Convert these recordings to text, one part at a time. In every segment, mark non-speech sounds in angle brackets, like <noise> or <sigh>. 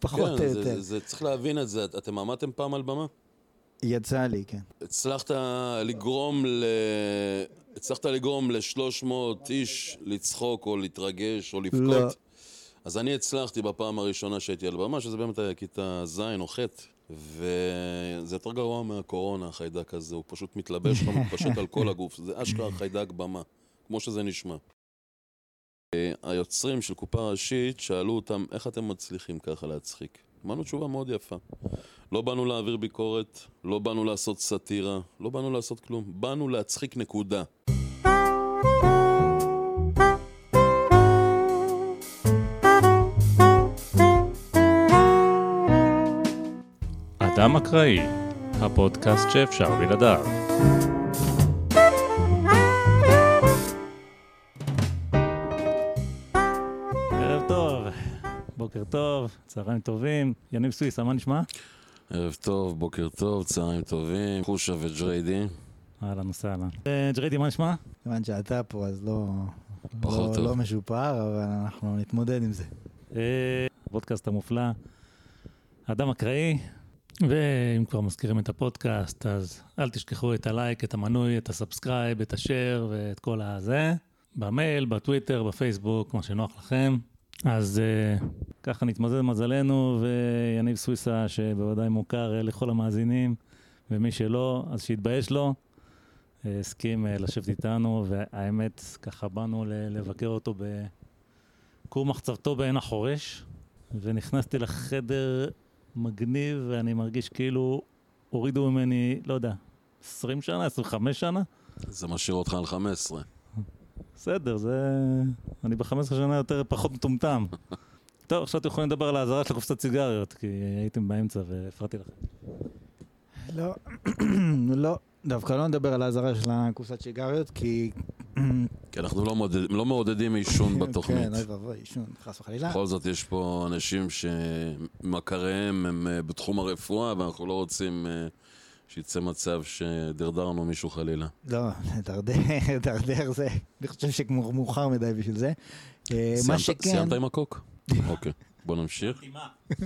פחות או כן, יותר. זה- זה- צריך להבין את זה. אתם עמדתם פעם על במה? יצא לי, כן. הצלחת לגרום ל... הצלחת לגרום ל-300 איש לצחוק או להתרגש או לבכות? לא. אז אני הצלחתי בפעם הראשונה שהייתי על במה, שזה באמת היה כיתה ז' או ח', וזה יותר גרוע מהקורונה, החיידק הזה, הוא פשוט מתלבש <laughs> לך, מתפשט על כל הגוף, זה אשכרה חיידק במה, כמו שזה נשמע. היוצרים של קופה ראשית שאלו אותם, איך אתם מצליחים ככה להצחיק? אמרנו תשובה מאוד יפה. לא באנו להעביר ביקורת, לא באנו לעשות סאטירה, לא באנו לעשות כלום. באנו להצחיק נקודה. אדם אקראי, הפודקאסט שאפשר בלעדיו. טוב, צהריים טובים. יניב סוויסה, מה נשמע? ערב טוב, בוקר טוב, צהריים טובים, חושה וג'ריידי. אהלן וסהלן. אה, ג'ריידי, מה נשמע? כיוון שאתה פה, אז לא... פחות לא, טוב. לא משופר, אבל אנחנו נתמודד עם זה. אה, הפודקאסט המופלא, אדם אקראי. ואם כבר מזכירים את הפודקאסט, אז אל תשכחו את הלייק, את המנוי, את ה subscribe, את ה share ואת כל הזה. במייל, בטוויטר, בפייסבוק, מה שנוח לכם. אז uh, ככה נתמזל מזלנו, ויניב סוויסה, שבוודאי מוכר uh, לכל המאזינים, ומי שלא, אז שיתבייש לו. uh, הסכים uh, לשבת איתנו, והאמת, ככה באנו לבקר אותו בכור מחצבתו בעין החורש, ונכנסתי לחדר מגניב, ואני מרגיש כאילו הורידו ממני, לא יודע, 20 שנה, 25 שנה? זה משאיר אותך על 15. בסדר, זה... אני ב-15 שנה יותר פחות מטומטם. <laughs> טוב, עכשיו אתם יכולים לדבר על האזהרה של קופסת סיגריות, כי הייתם באמצע והפרעתי לכם. לא, <clears throat> לא, דווקא לא נדבר על האזהרה של הקופסת שיגריות, כי... כי אנחנו לא, מעודד, לא מעודדים עישון <laughs> בתוכנית. כן, אוי ואבוי, עישון, חס וחלילה. בכל זאת יש פה אנשים שמכריהם הם אה, בתחום הרפואה, ואנחנו לא רוצים אה, שיצא מצב שדרדרנו מישהו חלילה. לא, לדרדר, לדרדר <laughs> זה, אני חושב שמאוחר מדי בשביל זה. אה, מה שכן, סיימת עם הקוק? אוקיי, בוא נמשיך. <laughs>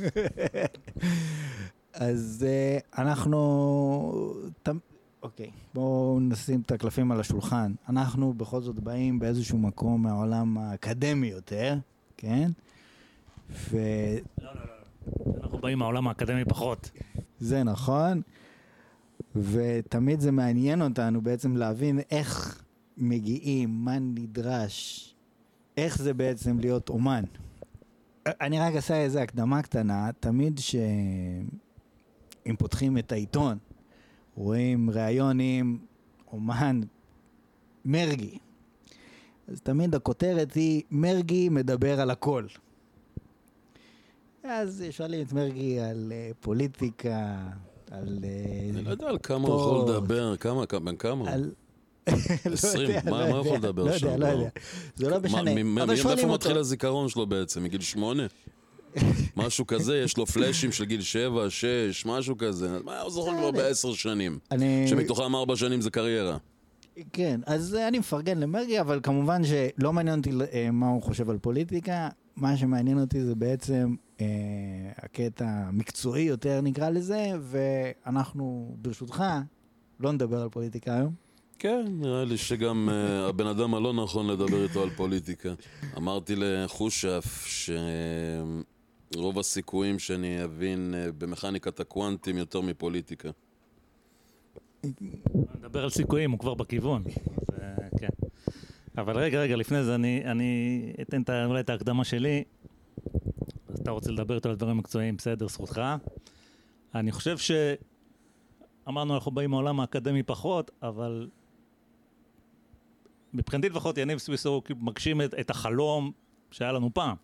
אז אה, אנחנו... תמ- אוקיי, בואו נשים את הקלפים על השולחן. אנחנו בכל זאת באים באיזשהו מקום מהעולם האקדמי יותר, כן? וזה אנחנו באים מהעולם האקדמי פחות. נכון, ותמיד זה מעניין אותנו בעצם להבין איך מגיעים, מה נדרש, איך זה בעצם להיות אומן. אני רק אעשה איזה הקדמה קטנה, תמיד שאם פותחים את העיתון, רואים ראיון עם אומן מרגי, אז תמיד הכותרת היא מרגי מדבר על הכל. אז שואלים את מרגי על אה, פוליטיקה, על... אה, אני לא יודע על כמה הוא יכול לדבר, כמה, בן כמה? על... <laughs> לא 20, יודע, מה- לא מה הוא יכול לדבר לא שם? יודע, לא יודע. זה לא משנה. מאיפה. מתחיל הזיכרון שלו בעצם? מגיל שמונה? <laughs> משהו כזה, יש לו פלאשים של גיל שבע, שש, משהו כזה. מה הוא זוכר כבר בעשר שנים? שמתוכם ארבע שנים זה קריירה. כן, אז אני מפרגן למרגי, אבל כמובן שלא מעניין אותי אה, מה הוא חושב על פוליטיקה. מה שמעניין אותי זה בעצם אה, הקטע המקצועי יותר, נקרא לזה, ואנחנו, ברשותך, לא נדבר על פוליטיקה היום. כן, נראה לי שגם אה, הבן אדם הלא נכון לדבר איתו על פוליטיקה. אמרתי לחושף שרוב הסיכויים שאני אבין אה, במכניקת הקוונטים יותר מפוליטיקה. נדבר על סיכויים, הוא כבר בכיוון. אז, אה, כן. אבל רגע, רגע, לפני זה אני, אני אתן את אולי את ההקדמה שלי. אז אתה רוצה לדבר איתו על דברים מקצועיים, בסדר, זכותך. אני חושב ש... אמרנו, אנחנו באים מהעולם האקדמי פחות, אבל מבחינתי לפחות יניב סוויסו מגשים את, את החלום שהיה לנו פעם.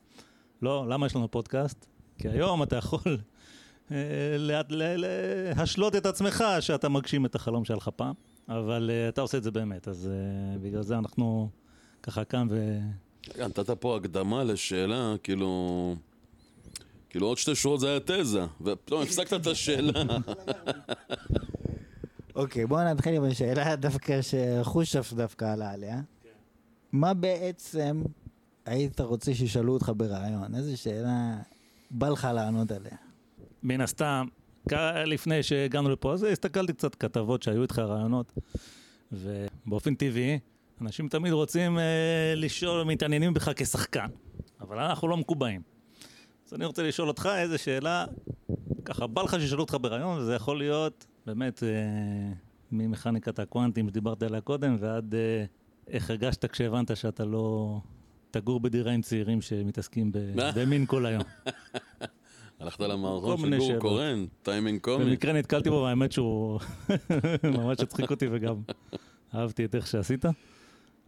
לא, למה יש לנו פודקאסט? כי היום אתה יכול אה, להשלות את עצמך שאתה מגשים את החלום שהיה לך פעם, אבל אה, אתה עושה את זה באמת, אז אה, בגלל זה אנחנו ככה כאן ו... נתת פה הקדמה לשאלה, כאילו... כאילו עוד שתי שורות זה היה תזה, ופתאום הפסקת את השאלה. אוקיי, בואו נתחיל עם השאלה דווקא שחושף דווקא עלה עליה. מה בעצם היית רוצה שישאלו אותך בריאיון? איזו שאלה בא לך לענות עליה? מן הסתם, לפני שהגענו לפה, אז הסתכלתי קצת כתבות שהיו איתך רעיונות, ובאופן טבעי, אנשים תמיד רוצים אה, לשאול, מתעניינים בך כשחקן, אבל אנחנו לא מקובעים. אז אני רוצה לשאול אותך איזה שאלה, ככה, בא לך שישאלו אותך ברעיון, וזה יכול להיות באמת אה, ממכניקת הקוונטים שדיברת עליה קודם, ועד אה, איך הרגשת כשהבנת שאתה לא תגור בדירה עם צעירים שמתעסקים ב- במין כל היום. <laughs> הלכת למערכון של גור. קורן, טיימינג קומי. במקרה נתקלתי בו, והאמת שהוא <laughs> ממש הצחיק אותי וגם אהבתי את איך שעשית.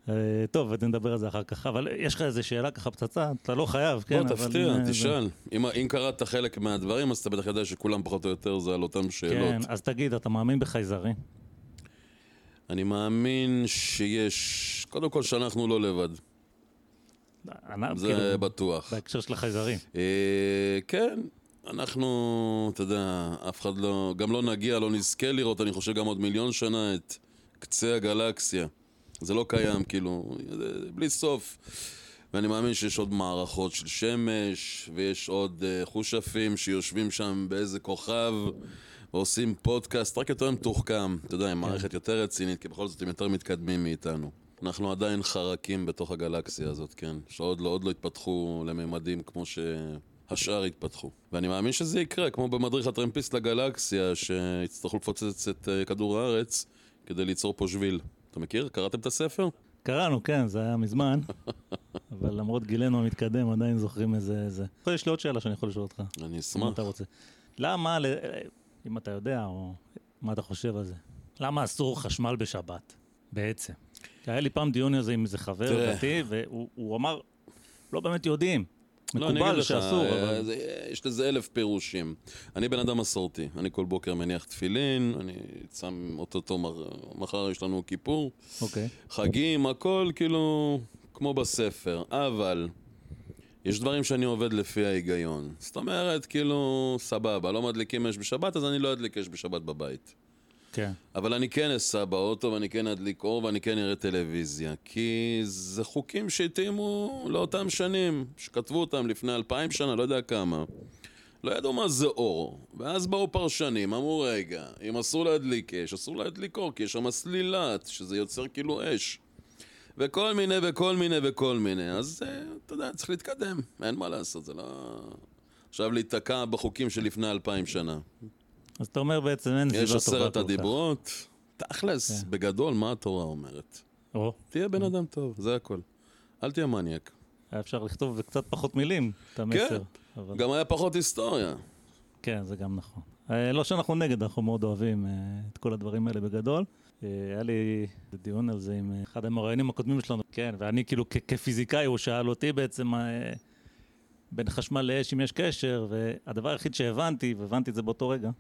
אה, טוב, נדבר על זה אחר כך. אבל יש לך איזה שאלה ככה פצצה? אתה לא חייב, כן? בוא תפתיע, תשאל. אם- קראת חלק מהדברים, אז אתה בטח יודע שכולם פחות או יותר זה על אותם כן, שאלות. אז תגיד, אתה מאמין בחייזרים? אני מאמין שיש, קודם כל שאנחנו לא לבד, זה כאילו, בטוח. בהקשר של החייזרים. אה, כן, אנחנו, אתה יודע, אף אחד לא, גם לא נגיע, לא נזכה לראות, אני חושב גם עוד מיליון שנה את קצה הגלקסיה. זה לא קיים, כאילו, בלי סוף. ואני מאמין שיש עוד מערכות של שמש, ויש עוד uh, חושפים שיושבים שם באיזה כוכב, ועושים פודקאסט רק יותר מתוחכם. אתה יודע, עם מערכת יותר רצינית, כי בכל זאת הם יותר מתקדמים מאיתנו. אנחנו עדיין חרקים בתוך הגלקסיה הזאת, כן? שעוד לא, עוד לא התפתחו לממדים כמו שהשאר התפתחו. ואני מאמין שזה יקרה, כמו במדריך הטרמפיסט לגלקסיה, שיצטרכו לפוצץ את אה, כדור הארץ כדי ליצור פה שביל. אתה מכיר? קראתם את הספר? קראנו, כן, זה היה מזמן, <laughs> אבל למרות גילנו המתקדם, עדיין זוכרים איזה... איזה. יש לי עוד שאלה שאני יכול לשאול אותך. אני אם אשמח. אתה רוצה. למה, אם אתה יודע, או מה אתה חושב על זה, למה אסור חשמל בשבת, בעצם? היה לי פעם דיון על זה עם איזה חבר. דתי, והוא הוא אמר, לא באמת יודעים. לא, מקובל לך, שאסור, אה, אבל... זה- יש לזה אלף פירושים. אני בן אדם מסורתי, אני כל בוקר מניח תפילין, אני שם אוטוטו, מר- מחר יש לנו כיפור, אוקיי. חגים, הכל כאילו כמו בספר, אבל יש דברים שאני עובד לפי ההיגיון. זאת אומרת, כאילו, סבבה, לא מדליקים אש בשבת, אז אני לא אדליק אש בשבת בבית. כן. אבל אני כן אסע באוטו ואני כן אדליק אור ואני כן אראה טלוויזיה כי זה חוקים שהתאימו לאותם שנים שכתבו אותם לפני אלפיים שנה, לא יודע כמה. לא ידעו מה זה אור. ואז באו פרשנים, אמרו רגע אם אסור להדליק אש, אסור להדליק אור כי יש שם סלילת, שזה יוצר כאילו אש. וכל מיני וכל מיני וכל מיני. אז אה, אתה יודע, צריך להתקדם, אין מה לעשות, זה לא... עכשיו להיתקע בחוקים שלפני אלפיים שנה אז אתה אומר בעצם אין יש סביבה טובה עשרת כל כך. הדיברות, תכלס, כן. בגדול, מה התורה אומרת? או, תהיה בן אדם טוב, זה הכל. אל תהיה מניאק. היה אפשר לכתוב בקצת פחות מילים את המסר. אבל... גם היה פחות היסטוריה. כן, זה גם נכון. אה, לא שאנחנו נגד, אנחנו מאוד אוהבים אה, את כל הדברים האלה בגדול. אה, היה לי דיון על זה עם אה, אחד המראיינים הקודמים שלנו, כן, ואני כאילו כ- כפיזיקאי, הוא שאל אותי בעצם אה, בין חשמל לאש אם יש קשר, והדבר היחיד שהבנתי, והבנתי את זה באותו רגע,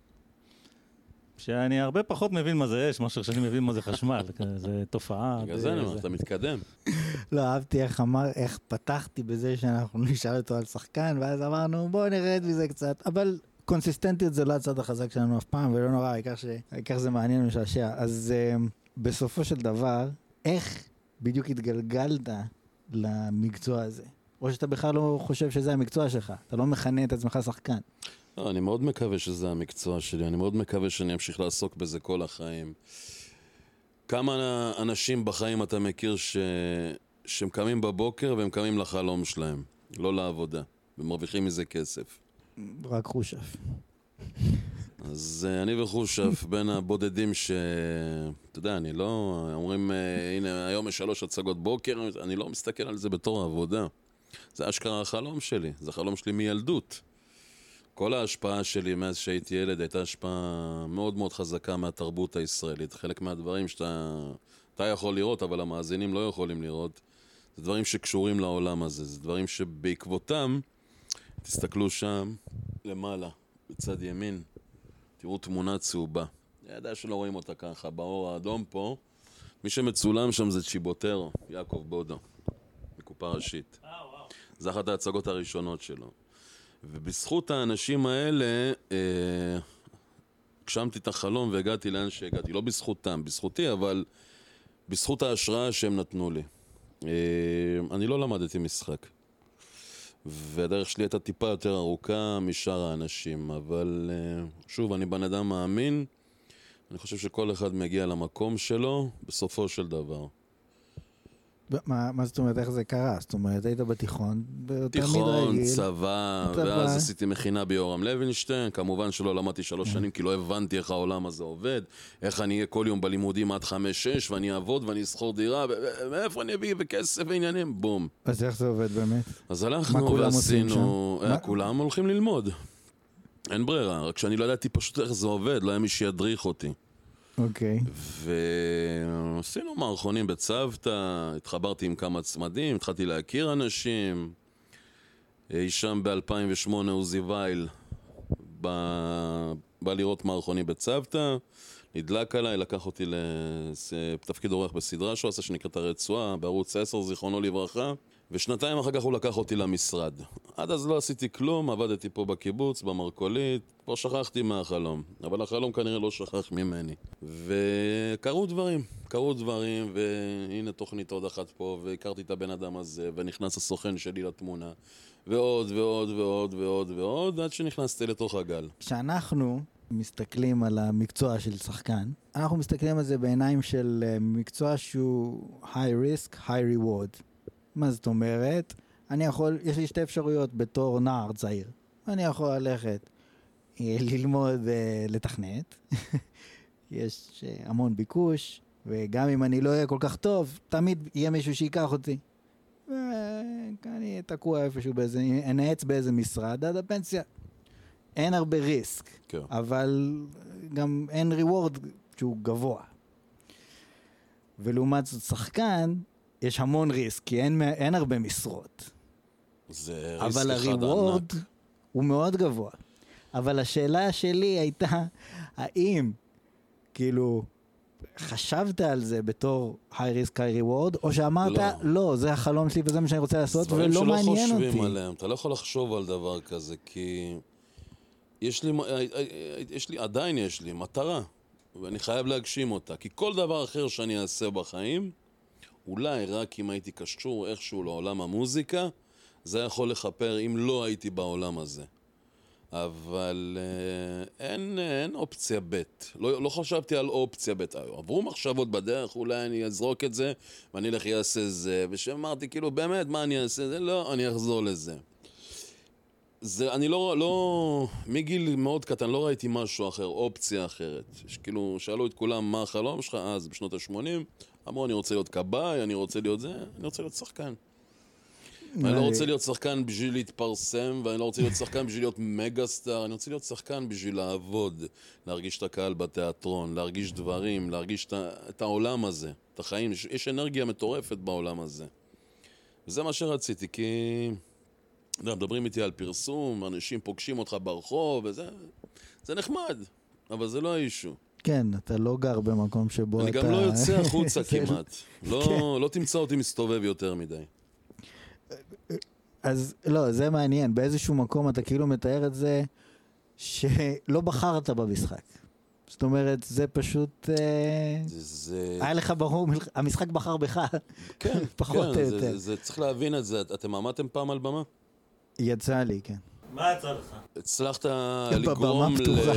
שאני הרבה פחות מבין מה זה אש, מאשר שאני מבין מה זה חשמל. <laughs> זה תופעה. בגלל זה אני אומר, אתה מתקדם. <laughs> לא, אהבתי איך אמר, איך פתחתי בזה שאנחנו <laughs> נשאל אותו על שחקן, ואז אמרנו, בואו נרד מזה קצת. אבל קונסיסטנטיות זה לא הצד החזק שלנו אף פעם, ולא נורא, העיקר ש- העיקר זה מעניין ומשעשע. אז um, בסופו של דבר, איך בדיוק התגלגלת למקצוע הזה? או שאתה בכלל לא חושב שזה המקצוע שלך, אתה לא מכנה את עצמך שחקן. לא, אני מאוד מקווה שזה המקצוע שלי, אני מאוד מקווה שאני אמשיך לעסוק בזה כל החיים. כמה אנשים בחיים אתה מכיר ש... שהם קמים בבוקר והם קמים לחלום שלהם, לא לעבודה, ומרוויחים מזה כסף. רק חושף. אז אה, אני וחושף <laughs> בין הבודדים ש... אתה יודע, אני לא... אומרים, אה, הנה, היום יש שלוש הצגות בוקר, אני לא מסתכל על זה בתור עבודה. זה אשכרה החלום שלי, זה החלום שלי מילדות. כל ההשפעה שלי מאז שהייתי ילד הייתה השפעה מאוד מאוד חזקה מהתרבות הישראלית. חלק מהדברים שאתה אתה יכול לראות, אבל המאזינים לא יכולים לראות, זה דברים שקשורים לעולם הזה. זה דברים שבעקבותם, תסתכלו שם, למעלה, בצד ימין, תראו תמונה צהובה. אני יודע שלא רואים אותה ככה, באור האדום פה. מי שמצולם שם זה צ'יבוטרו, יעקב בודו, מקופה ראשית. זה אחת ההצגות הראשונות שלו. ובזכות האנשים האלה, אה, הגשמתי את החלום והגעתי לאן שהגעתי. לא בזכותם, בזכותי, אבל בזכות ההשראה שהם נתנו לי. אה, אני לא למדתי משחק. והדרך שלי הייתה טיפה יותר ארוכה משאר האנשים, אבל אה, שוב, אני בן אדם מאמין, אני חושב שכל אחד מגיע למקום שלו בסופו של דבר. מה, מה זאת אומרת, איך זה קרה? זאת אומרת, היית בתיכון, תיכון. צבא. ואז עשיתי מכינה ביורם לוינשטיין, כמובן שלא למדתי שלוש כן. שנים כי לא הבנתי איך העולם הזה עובד, איך אני אהיה כל יום בלימודים עד חמש-שש, ואני אעבוד ואני אסחור דירה, מאיפה אני אביא בכסף ועניינים? בום. אז איך זה עובד באמת? אז הלכנו ועשינו? אה, כולם הולכים ללמוד. אין ברירה, רק שאני לא ידעתי פשוט איך זה עובד, לא היה מי שידריך אותי. אוקיי. ועשינו מערכונים בצוותא, התחברתי עם כמה צמדים, התחלתי להכיר אנשים. אי שם ב-2008 עוזי וייל בא, בא לראות מערכונים בצוותא, נדלק עליי, לקח אותי לתפקיד אורח בסדרה שהוא עשה שנקראת הרצועה, בערוץ 10, זיכרונו לברכה, ושנתיים אחר כך הוא לקח אותי למשרד. עד אז לא עשיתי כלום, עבדתי פה בקיבוץ, במרכולית, כבר שכחתי מהחלום, אבל החלום כנראה לא שכח ממני. וקרו דברים, קרו דברים, והנה תוכנית עוד אחת פה, והכרתי את הבן אדם הזה, ונכנס הסוכן שלי לתמונה, ועוד ועוד ועוד ועוד ועוד, עד שנכנסתי לתוך הגל. כשאנחנו מסתכלים על המקצוע של שחקן, אנחנו מסתכלים על זה בעיניים של אה, מקצוע שהוא high risk, high reward. מה זאת אומרת? אני יכול, יש לי שתי אפשרויות בתור נער צעיר. אני יכול ללכת אה, ללמוד אה, לתכנת, <laughs> יש אה, המון ביקוש, וגם אם אני לא אהיה כל כך טוב, תמיד יהיה מישהו שייקח אותי. ואני אהיה תקוע איפשהו באיזה, אנעץ באיזה משרד עד הפנסיה. אין הרבה ריסק, כן. אבל גם אין ריוורד שהוא גבוה. ולעומת זאת שחקן, יש המון ריסק, כי אין, אין הרבה משרות. זה ריסק אבל אחד הריוורד ענק. הוא מאוד גבוה. אבל השאלה שלי הייתה, האם, כאילו, חשבת על זה בתור high risk high reward, או שאמרת, לא. לא, זה החלום שלי וזה מה שאני רוצה לעשות, דברים ולא שלא מעניין חושבים אותי. עליהם. אתה לא יכול לחשוב על דבר כזה, כי יש לי, יש לי, עדיין יש לי מטרה, ואני חייב להגשים אותה. כי כל דבר אחר שאני אעשה בחיים, אולי רק אם הייתי קשור איכשהו לעולם המוזיקה, זה יכול לכפר אם לא הייתי בעולם הזה. אבל אה, אין, אין אופציה ב'. לא, לא חשבתי על אופציה ב'. עברו מחשבות בדרך, אולי אני אזרוק את זה, ואני אלך אעשה זה. ושאמרתי, כאילו, באמת, מה אני אעשה? זה לא, אני אחזור לזה. זה, אני לא, לא, מגיל מאוד קטן לא ראיתי משהו אחר, אופציה אחרת. כאילו, שאלו את כולם מה החלום שלך אז, בשנות ה-80, אמרו, אני רוצה להיות כבאי, אני רוצה להיות זה, אני רוצה להיות שחקן. אני לא רוצה להיות שחקן בשביל להתפרסם, ואני לא רוצה להיות שחקן בשביל להיות מגה סטאר, אני רוצה להיות שחקן בשביל לעבוד, להרגיש את הקהל בתיאטרון, להרגיש דברים, להרגיש את, העולם הזה, את החיים. יש, יש אנרגיה מטורפת בעולם הזה. וזה מה שרציתי, כי... אתה יודע, מדברים איתי על פרסום, אנשים פוגשים אותך ברחוב, וזה... זה נחמד, אבל זה לא האישו. כן, אתה לא גר במקום שבו אני אתה... גם לא יוצא החוצה זה- <laughs> כמעט. לא, לא תמצא אותי מסתובב יותר מדי. אז לא, זה מעניין. באיזשהו מקום אתה כאילו מתאר את זה שלא בחרת במשחק. זאת אומרת, זה פשוט... אה, זה... זה... היה לך ברור, המשחק בחר בך. כן, <laughs> פחות כן, או זה, יותר. זה, זה, צריך להבין את זה. אתם עמדתם פעם על במה? יצא לי, כן. מה יצא לך? הצלחת בבמה לגרום ל...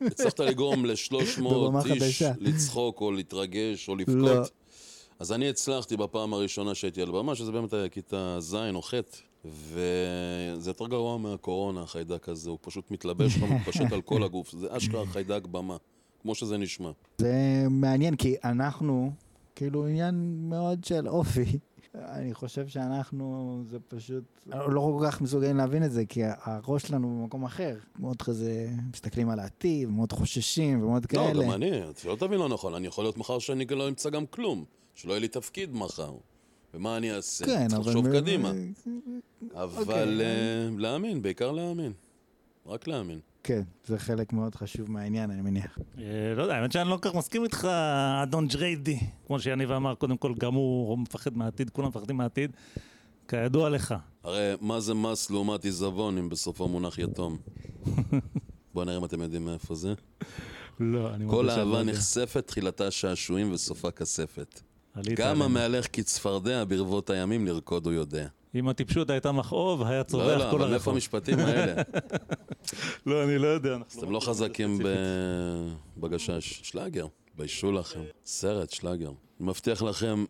<laughs> הצלחת לגרום ל-300 בבמה איש. לצחוק או להתרגש או לא. לבכות. אז אני הצלחתי בפעם הראשונה שהייתי על במה, שזה באמת היה כיתה ז' או ח', וזה יותר גרוע מהקורונה, החיידק הזה, הוא פשוט מתלבש לך, מתפשט <laughs> על כל הגוף, זה אשכרה חיידק במה, כמו שזה נשמע. זה מעניין, כי אנחנו, כאילו עניין מאוד של אופי. אני חושב שאנחנו, זה פשוט, לא כל כך מסוגלים להבין את זה, כי הראש שלנו במקום אחר. מאוד כזה, מסתכלים על העתיד, מאוד חוששים ומאוד לא, כאלה. גם אני, שלא תבין לא נכון, אני יכול להיות מחר שאני לא אמצא גם כלום, שלא יהיה לי תפקיד מחר. ומה אני אעשה? כן, צריך אבל... לחשוב קדימה. אוקיי. אבל אה, להאמין, בעיקר להאמין. רק להאמין. כן, זה חלק מאוד חשוב מהעניין, אני מניח. אה, לא יודע, האמת שאני לא כל כך מסכים איתך, אדון ג'ריידי. כמו שיניב אמר, קודם כל, גם הוא מפחד מהעתיד, כולם מפחדים מהעתיד. כידוע לך. הרי מה זה מס לעומת עיזבון אם בסופו מונח יתום? <laughs> בואו נראה אם אתם יודעים מאיפה זה. לא, אני כל מודה שאני לא אהבה. נחשפת, תחילתה שעשועים וסופה כספת. גם. המהלך כצפרדע ברבות הימים לרקוד הוא יודע. אם הטיפשות הייתה מכאוב, היה לא, צורח לא, כל אבל מאיפה הרחוב. המשפטים האלה? <laughs> לא, אני לא יודע. אנחנו אתם לא חזקים בגשש. שלאגר, ביישו לכם. סרט, שלאגר. אני מבטיח לכם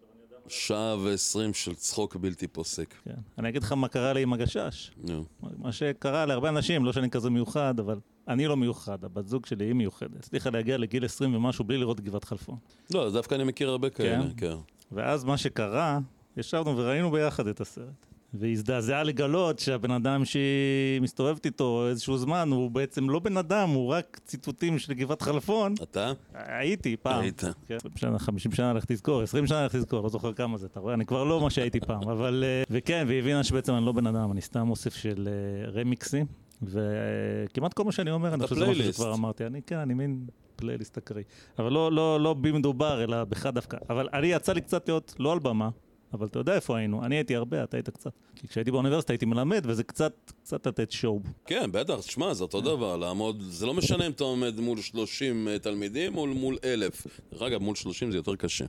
שעה ועשרים של צחוק בלתי פוסק. כן. אני אגיד לך מה קרה לי עם הגשש. נו. מה שקרה להרבה אנשים, לא שאני כזה מיוחד, אבל אני לא מיוחד, הבת זוג שלי היא מיוחדת. הצליחה להגיע לגיל 20 ומשהו בלי לראות גבעת חלפון. לא, דווקא אני מכיר הרבה כאלה, כן. ואז מה שקרה, ישבנו וראינו ביחד את הסרט. והיא הזדעזעה לגלות שהבן אדם שהיא מסתובבת איתו איזשהו זמן, הוא בעצם לא בן אדם, הוא רק ציטוטים של גבעת חלפון. אתה? הייתי פעם. היית. כן, שנה, 50 שנה לך תזכור, 20 שנה לך תזכור, לא זוכר כמה זה, אתה רואה? אני כבר לא מה שהייתי פעם, אבל... אה, וכן, והיא הבינה שבעצם אני לא בן אדם, אני סתם אוסף של אה, רמיקסים, וכמעט כל מה שאני אומר, אני חושב שזה משהו פלייליסט. שכבר אמרתי, אני כן, אני מין פלייליסט אקראי. אבל לא, לא, לא בי מדובר, אלא בך דווקא. אבל אני יצא לי קצת להיות, לא על במה, אבל אתה יודע איפה היינו, אני הייתי הרבה, אתה היית קצת. כי כשהייתי באוניברסיטה הייתי מלמד, וזה קצת, קצת לתת שואו. כן, בטח, תשמע, זה אותו דבר, לעמוד, זה לא משנה אם אתה עומד מול 30 תלמידים או מול אלף. דרך אגב, מול 30 זה יותר קשה.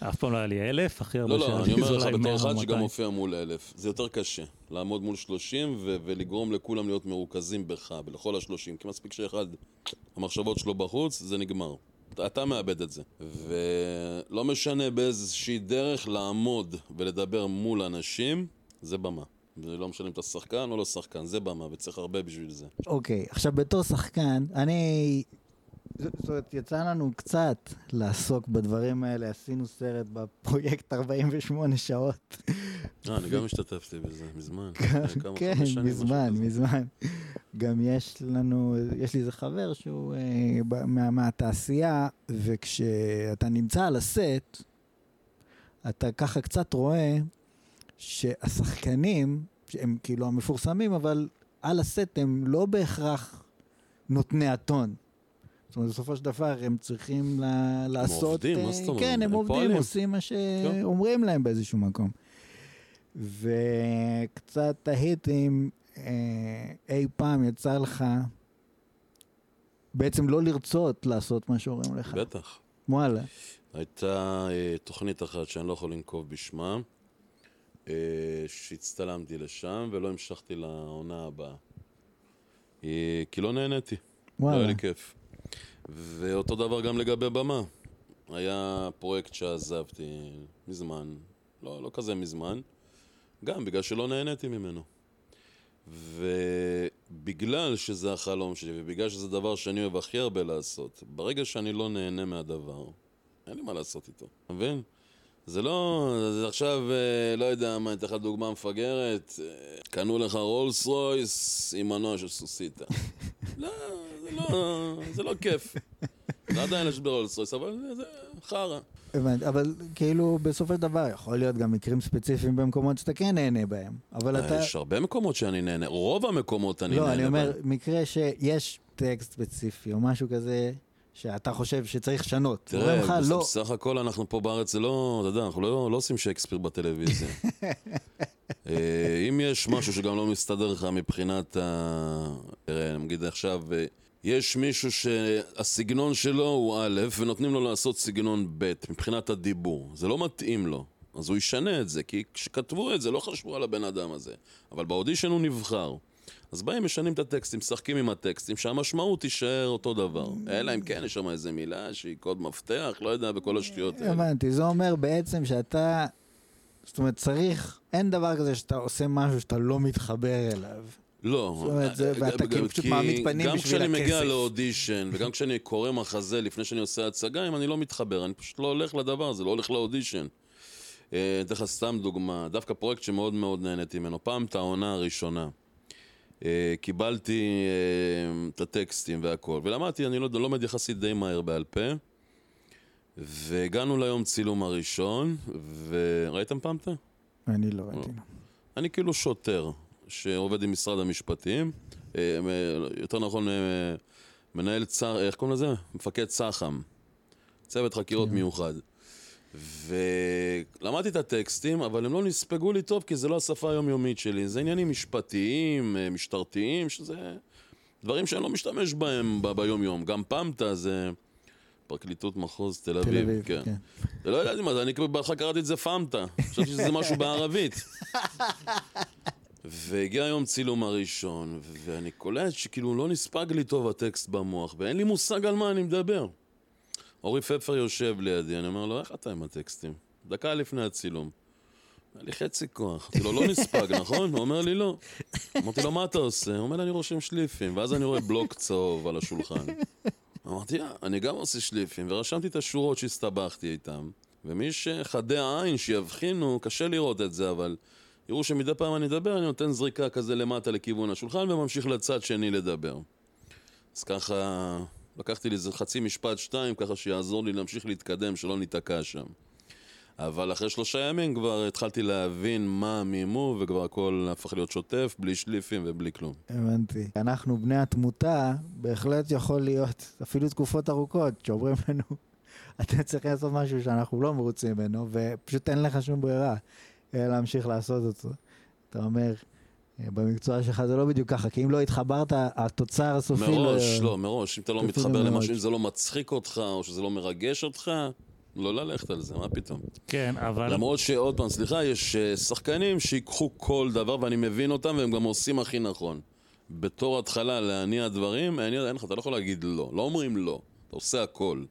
אף פעם לא היה לי אלף, הכי הרבה לא, לא, אני אומר לך בתור 100 או אחד שגם 200. מופיע מול אלף. זה יותר קשה, לעמוד מול 30 ו- ולגרום לכולם להיות מרוכזים בך, ולכל השלושים. כי מספיק שאחד, המחשבות שלו בחוץ, זה נגמר. אתה- מאבד את זה. ולא משנה באיזושהי דרך לעמוד ולדבר מול אנשים, זה במה. זה לא משנה אם אתה שחקן או לא שחקן, זה במה, וצריך הרבה בשביל זה. אוקיי, עכשיו בתור שחקן, אני... זאת אומרת, יצא לנו קצת לעסוק בדברים האלה, עשינו סרט בפרויקט 48 שעות. אה, אני גם השתתפתי בזה, מזמן. כן, שנים, מזמן. מזמן. גם יש לנו, יש לי איזה חבר שהוא אה, מהתעשייה, וכשאתה נמצא על הסט, אתה ככה קצת רואה שהשחקנים, שהם כאילו המפורסמים, אבל על הסט הם לא בהכרח נותני הטון. זאת אומרת, בסופו של דבר הם צריכים ל- לעשות... עובדים, מה אה, זאת אומרת? כן, הם הם עובדים, פועלים. עושים מה שאומרים להם באיזשהו מקום. וקצת תהיתי אם אה, אי פעם יצא לך בעצם לא לרצות לעשות מה שאומרים לך. בטח. וואלה. הייתה אה, תוכנית אחת שאני לא יכול לנקוב בשמה, אה, שהצטלמתי לשם ולא המשכתי לעונה הבאה. אה, כי לא נהניתי, לא היה וואלה. לי כיף. ואותו דבר גם לגבי במה. היה פרויקט שעזבתי מזמן, לא, לא כזה מזמן, גם בגלל שלא נהניתי ממנו. ובגלל שזה החלום שלי, ובגלל שזה דבר שאני אוהב הכי הרבה לעשות, ברגע שאני לא נהנה מהדבר, אין לי מה לעשות איתו, אתה מבין? זה לא, זה עכשיו, אה, לא יודע מה, אני אתן לך דוגמה מפגרת, אה, קנו לך רולס רויס עם מנוע של סוסיתא. <laughs> לא, לא, זה לא כיף. זה עדיין יש ברולס רויס, אבל זה- חרא. הבנתי, אבל כאילו בסופו של דבר יכול להיות גם מקרים ספציפיים במקומות שאתה כן נהנה בהם. אבל אתה... יש הרבה מקומות שאני נהנה, רוב המקומות אני נהנה. לא, אני אומר, בהם. מקרה שיש טקסט ספציפי או משהו כזה שאתה חושב שצריך לשנות. אומרים לך, תראה, לא, בסך הכל אנחנו פה בארץ, זה לא, אתה יודע, אנחנו לא, לא עושים שייקספיר בטלוויזיה. <laughs> אה, אם יש משהו שגם לא מסתדר לך מבחינת ה... תראה, נגיד עכשיו, אה, יש מישהו שהסגנון שלו הוא א', ונותנים לו לעשות סגנון ב', מבחינת הדיבור. זה לא מתאים לו. אז הוא ישנה את זה, כי כשכתבו את זה לא חשבו על הבן אדם הזה. אבל באודישן הוא נבחר. אז באים, משנים את הטקסטים, משחקים עם הטקסטים, שהמשמעות תישאר אותו דבר. אלא אם כן יש שם איזה מילה שהיא קוד מפתח, לא יודע, בכל השטויות האלה. הבנתי, זה אומר בעצם שאתה, זאת אומרת, צריך, אין דבר כזה שאתה עושה משהו שאתה לא מתחבר אליו. לא. זאת אומרת, זה- ואתה גם- כאילו פשוט מעמיד פנים גם בשביל כשאני מגיע הכסף. לאודישן, וגם כשאני קורא מחזה לפני שאני עושה הצגה, אם אני לא מתחבר, אני פשוט לא הולך לדבר הזה, לא הולך לאודישן. אה, אתן לך סתם דוגמה, דווקא פרויקט שמאוד מאוד נהניתי ממנו. פעם את העונה הראשונה. אה, קיבלתי אה, את הטקסטים והכל, ולמדתי, אני לא לומד יחסית די מהר בעל פה. והגענו ליום צילום הראשון, וראיתם פעם את זה? אני לא ראיתי. אני כאילו שוטר שעובד עם משרד המשפטים, אה, יותר נכון אה, מנהל צר... איך קוראים לזה? מפקד צח"ם, צוות חקירות כן. מיוחד. ולמדתי את הטקסטים, אבל הם לא נספגו לי טוב כי זה לא השפה היומיומית שלי. זה עניינים משפטיים, אה, משטרתיים, שזה דברים שאני לא משתמש בהם ב- ביום-יום. גם פמטה זה פרקליטות מחוז תל תל אביב, אביב, כן. כן. זה לא ידעתי מה זה, אני בהתחלה קראתי את זה פמטה. חשבתי שזה משהו בערבית. <laughs> והגיע היום צילום הראשון, ואני קולט שכאילו לא נספג לי טוב הטקסט במוח, ואין לי מושג על מה אני מדבר. אורי פפר יושב לידי, אני אומר לו, איך אתה עם הטקסטים? דקה לפני הצילום. היה לי חצי כוח. אמרתי לו, לא נספג, <laughs> נכון? הוא אומר לי, לא. אמרתי לו, מה אתה עושה? הוא אומר לי, אני רושם שליפים. ואז אני רואה בלוק צהוב על השולחן. אמרתי, אה, אני גם עושה שליפים, ורשמתי את השורות שהסתבכתי איתם. ומי שחדי העין שיבחינו, קשה לראות את זה, אבל יראו שמדי פעם אני אדבר, אני נותן זריקה כזה למטה לכיוון השולחן, וממשיך לצד שני לדבר. אז ככה, לקחתי לי איזה חצי משפט, שתיים, ככה שיעזור לי להמשיך להתקדם, שלא ניתקע שם. אבל אחרי שלושה ימים כבר התחלתי להבין מה המימו, וכבר הכל הפך להיות שוטף, בלי שליפים ובלי כלום. הבנתי. אנחנו בני התמותה, בהחלט יכול להיות אפילו תקופות ארוכות, שאומרים לנו, <laughs> אתה צריך לעשות משהו שאנחנו לא מרוצים ממנו, ופשוט אין לך שום ברירה, להמשיך לעשות אותו. אתה אומר, אה, במקצוע שלך זה לא בדיוק ככה, כי אם לא התחברת, התוצר הסופי מראש, לא, מראש, אם אתה לא מתחבר מראש. למשהו, אם זה לא מצחיק אותך, או שזה לא מרגש אותך, לא ללכת על זה, מה פתאום. כן, אבל... למרות שעוד פעם, סליחה, יש אה, שחקנים שיקחו כל דבר, ואני מבין אותם, והם גם עושים הכי נכון. בתור התחלה להניע דברים, אין לך, אתה לא יכול להגיד לא. לא אומרים לא, אתה עושה הכל.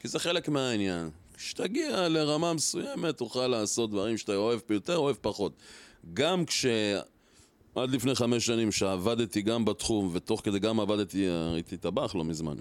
כי זה חלק מהעניין. כשתגיע לרמה מסוימת, תוכל לעשות דברים שאתה אוהב יותר, אוהב פחות. גם כש... עד לפני חמש שנים שעבדתי גם בתחום, ותוך כדי גם עבדתי, הייתי טבח לא מזמן.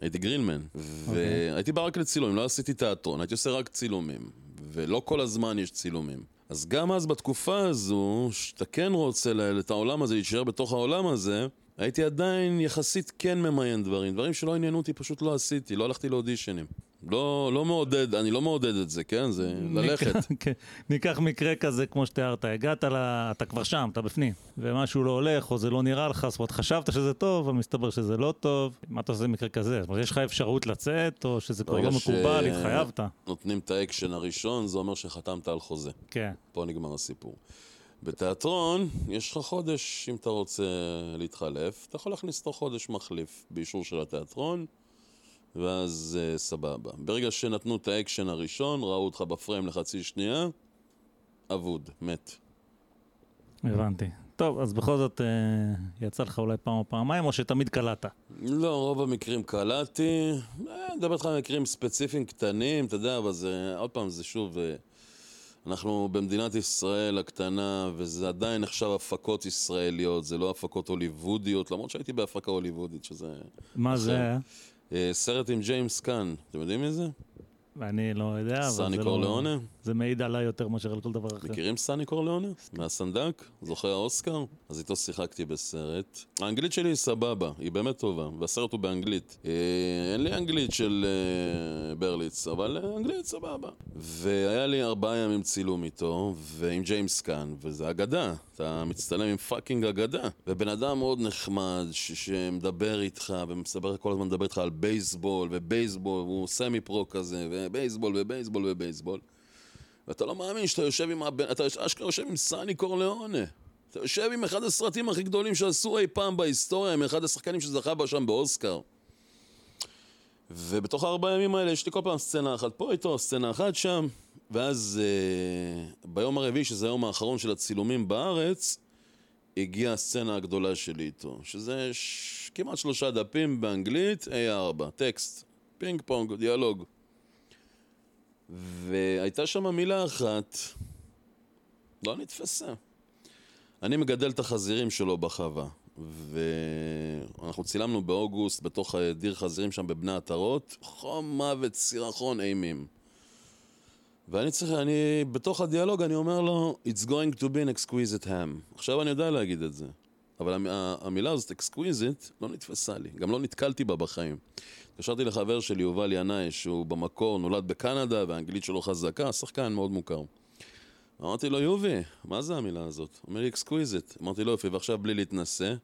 הייתי גרילמן, והייתי בא רק לצילומים, לא עשיתי תיאטרון, הייתי עושה רק צילומים, ולא כל הזמן יש צילומים. אז גם אז בתקופה הזו, שאתה כן רוצה את העולם הזה, להישאר בתוך העולם הזה, הייתי עדיין יחסית כן ממיין דברים. דברים שלא עניינו אותי פשוט לא עשיתי, לא הלכתי לאודישנים. לא, לא מעודד, אני לא מעודד את זה, כן? זה ללכת. <laughs> כן. ניקח מקרה כזה כמו שתיארת, הגעת ל... אתה כבר שם, אתה בפנים, ומשהו לא הולך, או זה לא נראה לך, זאת אומרת, חשבת שזה טוב, אבל מסתבר שזה לא טוב, מה אתה עושה במקרה כזה? זאת אומרת, יש לך אפשרות לצאת, או שזה כבר ברגע לא מקובל, ש- התחייבת? נותנים את האקשן הראשון, זה אומר שחתמת על חוזה. כן. פה נגמר הסיפור. בתיאטרון, יש לך חודש, אם אתה רוצה להתחלף, אתה יכול להכניס אותו חודש מחליף באישור של התיאטרון, ואז אה, סבבה. ברגע שנתנו את האקשן הראשון, ראו אותך בפריים לחצי שנייה, אבוד, מת. הבנתי. טוב, אז בכל זאת אה, יצא לך אולי פעם או פעמיים, או שתמיד קלעת. לא, רוב המקרים קלעתי. אה, אני מדבר איתך על מקרים ספציפיים קטנים, אתה יודע, אבל זה, עוד פעם, זה שוב, אה, אנחנו במדינת ישראל הקטנה, וזה עדיין נחשב הפקות ישראליות, זה לא הפקות הוליוודיות, למרות שהייתי בהפקה הוליוודית, שזה מה אחר. זה היה? אה, סרט עם ג'יימס קאן, אתם יודעים מי זה? אני לא יודע, אבל זה לא... קורליאונה? זה מעיד עליי יותר מאשר על כל דבר אחר. מכירים סני קורליאונה? מהסנדק? זוכר האוסקר? אז איתו שיחקתי בסרט. האנגלית שלי היא סבבה, היא באמת טובה, והסרט הוא באנגלית. אה, אין לי אנגלית של אה, ברליץ, אבל אה, אנגלית סבבה. והיה לי ארבעה ימים צילום איתו, ועם ג'יימס קאן, וזה אגדה. אתה מצטלם עם fucking אגדה. ובן אדם מאוד נחמד, שמדבר איתך, ומספר כל הזמן מדבר איתך על בייסבול, ובייסבול, והוא semi pro כזה, ובייסבול, ובייסבול, ובייסבול. ואתה לא מאמין שאתה יושב עם הבן, אתה אשכרה יושב עם סני קורליאונה. אתה יושב עם אחד הסרטים הכי גדולים שעשו אי פעם בהיסטוריה, עם אחד השחקנים שזכה בה שם באוסקר. ובתוך הארבעה ימים האלה יש לי כל פעם סצנה אחת פה איתו, סצנה אחת שם, ואז אה, ביום הרביעי, שזה היום האחרון של הצילומים בארץ, הגיעה הסצנה הגדולה שלי איתו, שזה ש... כמעט שלושה דפים באנגלית, A4, טקסט, פינג פונג, דיאלוג. והייתה שם מילה אחת, לא נתפסה. אני מגדל את החזירים שלו בחווה, ואנחנו צילמנו באוגוסט בתוך דיר חזירים שם בבני עטרות, חום מוות, סירחון, אימים. ואני צריך, אני, בתוך הדיאלוג אני אומר לו, It's going to be an exquisite ham. עכשיו אני יודע להגיד את זה. אבל המילה הזאת, exquisite, לא נתפסה לי. גם לא נתקלתי בה בחיים. התקשרתי לחבר שלי, יובל ינאי, שהוא במקור נולד בקנדה, והאנגלית שלו חזקה, שחקן מאוד מוכר. אמרתי לו, יובי, מה זה המילה הזאת? אומר לי, exquisite. אמרתי לו, יופי, ועכשיו בלי להתנשא.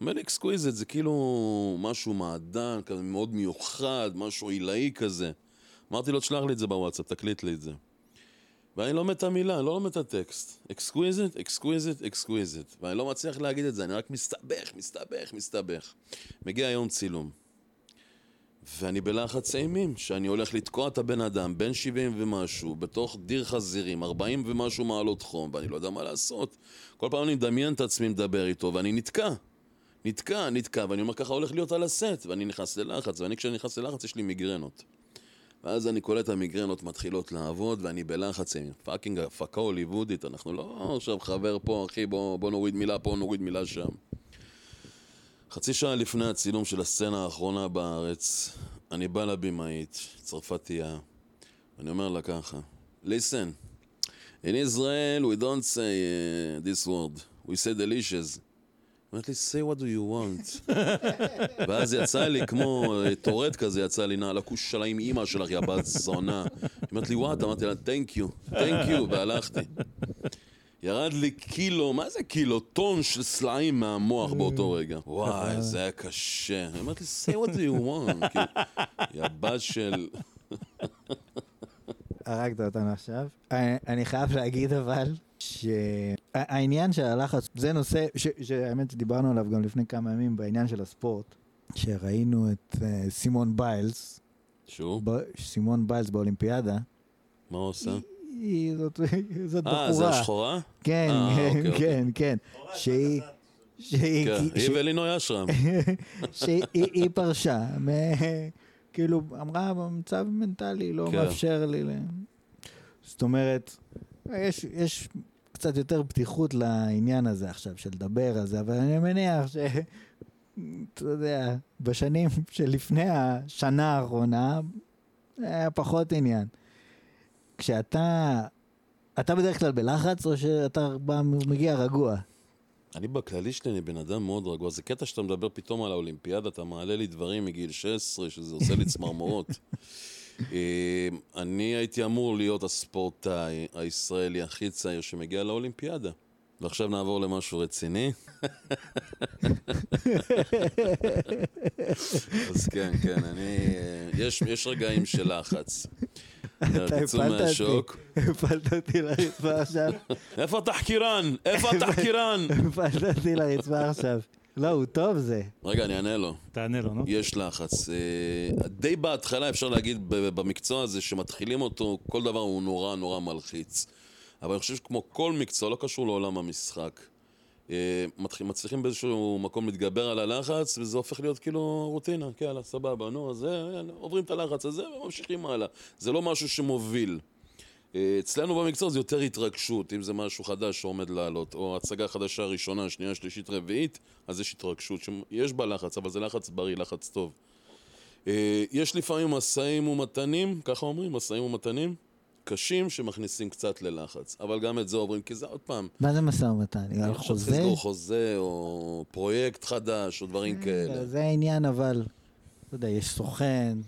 אומר לי, exquisite זה כאילו משהו מעדן, כזה מאוד מיוחד, משהו עילאי כזה. אמרתי לו, תשלח לי את זה בוואטסאפ, תקליט לי את זה. ואני מת את המילה, אני לא לומד את הטקסט. exquisite, exquisite, exquisite. ואני לא מצליח להגיד את זה, אני רק מסתבך, מסתבך, מסתבך. מגיע יום צילום. ואני בלחץ אימים, שאני הולך לתקוע את הבן אדם, בן 70 ומשהו, בתוך דיר חזירים, 40 ומשהו מעלות חום, ואני לא יודע מה לעשות. כל פעם אני מדמיין את עצמי מדבר איתו, ואני נתקע. נתקע, נתקע, ואני אומר ככה הולך להיות על הסט, ואני נכנס ללחץ, ואני כשאני נכנס ללחץ יש לי מיגרנות. ואז אני קולט המיגרנות מתחילות לעבוד, ואני בלחץ עם fucking הפקה הוליוודית, אנחנו לא עכשיו חבר פה, אחי, בוא, בוא נוריד מילה פה, נוריד מילה שם. חצי שעה לפני הצילום של הסצנה האחרונה בארץ, אני בא לבמאית, צרפתייה, אני אומר לה ככה, listen, in Israel we don't say uh, this word, we say delicious. אומרת לי, say what do you want. <laughs> ואז יצא לי כמו אה, טורט כזה, יצא לי, נעל הכוש שלה עם אימא שלך, יא בת זונה. היא אומרת לי, וואט? אמרתי לה, thank you, thank you, והלכתי. ירד לי קילו, מה זה קילו? טון של סלעים מהמוח באותו רגע. וואי, זה היה קשה. היא אומרת לי, say what do you want. יא בת של... הרגת אותנו עכשיו. אני- אני חייב להגיד אבל, שהעניין של הלחץ, זה נושא, ש- שהאמת שדיברנו עליו גם לפני כמה ימים בעניין של הספורט, שראינו את אה, סימון ביילס, שוב, ב- סימון ביילס באולימפיאדה, מה הוא עושה? היא זאת זאת אה, זה בחורה, השחורה? כן, אה, כן, אוקיי, כן, כן, שהיא, שהיא, כן, ש- היא ולינוי אשרם. <laughs> שהיא היא פרשה, כאילו אמרה המצב מנטלי לא כן. מאפשר לי, ל- זאת אומרת, יש, יש קצת יותר פתיחות לעניין הזה עכשיו של לדבר על זה, אבל אני מניח ש... <laughs> אתה יודע, בשנים שלפני השנה האחרונה היה פחות עניין. כשאתה, אתה בדרך כלל בלחץ או שאתה בא, מגיע רגוע? אני בכללי שלי, אני בן אדם מאוד רגוע. זה קטע שאתה מדבר פתאום על האולימפיאדה, אתה מעלה לי דברים מגיל 16, שזה עושה לי צמרמורות. <laughs> אה, אני הייתי אמור להיות הספורטאי הישראלי הכי צעיר שמגיע לאולימפיאדה. ועכשיו נעבור למשהו רציני. אז כן, כן, אני... אה, יש, יש רגעים של לחץ. אתה הפלת. אותי, הפלת אותי לרצפה עכשיו, איפה התחקירן? איפה התחקירן? הפלת אותי לרצפה עכשיו. לא, הוא טוב זה. רגע, אני אענה לו. תענה לו, נו. יש לחץ. אה, די בהתחלה אפשר להגיד במקצוע הזה שמתחילים אותו, כל דבר הוא נורא נורא מלחיץ. אבל אני חושב שכמו כל מקצוע, לא קשור לעולם המשחק. אה, מצליחים באיזשהו מקום להתגבר על הלחץ, וזה הופך להיות כאילו רוטינה, כן, סבבה, נו, אז אה, עוברים את הלחץ הזה וממשיכים הלאה. זה לא משהו שמוביל. אה, אצלנו במקצוע זה יותר התרגשות, אם זה משהו חדש שעומד לעלות, או הצגה חדשה ראשונה, שנייה, שלישית, רביעית, אז יש התרגשות, יש בה לחץ, אבל זה לחץ בריא, לחץ טוב. אה, יש לפעמים משאים ומתנים, ככה אומרים, משאים ומתנים, קשים שמכניסים קצת ללחץ, אבל גם את זה עוברים, כי זה עוד פעם, מה זה משא ומתן? על חוזה? לסגור חוזה, או פרויקט חדש, או דברים כאלה. זה העניין, אבל, אתה יודע, יש סוכן,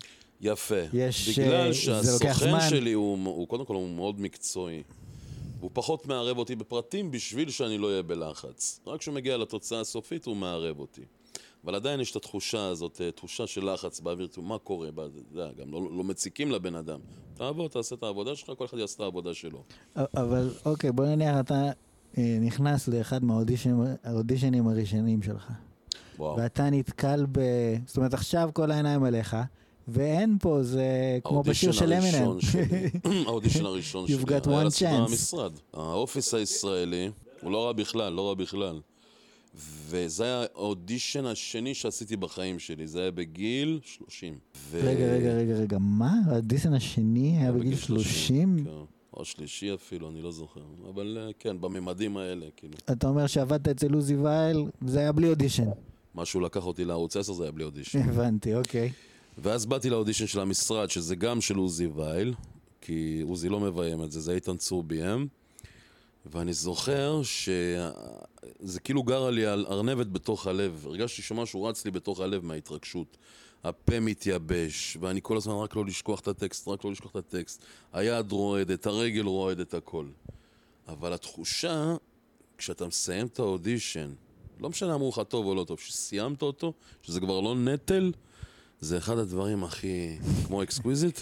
יפה. יש, בגלל אה, לוקח שהסוכן. שלי הוא, הוא קודם כל הוא מאוד מקצועי. הוא פחות מערב אותי בפרטים בשביל שאני לא אהיה בלחץ. רק כשהוא מגיע לתוצאה הסופית הוא מערב אותי. אבל עדיין יש את התחושה הזאת, אה, תחושה של לחץ באוויר, מה קורה, אתה יודע, גם לא, לא מציקים לבן אדם. תעבוד, תעשה את העבודה שלך, כל אחד יעשה את העבודה שלו. אבל אוקיי, בוא נניח אתה אה, נכנס לאחד מהאודישנים האודישנים הראשונים שלך, וואו. ואתה נתקל ב... זאת אומרת, עכשיו כל העיניים עליך, ואין פה, זה כמו בשיר של אמינם. <laughs> האודישן הראשון שלי, You've got היה one chance. במשרד. האופיס הישראלי, הוא לא רע בכלל, לא רע בכלל. וזה היה האודישן השני שעשיתי בחיים שלי, זה היה בגיל 30. ו... רגע, רגע, רגע, רגע, מה? הדיסן השני היה בגיל 30? כן, או שלישי אפילו, אני לא זוכר. אבל אה, כן, בממדים האלה, כאילו. אתה אומר שעבדת אצל עוזי וייל, זה היה בלי אודישן. משהו לקח אותי לערוץ 10, זה היה בלי אודישן. הבנתי, אוקיי. ואז באתי לאודישן של המשרד, שזה גם של עוזי וייל, כי עוזי לא מביים את זה, זה איתן צור ביים. ואני זוכר שזה כאילו גרה לי על ארנבת בתוך הלב. הרגשתי שמשהו רץ לי בתוך הלב מההתרגשות. הפה מתייבש, ואני כל הזמן רק לא לשכוח את הטקסט, רק לא לשכוח את הטקסט. היד רועדת, הרגל רועדת, הכל. אבל התחושה, כשאתה מסיים את האודישן, לא משנה אמרו לך טוב או לא טוב, שסיימת אותו, שזה כבר לא נטל, זה אחד הדברים הכי, כמו exquisite,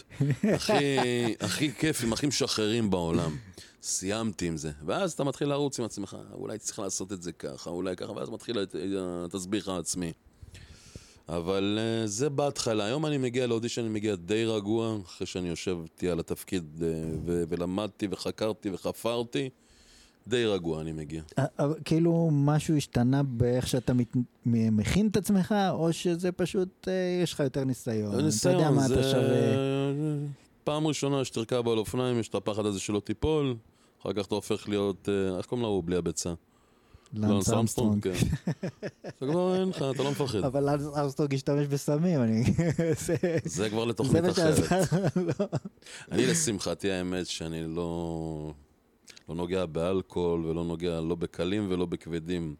הכי, הכי כיפים, הכי משחררים בעולם. סיימתי עם זה. ואז אתה מתחיל לרוץ עם עצמך, אולי צריך לעשות את זה ככה, אולי ככה, ואז מתחיל התסביך העצמי. אבל אה, זה בהתחלה. היום אני מגיע לאודישן, אני מגיע די רגוע, אחרי שאני יושב איתי על התפקיד ו- ולמדתי וחקרתי וחפרתי. די רגוע אני מגיע. אה, כאילו משהו השתנה באיך שאתה מת... מכין את עצמך, או שזה פשוט, אה, יש לך יותר ניסיון. אתה יודע ניסיון, מה זה... אתה שווה. פעם ראשונה שתרכב על אופניים, יש את הפחד הזה שלא תיפול, אחר כך אתה הופך להיות, אה, איך קוראים לו בלי הביצה? לנס ארמסטרונג. כן. זה כבר אין לך, אתה לא מפחד. אבל לנס ארמסטרונג השתמש בסמים, אני... זה- כבר לתוכנית אחרת. אני לשמחתי האמת שאני לא, לא נוגע באלכוהול ולא נוגע לא בקלים ולא בכבדים.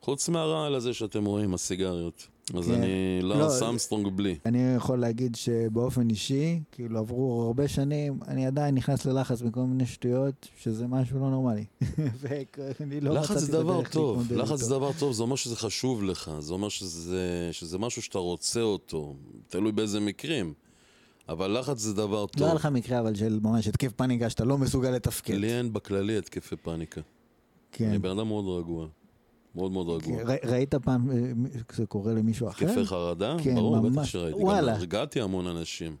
חוץ מהרעל הזה שאתם רואים, הסיגריות. אז כן. אני לא, לא סמסטרונג בלי. אני יכול להגיד שבאופן אישי, כאילו עברו הרבה שנים, אני עדיין נכנס ללחץ מכל מיני שטויות, שזה משהו לא נורמלי. <laughs> ואני לא לחץ זה דבר טוב, לחץ. זה דבר טוב, זה אומר שזה חשוב לך, זה אומר שזה, שזה משהו שאתה רוצה אותו, תלוי באיזה מקרים, אבל לחץ זה דבר טוב. לא היה לך מקרה אבל של ממש התקף פאניקה שאתה לא מסוגל לתפקד. לי אין בכללי התקפי פאניקה. כן. אני בן אדם מאוד רגוע, מאוד מאוד רגוע. ר- ראית פעם אה, זה קורה למישהו אחר? התקפי חרדה? כן, ברור, בטח ממש. שראיתי. וואלה. גם הרגעתי המון אנשים.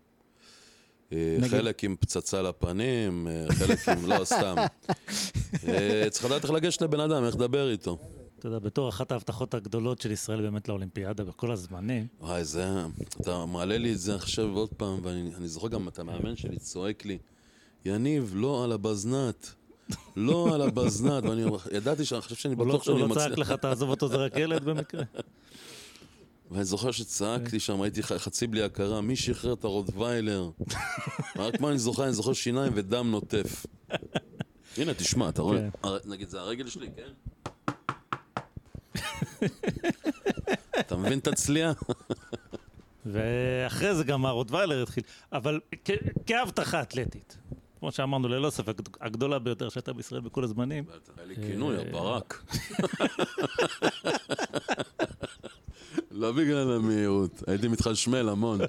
אה, נגיד- חלק עם פצצה לפנים, אה, חלק עם... לא, סתם. <laughs> צריך לדעת איך לגשת לבן אדם, איך לדבר איתו. אתה יודע, בתור אחת ההבטחות הגדולות של ישראל באמת לאולימפיאדה בכל הזמנים, וואי, זה... אתה מעלה לי את זה עכשיו עוד פעם, ואני אני זוכר גם את המאמן שלי צועק לי, יניב, לא על הבזנת. לא על הבזנת, ואני ידעתי שאני חושב שאני הוא לא- בטוח הוא שאני לא צעק מצליח. לך, תעזוב אותו, זה רק ילד במקרה. <laughs> ואני זוכר שצעקתי שם, הייתי חצי בלי הכרה, מי שחרר את הרוטוויילר? <laughs> רק מה אני זוכר, אני זוכר שיניים ודם נוטף. <laughs> הנה, תשמע, אתה רואה? כן. נגיד, זה הרגל שלי, כן? אתה מבין את הצליעה? ואחרי זה גם הרוטוויילר התחיל. אבל כהבטחה אתלטית, כמו שאמרנו, ללא ספק, הגדולה ביותר שהייתה בישראל בכל הזמנים, היה לי כינוי, אה, הברק. לא בגלל המהירות, הייתי מתחשמל המון.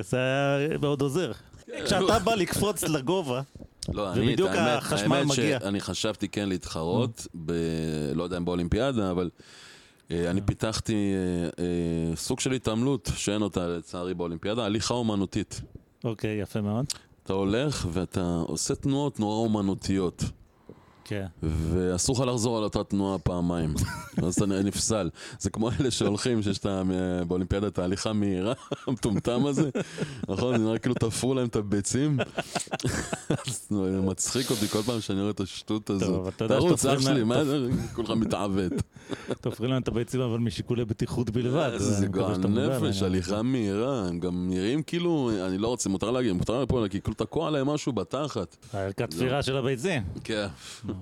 זה היה מאוד עוזר. כשאתה בא לקפוץ לגובה, לא, אני, ובדיוק האמת- החשמל האמת מגיע. שאני חשבתי כן להתחרות, ב... לא יודע אם באולימפיאדה, אבל אה, אני פיתחתי אה, אה, סוג של התעמלות שאין אותה לצערי באולימפיאדה, הליכה אומנותית. אוקיי, יפה מאוד. אתה הולך ואתה עושה תנועות נורא אומנותיות, כן. ואסור לך לחזור על אותה תנועה פעמיים, <laughs> אז אתה נפסל. זה כמו אלה שהולכים, שיש את ה- באולימפיאדה את ההליכה מהירה, <laughs> המטומטם הזה, נכון? זה נראה כאילו תפרו להם את הביצים. <laughs> אז זה מצחיק אותי כל פעם שאני רואה את השטות הזו. תרוץ, אח שלי, מה זה? כולך מתעוות. תופרים להם את הביצים, אבל משיקולי בטיחות בלבד. זה אני מקווה גועל נפש, הליכה מהירה, הם גם נראים כאילו, אני לא רוצה, מותר להגיד, מותר לפה, כי כאילו תקוע להם משהו בתחת. הערכת תפירה של הביצים. כן,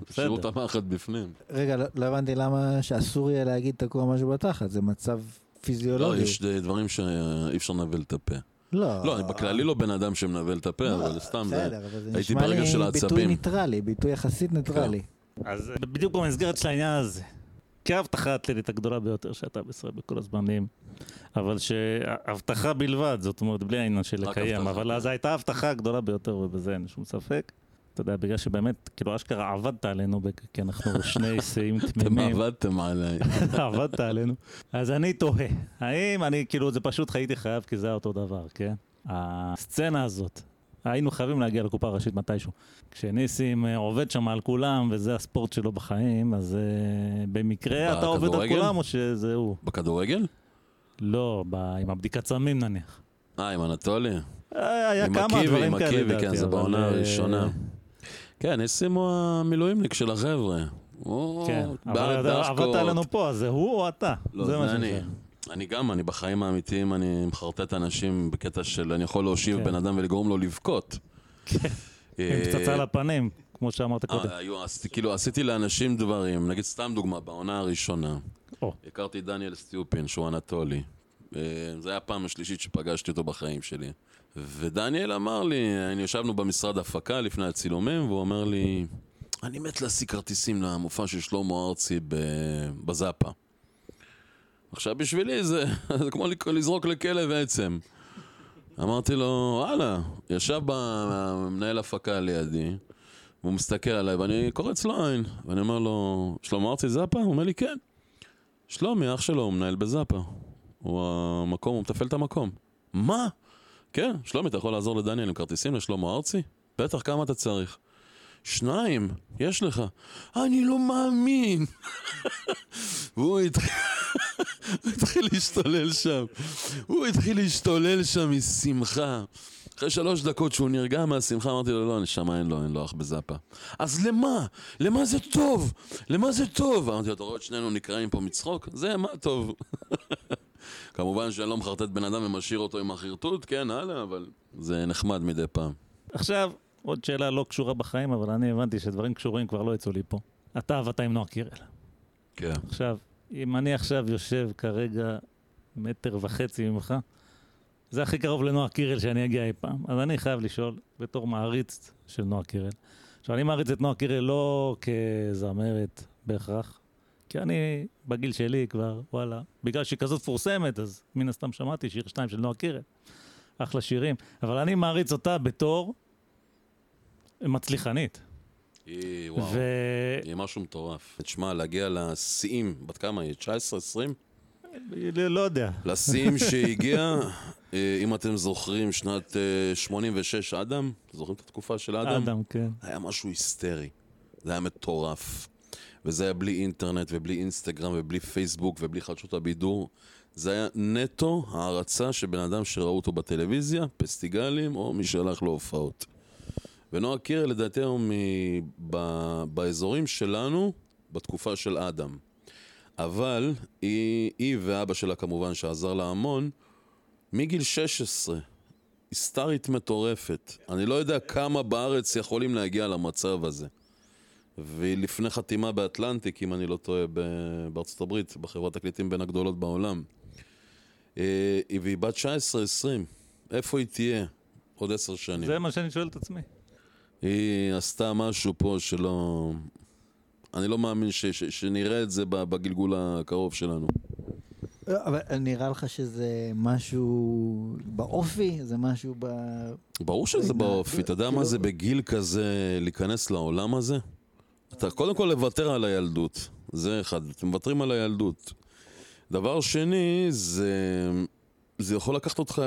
בסדר. השאירו את המחט בפנים. רגע, לא- לא הבנתי למה שאסור יהיה להגיד תקוע משהו בתחת, זה מצב לא, פיזיולוגי. יש דברים שאי אפשר לנבל את הפה. לא. לא, אני בכללי לא בן אדם שמנבל את הפה, אבל סתם זה... בסדר, אבל זה הייתי נשמע ברגע של לי ביטוי. ניטרלי, ביטוי יחסית ניטרלי. אז אה, בדיוק במסגרת של העניין הזה, כהבטחה האתלטית הגדולה ביותר שהייתה בישראל בכל הזמנים, אבל שהבטחה בלבד, זאת אומרת, בלי העניין של לקיים, אבל כן. אז הייתה ההבטחה הגדולה ביותר, ובזה אין שום ספק. אתה יודע, בגלל שבאמת, כאילו, אשכרה עבדת עלינו, כי אנחנו שני <laughs> שיאים אתם תמימים. עבדתם עליי. <laughs> עבדת עלינו. אז אני תוהה, האם אני, כאילו, זה פשוט הייתי חייב כי זה היה אותו דבר, כן? הסצנה הזאת, היינו חייבים להגיע לקופה הראשית מתישהו. כשניסים אה, עובד שם על כולם, וזה הספורט שלו בחיים, אז אה, במקרה אתה עובד על? כולם, או שזה הוא? בכדורגל? לא, ב- עם הבדיקת סמים נניח. אה, עם אנטולי? אה, היה עם כמה דברים עם כאלה, הקיבי, לדעתי, כן, זה בעונה הראשונה. כן, הוא המילואימניק של החבר'ה. הוא כן, בעל אבל אתה עבדת דחקות. עלינו פה, אז זה הוא או אתה? לא, זה זה אני. אני גם, אני בחיים האמיתיים, אני מחרטט אנשים בקטע של אני יכול להושיב כן. בן אדם ולגרום לו לבכות. עם אה, פצצה לפנים, כמו שאמרת קודם. אה, היו, עשיתי, כאילו, עשיתי לאנשים דברים, נגיד סתם דוגמה, בעונה הראשונה, או. הכרתי דניאל סטיופין, שהוא אנטולי. אה, זו הייתה הפעם השלישית שפגשתי אותו בחיים שלי. ודניאל אמר לי, אני ישבנו במשרד הפקה לפני הצילומים, והוא אמר לי, אני מת להשיג כרטיסים למופע של שלמה ארצי בזאפה. עכשיו בשבילי זה, <laughs> זה כמו לזרוק לכלב עצם. אמרתי לו, וואלה, ישב מנהל הפקה לידי, והוא מסתכל עליי, ואני קורץ לו עין, ואני אומר לו, שלמה ארצי זאפה? הוא אומר לי, כן. שלומי, אח שלו, הוא מנהל בזאפה. הוא המקום, הוא מתפעל את המקום. מה? כן, שלומי, אתה יכול לעזור לדניאל עם כרטיסים לשלמה ארצי? בטח, כמה אתה צריך? שניים, יש לך. אני לא מאמין. <laughs> והוא התחיל... <laughs> הוא התחיל להשתולל שם. הוא התחיל להשתולל שם משמחה. אחרי שלוש דקות שהוא נרגע מהשמחה, אמרתי לו, לא, נשמה, אין לו, אין לו אח בזאפה. אז למה? למה זה טוב? למה זה טוב? אמרתי לו, אתה רואה את שנינו נקרעים פה מצחוק? זה מה טוב. <laughs> כמובן שאני לא מחרטט בן אדם ומשאיר אותו עם החרטוט, כן, הלאה, אבל זה נחמד מדי פעם. עכשיו, עוד שאלה לא קשורה בחיים, אבל אני הבנתי שדברים קשורים כבר לא יצאו לי פה. אתה ואתה עם נועה קירל. כן. עכשיו, אם אני עכשיו יושב כרגע מטר וחצי ממך, זה הכי קרוב לנועה קירל שאני אגיע אי פעם. אז אני חייב לשאול, בתור מעריץ של נועה קירל. עכשיו, אני מעריץ את נועה קירל לא כזמרת בהכרח, כי אני בגיל שלי כבר, וואלה, בגלל שהיא כזאת מפורסמת, אז מן הסתם שמעתי שיר שתיים של נועה קירל. אחלה שירים. אבל אני מעריץ אותה בתור מצליחנית. היא, וואו, ו... היא משהו מטורף. תשמע, להגיע לשיאים, בת כמה היא? 19, 20? לא יודע. לשיאים <laughs> שהגיע, אה, אם אתם זוכרים, שנת אה, 86, אדם? זוכרים את התקופה של אדם? אדם, כן. היה משהו היסטרי. זה היה מטורף. וזה היה בלי אינטרנט ובלי אינסטגרם ובלי פייסבוק ובלי חדשות הבידור. זה היה נטו הערצה של בן אדם שראו אותו בטלוויזיה, פסטיגלים, או מי שהלך להופעות. ונועה קירל לדעתי היום ב- באזורים שלנו, בתקופה של אדם. אבל היא, היא ואבא שלה כמובן, שעזר לה המון, מגיל 16, היסטרית מטורפת. אני לא יודע כמה בארץ יכולים להגיע למצב הזה. והיא לפני חתימה באטלנטיק, אם אני לא טועה, בארצות הברית, בחברת תקליטים בין הגדולות בעולם. אה, והיא בת 19-20, איפה היא תהיה עוד עשר שנים? זה מה שאני שואל את עצמי. היא עשתה משהו פה שלא... אני לא מאמין ש, ש, שנראה את זה ב- בגלגול הקרוב שלנו. לא, אבל נראה לך שזה משהו באופי? זה משהו ב... ברור שזה רגע, באופי, אתה יודע מה כאילו- זה בגיל כזה להיכנס לעולם הזה? אתה קודם כל לוותר על הילדות, זה אחד, אתם מוותרים על הילדות. דבר שני, זה, זה יכול לקחת אותך,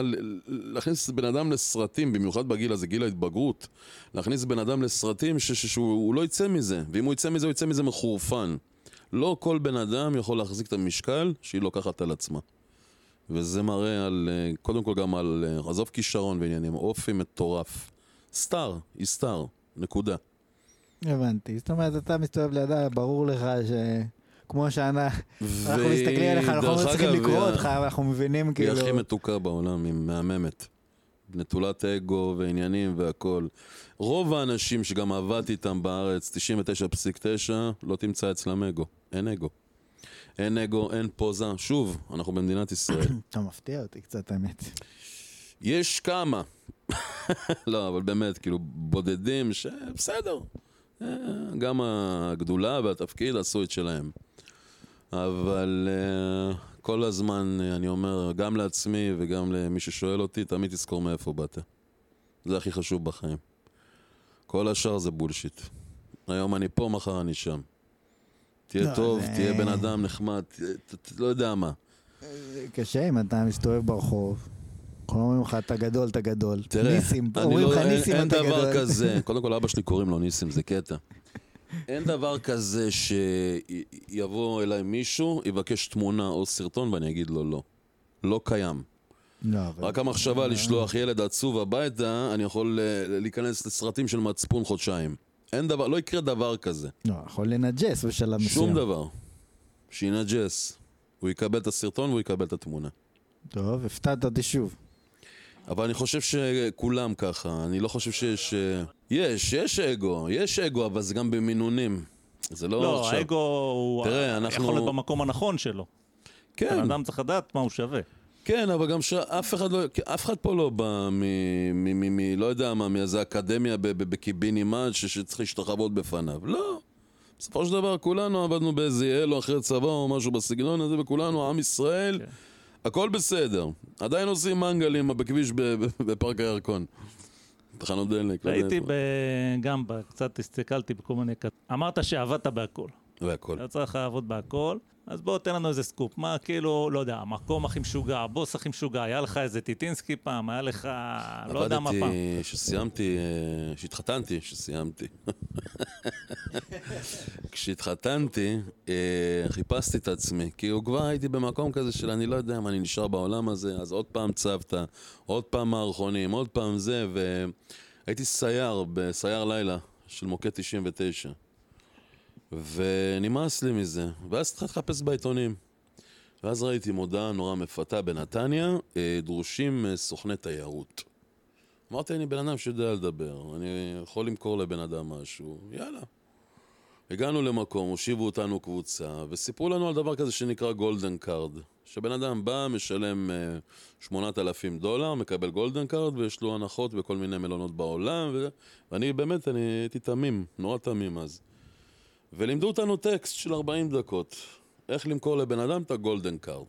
להכניס בן אדם לסרטים, במיוחד בגיל הזה, גיל ההתבגרות, להכניס בן אדם לסרטים ש, ש, שהוא הוא לא יצא מזה, ואם הוא יצא מזה, הוא יצא מזה מחורפן. לא כל בן אדם יכול להחזיק את המשקל שהיא לוקחת על עצמה. וזה מראה על, קודם כל גם על, עזוב כישרון ועניינים, אופי מטורף. סטאר, היא סטאר, נקודה. הבנתי. זאת אומרת, אתה מסתובב לידה, ברור לך ש... כמו שאנחנו מסתכלים עליך, אנחנו לא צריכים לקרוא היא אותך, אבל אנחנו מבינים היא כאילו... הכי מתוקה בעולם, היא מהממת. נטולת אגו ועניינים והכל. רוב האנשים שגם עבדתי איתם בארץ, 99.9, לא תמצא אצלם אגו. אין אגו. אין אגו, אין פוזה. שוב, אנחנו במדינת ישראל. <coughs> אתה מפתיע אותי קצת, האמת. יש כמה. <laughs> לא, אבל באמת, כאילו, בודדים שבסדר. גם הגדולה והתפקיד עשו את שלהם. אבל אה, כל הזמן אה, אני אומר, גם לעצמי וגם למי ששואל אותי, תמיד תזכור מאיפה באת. זה הכי חשוב בחיים. כל השאר זה בולשיט. היום אני פה, מחר אני שם. תהיה לא, טוב, זה- תהיה בן אדם נחמד, ת- ת- ת- לא יודע מה. קשה אם אתה מסתובב ברחוב. אנחנו אומרים לך, אתה גדול, אתה גדול. תראה, ניסים, אני אומרים לא, לך אין, ניסים, אין אתה דבר גדול. כזה, <laughs> קודם כל אבא שלי קוראים לו ניסים, זה קטע. אין דבר כזה שיבוא אליי מישהו, יבקש תמונה או סרטון ואני אגיד לו לא. לא קיים. לא. רק המחשבה לשלוח ילד עצוב הביתה, אני יכול אה, להיכנס לסרטים של מצפון חודשיים. אין דבר, לא יקרה דבר כזה. לא, יכול לנג'ס בשלב מסוים. שום דבר. שינג'ס. הוא יקבל את הסרטון והוא יקבל את התמונה. טוב, הפתעת אותי שוב. אבל אני חושב שכולם ככה, אני לא חושב שיש... אה, יש, יש אגו, יש אגו, אבל זה גם במינונים. זה לא, לא, עכשיו... האגו הוא תראה, אנחנו- יכול להיות במקום הנכון שלו. כן, בן אדם צריך לדעת מה הוא שווה. כן, אבל גם שאף אחד לא... אף אחד פה לא בא מ... מ... מ... מ... לא יודע מה, מאיזה אקדמיה. בקיבינימט ש... שצריך להשתחוות בפניו. לא. בסופו של דבר כולנו עבדנו באיזה אלו אחרי צבא או משהו בסגנון הזה, וכולנו עם ישראל, כן. הכל בסדר. עדיין עושים מנגלים בכביש. בפארק הירקון. תחנות דלק. לא. ב- גם, קצת הסתכלתי בכל מיני... אמרת שעבדת בהכל. והכל. יצא לך לעבוד בהכל, אז בוא, תן לנו איזה סקופ. מה, כאילו, לא יודע, המקום הכי משוגע, הבוס הכי משוגע, היה לך איזה טיטינסקי פעם, היה לך, לא יודע מה פעם. עבדתי, כשסיימתי, כשהתחתנתי, כשסיימתי. <laughs> כשהתחתנתי, אה, חיפשתי את עצמי, כי הוא כבר הייתי במקום כזה של אני לא יודע אם אני נשאר בעולם הזה, אז עוד פעם צוותא, עוד פעם מערכונים, עוד פעם זה, והייתי סייר, בסייר לילה של מוקד 99. ונמאס לי מזה, ואז התחלתי לחפש בעיתונים. ואז ראיתי מודעה נורא מפתה בנתניה, אה, דרושים אה, סוכני תיירות. אמרתי, אני בן אדם שיודע לדבר, אני יכול למכור לבן אדם משהו, יאללה. הגענו למקום, הושיבו אותנו קבוצה, וסיפרו לנו על דבר כזה שנקרא golden card. שבן אדם בא, משלם אה, 8,000 דולר, מקבל golden card, ויש לו הנחות בכל מיני מלונות בעולם, ו... ואני באמת, אני הייתי תמים, נורא תמים אז. ולימדו אותנו טקסט של 40 דקות, איך למכור לבן אדם את ה golden card.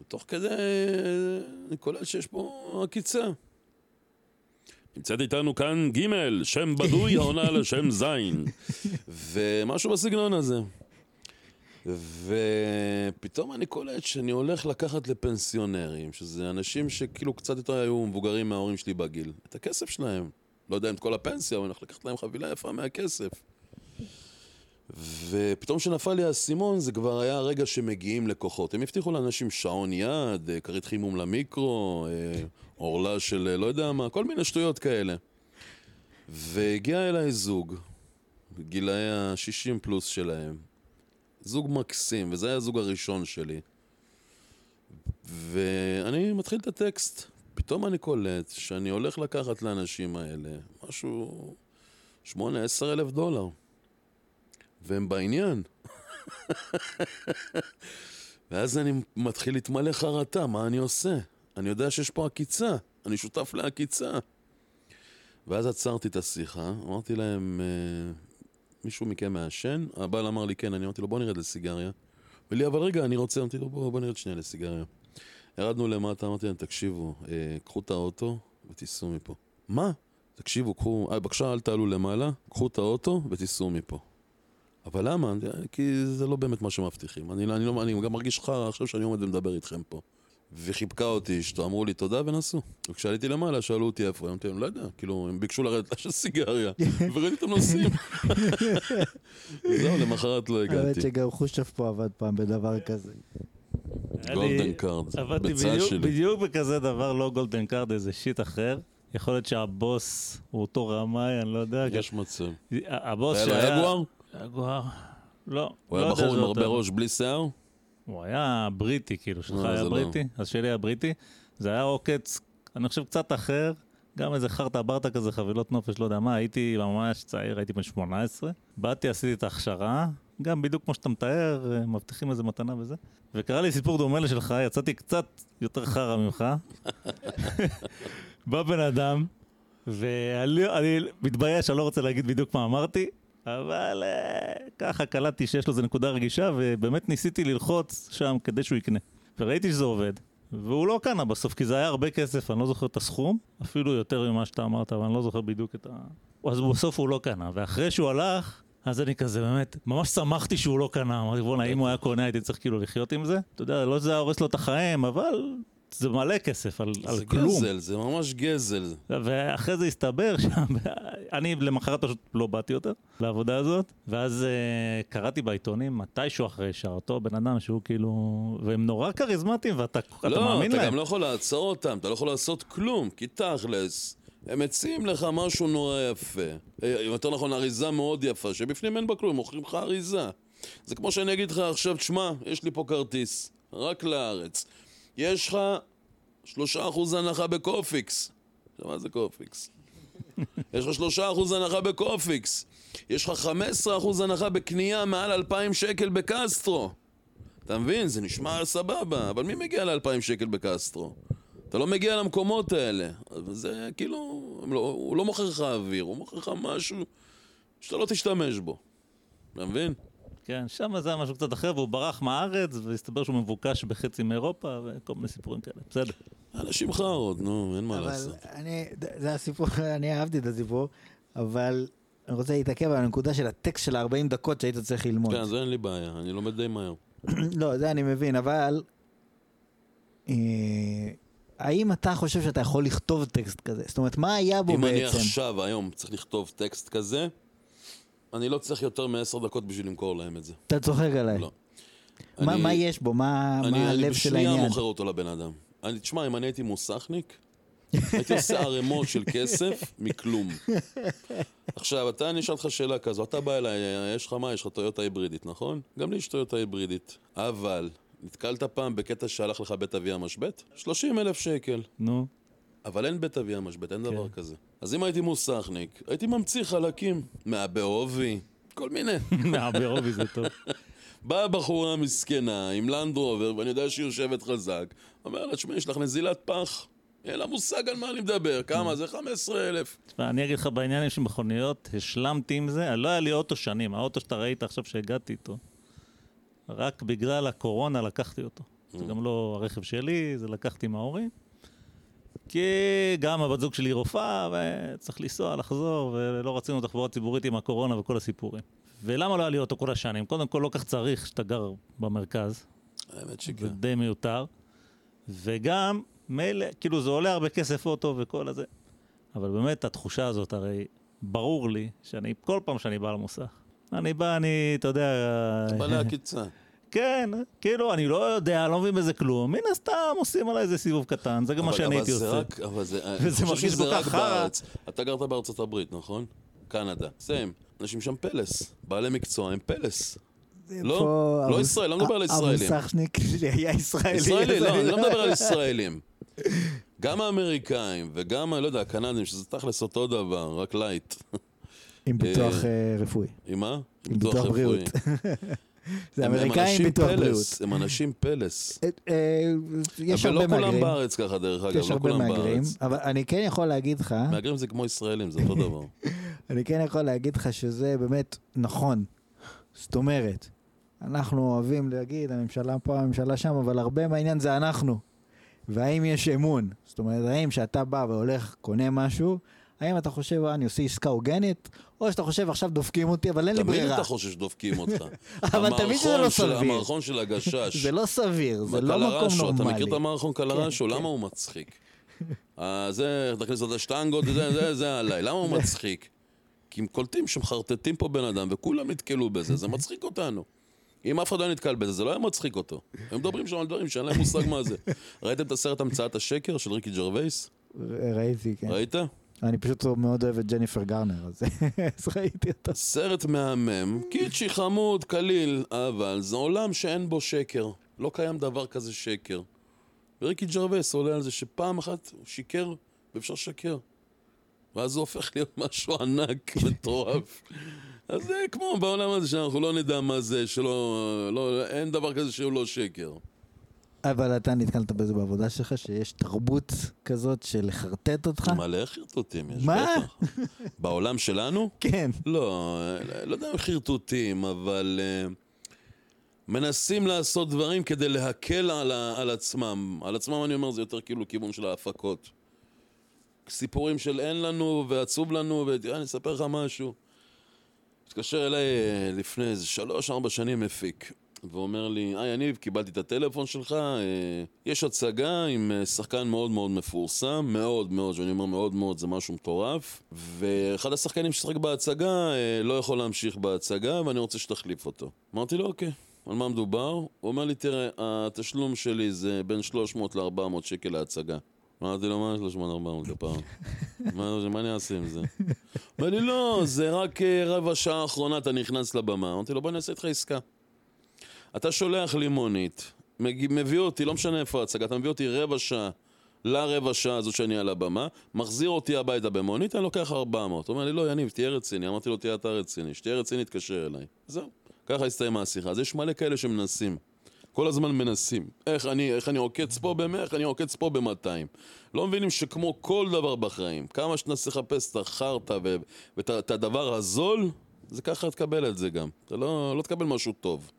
ותוך כדי אני קולט שיש פה עקיצה. נמצאת איתנו כאן ג', שם בדוי <laughs> העונה לשם זין. ומשהו בסגנון הזה. ופתאום אני קולט שאני הולך לקחת לפנסיונרים, שזה אנשים שכאילו קצת יותר היו מבוגרים מההורים שלי בגיל, את הכסף שלהם. לא יודע אם את כל הפנסיה, אבל אני הולך לקחת להם חבילה יפה מהכסף. ופתאום כשנפל לי האסימון זה כבר היה הרגע שמגיעים לקוחות. הם הבטיחו לאנשים שעון יד, אה, כרית חימום למיקרו, אה, עורלה של אה, לא יודע מה, כל מיני שטויות כאלה. והגיע אליי זוג, גילאי ה-60 פלוס שלהם. זוג מקסים, וזה היה הזוג הראשון שלי. ואני מתחיל את הטקסט. פתאום אני קולט שאני הולך לקחת לאנשים האלה משהו, 8-10 אלף דולר. והם בעניין. ואז אני מתחיל להתמלא חרטה, מה אני עושה? אני יודע שיש פה עקיצה, אני שותף לעקיצה. ואז עצרתי את השיחה, אמרתי להם, אה, מישהו מכם מעשן? הבעל אמר לי כן, אני אמרתי לו בוא נרד לסיגריה. ולי, אבל רגע, אני רוצה, אמרתי לו בוא, בוא נרד שנייה לסיגריה. ירדנו למטה, אמרתי להם, תקשיבו, אה, קחו את האוטו ותיסעו מפה. מה? תקשיבו, קחו, אה, בבקשה אל תעלו למעלה, קחו את האוטו ותיסעו מפה. אבל למה? כי זה לא באמת מה שמבטיחים. אני, אני, לא, אני גם מרגיש חרא עכשיו שאני עומד ומדבר איתכם פה. וחיבקה אותי אשתו, אמרו לי תודה ונסעו. וכשעליתי למעלה שאלו אותי איפה, אמרתי להם, לא יודע, כאילו, הם ביקשו לרדת <laughs> לשל סיגריה, וראיתי אותם נוסעים. <laughs> זהו, למחרת לא האמת הגעתי. שגם חושף פה עבד פעם בדבר כזה. golden card, עבדתי בצד שלי. בדיוק בכזה דבר, לא golden card, איזה shit אחר. יכול להיות שהבוס הוא אותו רמאי, אני לא יודע. יש מצב. הבוס היה לו יגואר? לא. הוא לא היה בחור עם הרבה ראש בלי שיער? הוא היה בריטי, כאילו, שלך לא, היה לא. בריטי, אז שלי היה בריטי. זה היה עוקץ, אני חושב, קצת אחר. גם איזה חרטה ברטה כזה, חבילות נופש, לא יודע מה, הייתי ממש צעיר, הייתי בן 18. באתי, עשיתי את ההכשרה, גם בדיוק כמו שאתה מתאר, אה, מבטיחים איזה מתנה וזה. וקרה לי סיפור דומה לשלך, יצאתי קצת יותר חרא ממך. <laughs> בא בן אדם, ואני אני מתבייש, אני לא רוצה להגיד בדיוק מה אמרתי, אבל אה, ככה קלטתי שיש לו איזה נקודה רגישה, ובאמת ניסיתי ללחוץ שם כדי שהוא יקנה. וראיתי שזה עובד, והוא לא קנה בסוף, כי זה היה הרבה כסף, אני לא זוכר את הסכום, אפילו יותר ממה שאתה אמרת, אבל אני לא זוכר בדיוק את ה... אז בסוף הוא לא קנה, ואחרי שהוא הלך... אז אני כזה באמת, ממש שמחתי שהוא לא קנה, אמרתי בואנה, אם הוא היה קונה הייתי צריך כאילו לחיות עם זה. אתה יודע, לא שזה היה הורס לו את החיים, אבל זה מלא כסף על, על זה כלום. גזל, זה ממש גזל. ואחרי זה הסתבר שם, <laughs> אני למחרת פשוט לא באתי יותר לעבודה הזאת, ואז uh, קראתי בעיתונים מתישהו אחרי שעה, אותו בן אדם שהוא כאילו, והם נורא כריזמטיים ואתה אתה לא, מאמין אתה להם. גם לא יכול לעצור אותם, אתה לא יכול לעשות כלום, כי תכלס, הם מציעים לך משהו נורא יפה. אה, יותר נכון, אריזה מאוד יפה, שבפנים אין בה כלום, מוכרים לך אריזה. זה כמו שאני אגיד לך עכשיו, תשמע, יש לי פה כרטיס, רק לארץ. יש לך שלושה אחוז הנחה בקופיקס. עכשיו, מה זה קופיקס? <laughs> יש לך שלושה אחוז הנחה בקופיקס. יש לך 15 אחוז הנחה בקנייה מעל 2,000 שקל בקסטרו. אתה מבין? זה נשמע סבבה, אבל מי מגיע ל-2,000 שקל בקסטרו? אתה לא מגיע למקומות האלה. זה כאילו, לא, הוא לא מוכר לך אוויר, הוא מוכר לך משהו שאתה לא תשתמש בו. אתה מבין? כן, שם זה היה משהו קצת אחר, והוא ברח מהארץ, והסתבר שהוא מבוקש בחצי מאירופה, וכל מיני סיפורים כאלה. בסדר. אנשים חארות, נו, אין מה אבל לעשות. אני, זה הסיפור, <laughs> אני אהבתי את הסיפור, אבל אני רוצה להתעכב על הנקודה של הטקסט של 40 דקות שהיית צריך ללמוד. כן, זה אין לי בעיה, אני לומד די מהר. <clears throat> לא, זה אני מבין, אבל... אה, האם אתה חושב שאתה יכול לכתוב טקסט כזה? זאת אומרת, מה היה בו אם בעצם? אני עכשיו, היום, צריך לכתוב טקסט כזה, אני לא צריך יותר מעשר דקות בשביל למכור להם את זה. אתה צוחק עליי. לא. מה, אני- מה יש בו? מה, אני, מה אני הלב של בשנייה העניין? מוכר אותו לבן אדם. אני, תשמע, אם אני הייתי מוסכניק, הייתי עושה ערימות של כסף מכלום. עכשיו, אתה, אני אשאל אותך שאלה כזו, אתה בא אליי, יש לך מה? יש לך טויוטה היברידית, נכון? גם לי יש טויוטה היברידית. אבל, נתקלת פעם בקטע שהלך לך בית אבי המשבט? 30 אלף שקל. נו, אבל אין בית אבי המשבט, אין כן. דבר כזה. אז אם הייתי מוסכניק, הייתי ממציא חלקים מהבעובי, כל מיני. <laughs> מהבירובי זה טוב. <laughs> באה בחורה מסכנה עם לנדרובר, ואני יודע שהיא יושבת חזק, אומר לה, תשמעי, יש לך נזילת פח. אין לה מושג על מה אני מדבר, כמה זה? 15 אלף. תשמע, אני אגיד לך, בעניינים של מכוניות, השלמתי עם זה, לא היה לי אוטו שנים, האוטו שאתה ראית עכשיו שהגעתי איתו, רק בגלל הקורונה לקחתי אותו. זה גם לא הרכב שלי, זה לקחתי מההורים. כי גם הבת זוג שלי רופאה, וצריך לנסוע, לחזור, ולא רצינו תחבורה ציבורית עם הקורונה וכל הסיפורים. ולמה לא היה לי אוטו כל השנים? קודם כל, לא כך צריך שאתה גר במרכז, האמת זה שכן. די מיותר. וגם, מילא, כאילו זה עולה הרבה כסף אוטו וכל הזה. אבל באמת, התחושה הזאת, הרי ברור לי שאני, כל פעם שאני בא למוסך, אני בא, אני, אתה יודע... בעלי עקיצה. כן, כאילו, אני לא יודע, לא מבין בזה כלום. מן הסתם עושים עליי איזה סיבוב קטן, זה גם מה שאני הייתי עושה. רק- אבל זה... וזה אני חושב מרגיש שזה כל כך רק חרא. בארץ. אתה גרת בארצות הברית, נכון? קנדה. סיים. אנשים שם פלס. בעלי מקצוע הם פלס. לא, פה לא ישראל, לא מדבר על ישראלים. המוסכניק <laughs> שהיה ישראלי. ישראלי, לא, אני לא מדבר על <laughs> ישראלים. גם האמריקאים וגם, לא יודע, הקנדים, שזה תכלס אותו דבר, רק light. עם ביטוח אה, רפואי. עם מה? עם ביטוח בריאות. <laughs> זה אמריקאים ביטוח בריאות. הם אנשים פלס. אה, יש אבל הרבה לא כולם מהגרים. בארץ ככה, דרך אגב, יש לא הרבה כולם מהגרים, בארץ. אבל אני כן יכול להגיד לך, מהגרים זה כמו ישראלים, זה אותו דבר. <laughs> אני כן יכול להגיד לך שזה באמת נכון. זאת אומרת, אנחנו אוהבים להגיד, הממשלה פה, הממשלה שם, אבל הרבה מהעניין זה אנחנו. והאם יש אמון? זאת אומרת, האם שאתה בא והולך, קונה משהו, האם אתה חושב, "אה, אני עושה עסקה הוגנת, או שאתה חושב, עכשיו דופקים אותי, אבל אין לי תמיד ברירה. אתה חושב שדופקים אותך. <laughs> אבל תמיד שזה לא סביר. המערכון של הגשש. <laughs> זה לא סביר, זה לא מקום בקלרשו, אתה נורמלי. מכיר את המערכון קלרשו? כן. למה הוא מצחיק? אה, זה, תכניס את השטנגות, זה, זה, זה עליי. למה הוא מצחיק? כי הם קולטים שמחרטטים פה בן אדם וכולם נתקלו בזה, זה מצחיק אותנו. אם אף אחד לא נתקל בזה, זה לא היה מצחיק אותו. הם מדברים שם על דברים שאין להם מושג מה זה. ראיתם את הסרט המצאת השקר של ריקי ג'רווייס? ראיתי, כן. ראית? אני פשוט מאוד אוהב את ג'ניפר גרנר, אז <laughs> ראיתי אותה. סרט מהמם, קיצ'י חמוד, קליל, אבל זה עולם שאין בו שקר. לא קיים דבר כזה שקר. וריקי ג'רווייס עולה על זה שפעם אחת הוא שיקר ואפשר לשקר. ואז הוא הופך להיות <laughs> משהו ענק, <laughs> מטורף. אז זה כמו בעולם הזה שאנחנו לא נדע מה זה, שלא... לא, אין דבר כזה שהוא לא שקר. אבל אתה נתקלת בזה בעבודה שלך, שיש תרבות כזאת של לחרטט אותך? מלא חרטוטים יש, מה? בטח. <laughs> בעולם שלנו? כן. לא, לא יודע אם חרטוטים, אבל uh, מנסים לעשות דברים כדי להקל על, על עצמם. על עצמם אני אומר, זה יותר כאילו כיוון של ההפקות. סיפורים של אין לנו ועצוב לנו, ותראה, אני אספר לך משהו. התקשר אליי אה, לפני איזה שלוש-ארבע שנים מפיק, ואומר לי, היי יניב, קיבלתי את הטלפון שלך, אה, יש הצגה עם אה, שחקן מאוד מאוד מפורסם, מאוד מאוד, שאני אומר מאוד מאוד, זה משהו מטורף, ואחד השחקנים ששחק בהצגה אה, לא יכול להמשיך בהצגה, ואני רוצה שתחליף אותו. אמרתי לו, אוקיי. על מה מדובר? הוא אומר לי, תראה, התשלום שלי זה בין 300 ל-400 שקל להצגה. אמרתי לו, מה 300-400 כפרה? <laughs> מה אני אעשה עם זה? אומר לי, לא, זה רק אה, רבע שעה אחרונה אתה נכנס לבמה. אמרתי לו, בוא נעשה איתך עסקה. אתה שולח לי מונית, מביא אותי, לא משנה איפה ההצגה, אתה מביא אותי רבע שעה לרבע שעה הזו שאני על הבמה, מחזיר אותי הביתה במונית, אני לוקח 400. הוא אומר לי, לא, יניב, תהיה רציני. אמרתי לו, תהיה אתה רציני. שתהיה רציני, תתקשר אליי. זהו. ככה הסתיימה השיחה. אז יש מלא כאלה שמנסים. כל הזמן מנסים. איך אני, איך אני עוקץ פה ב-100, איך אני עוקץ פה ב-200. לא מבינים שכמו כל דבר בחיים, כמה שתנסה לחפש את החרטא ואת הדבר הזול, זה ככה תקבל את זה גם. אתה לא, לא תקבל משהו טוב.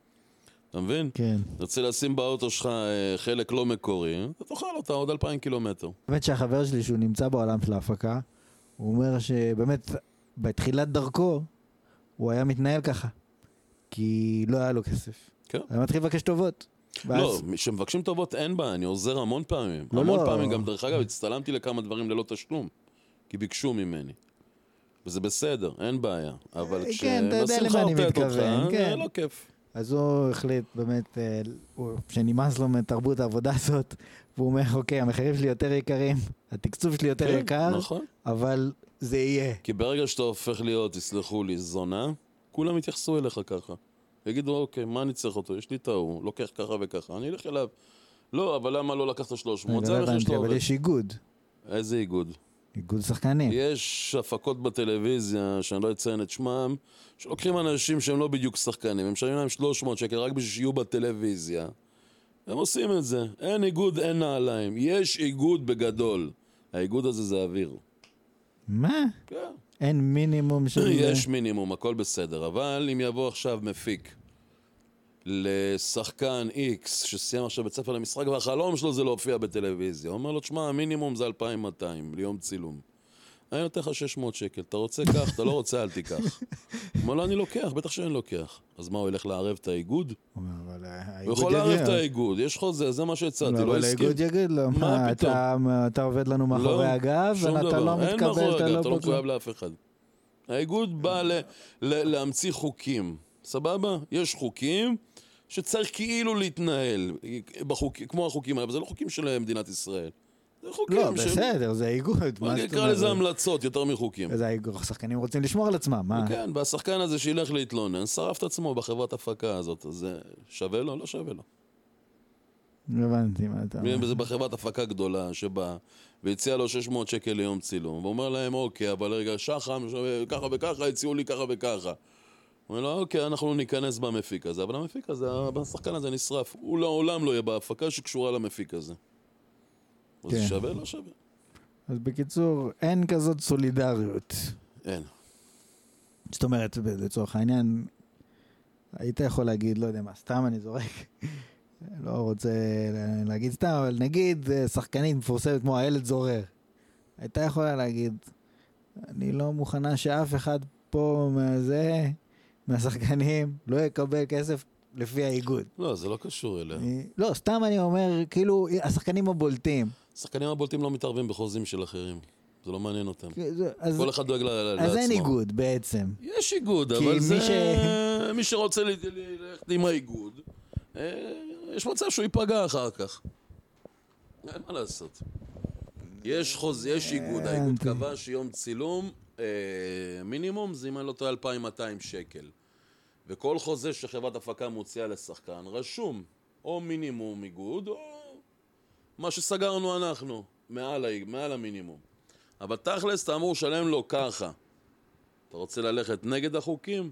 אתה מבין? כן. תרצה לשים באוטו שלך אה, חלק לא מקורי, אתה תאכל אותה עוד אלפיים קילומטר. באמת שהחבר שלי, שהוא נמצא בעולם של ההפקה, הוא אומר שבאמת, בתחילת דרכו, הוא היה מתנהל ככה. כי לא היה לו כסף. כן. היה מתחיל לבקש טובות. ואז- לא, כשמבקשים טובות אין בעיה, אני עוזר המון פעמים. לא, המון לא. פעמים, גם דרך אגב, הצטלמתי לכמה דברים ללא תשלום, כי ביקשו ממני. וזה בסדר, אין בעיה. אבל אה, כן, כשמנסים לחרטט אותך, מתכוון, כן. זה לא כיף. אז הוא החליט באמת, אה, שנמאס לו מתרבות העבודה הזאת, והוא אומר, אוקיי, המחירים שלי יותר יקרים, התקצוב שלי יותר כן, יקר, נכון. אבל זה יהיה. כי ברגע שאתה הופך להיות, תסלחו לי, זונה, כולם יתייחסו אליך ככה. יגידו, אוקיי, מה אני צריך אותו? יש לי את ההוא, לוקח ככה וככה, אני אלך אליו. לא, אבל למה לא לקחת 300? אני זה לא המחיר שאתה אבל. יש איגוד, איזה איגוד? איגוד שחקנים. יש הפקות בטלוויזיה, שאני לא אציין את שמם, שלוקחים אנשים שהם לא בדיוק שחקנים, הם משלמים להם 300 שקל רק בשביל שיהיו בטלוויזיה. הם עושים את זה. אין איגוד, אין נעליים. יש איגוד בגדול. האיגוד הזה זה אוויר. מה? כן. אין מינימום של... יש מינימום, הכל בסדר. אבל אם יבוא עכשיו מפיק לשחקן X שסיים עכשיו בית ספר למשחק והחלום שלו זה להופיע בטלוויזיה, הוא אומר לו, תשמע, המינימום זה 2,200 ליום צילום. אני נותן לך 600 שקל, אתה רוצה קח, אתה לא רוצה אל תיקח. הוא אומר לו, אני לוקח, בטח שאני לוקח. אז מה, הוא ילך לערב את האיגוד? הוא אבל יכול לערב. את האיגוד, יש חוזה, זה מה שהצעתי, לא, לא אבל הסכים. האיגוד יגיד לו, מה? אתה- עובד לנו מאחורי לא, הגב, שום ואתה. לא אין מתקבל, מאחורי אתה הגב, לא אתה לא. מחויב לאף אחד. האיגוד בא להמציא חוקים, סבבה? יש חוקים שצריך כאילו להתנהל, בחוק, כמו החוקים האלה, אבל זה לא חוקים של מדינת ישראל. זה חוקים לא, של... בסדר, זה איגוד, מה אני זאת אקרא לזה? המלצות יותר מחוקים. זה האיגוד, השחקנים רוצים לשמור על עצמם, מה? כן, והשחקן הזה שילך להתלונן, שרף את עצמו בחברת הפקה הזאת, אז זה שווה לו? לא שווה לו. הבנתי מה אתה אומר. וזה בחברת הפקה גדולה שבאה והציע לו 600 שקל ליום צילום, ואומר להם, אוקיי, אבל רגע, שחם, ככה וככה, הציעו לי ככה וככה. אומר לו, אוקיי, אנחנו ניכנס במפיק הזה, אבל המפיק הזה, השחקן הזה נשרף. הוא לעולם לא יהיה בהפקה שקשורה למפיק הזה. אז כן. זה שווה? לא שווה. אז בקיצור, אין כזאת סולידריות. אין. זאת אומרת, לצורך העניין, היית יכול להגיד, לא יודע מה, סתם אני זורק, <laughs> לא רוצה לה- להגיד סתם, אבל נגיד אה, שחקנית מפורסמת כמו איילת זורר, הייתה יכולה להגיד, אני לא מוכנה שאף אחד פה מהזה, מהשחקנים, לא יקבל כסף לפי האיגוד. לא, זה לא קשור אליה. אני- לא, סתם אני אומר, כאילו, השחקנים הבולטים. השחקנים הבולטים לא מתערבים בחוזים של אחרים. זה לא מעניין אותם. אז, כל אחד דואג ל- לעצמו. אז אין איגוד בעצם. יש איגוד, אבל מי זה... ש- מי שרוצה ללכת עם האיגוד, אה, יש מצב שהוא ייפגע אחר כך. אין מה לעשות. יש חוז... יש איגוד, האיגוד. קבע שיום צילום, מינימום זה אם אני לא טועה 2,200 שקל. וכל חוזה שחברת הפקה מוציאה לשחקן, רשום או מינימום איגוד, או מה שסגרנו אנחנו, מעל, ה- מעל המינימום. אבל תכלס אתה אמור לשלם לו ככה. אתה רוצה ללכת נגד החוקים?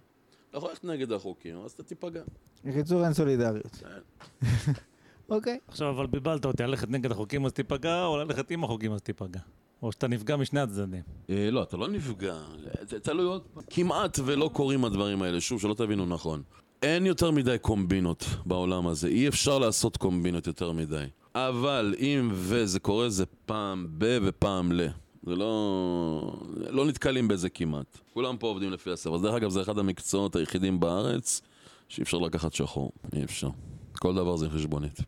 אתה יכול ללכת נגד החוקים, אז אתה תיפגע. בקיצור, אין סולידריות. כן. <laughs> אוקיי. עכשיו, אבל בלבלת אותי, ללכת נגד החוקים אז תיפגע, או ללכת עם החוקים אז תיפגע. או שאתה נפגע משני הצדדים. אה, לא, אתה לא נפגע. זה תלוי עוד פעם. כמעט ולא קורים הדברים האלה, שוב, שלא תבינו נכון. אין יותר מדי קומבינות בעולם הזה, אי אפשר לעשות קומבינות יותר מדי. אבל אם וזה קורה זה פעם ב ופעם ל. זה לא... לא נתקלים בזה כמעט. כולם פה עובדים לפי הספר. דרך אגב, זה אחד המקצועות היחידים בארץ שאי אפשר לקחת שחור. אי אפשר. כל דבר זה חשבונית.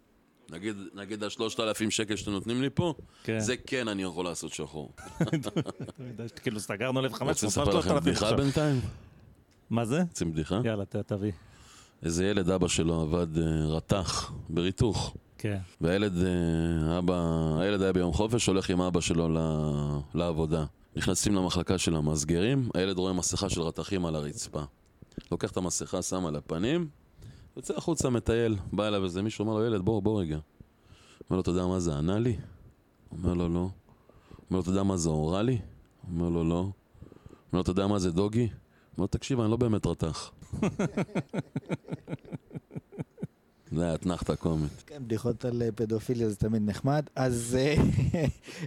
נגיד, נגיד השלושת אלפים שקל שאתם נותנים לי פה, כן. זה כן אני יכול לעשות שחור. <laughs> כאילו סגרנו רוצה 1,500, לספר לכם בדיחה בינתיים? מה זה? רוצים בדיחה? יאללה, תביא. איזה ילד אבא שלו עבד אה, רתח בריתוך. כן. והילד, אה, אבא, הילד היה ביום חופש, הולך עם אבא שלו לעבודה. נכנסים למחלקה של המסגרים, הילד רואה מסכה של רתכים על הרצפה. לוקח את המסכה, שם על הפנים, יוצא החוצה, מטייל. בא אליו איזה מישהו, אומר לו, ילד, בוא, בוא רגע. אומר לו, אתה יודע מה זה ענה לי? אומר לו, לא. אומר לו, אתה יודע מה זה אוראלי? אומר לו, לא. אומר לו, אתה יודע מה זה דוגי? אומר לו, תקשיב, אני לא באמת רתח. <laughs> זה היה אתנחתא קומית. כן, בדיחות על אה, פדופיליה זה תמיד נחמד. אז אה,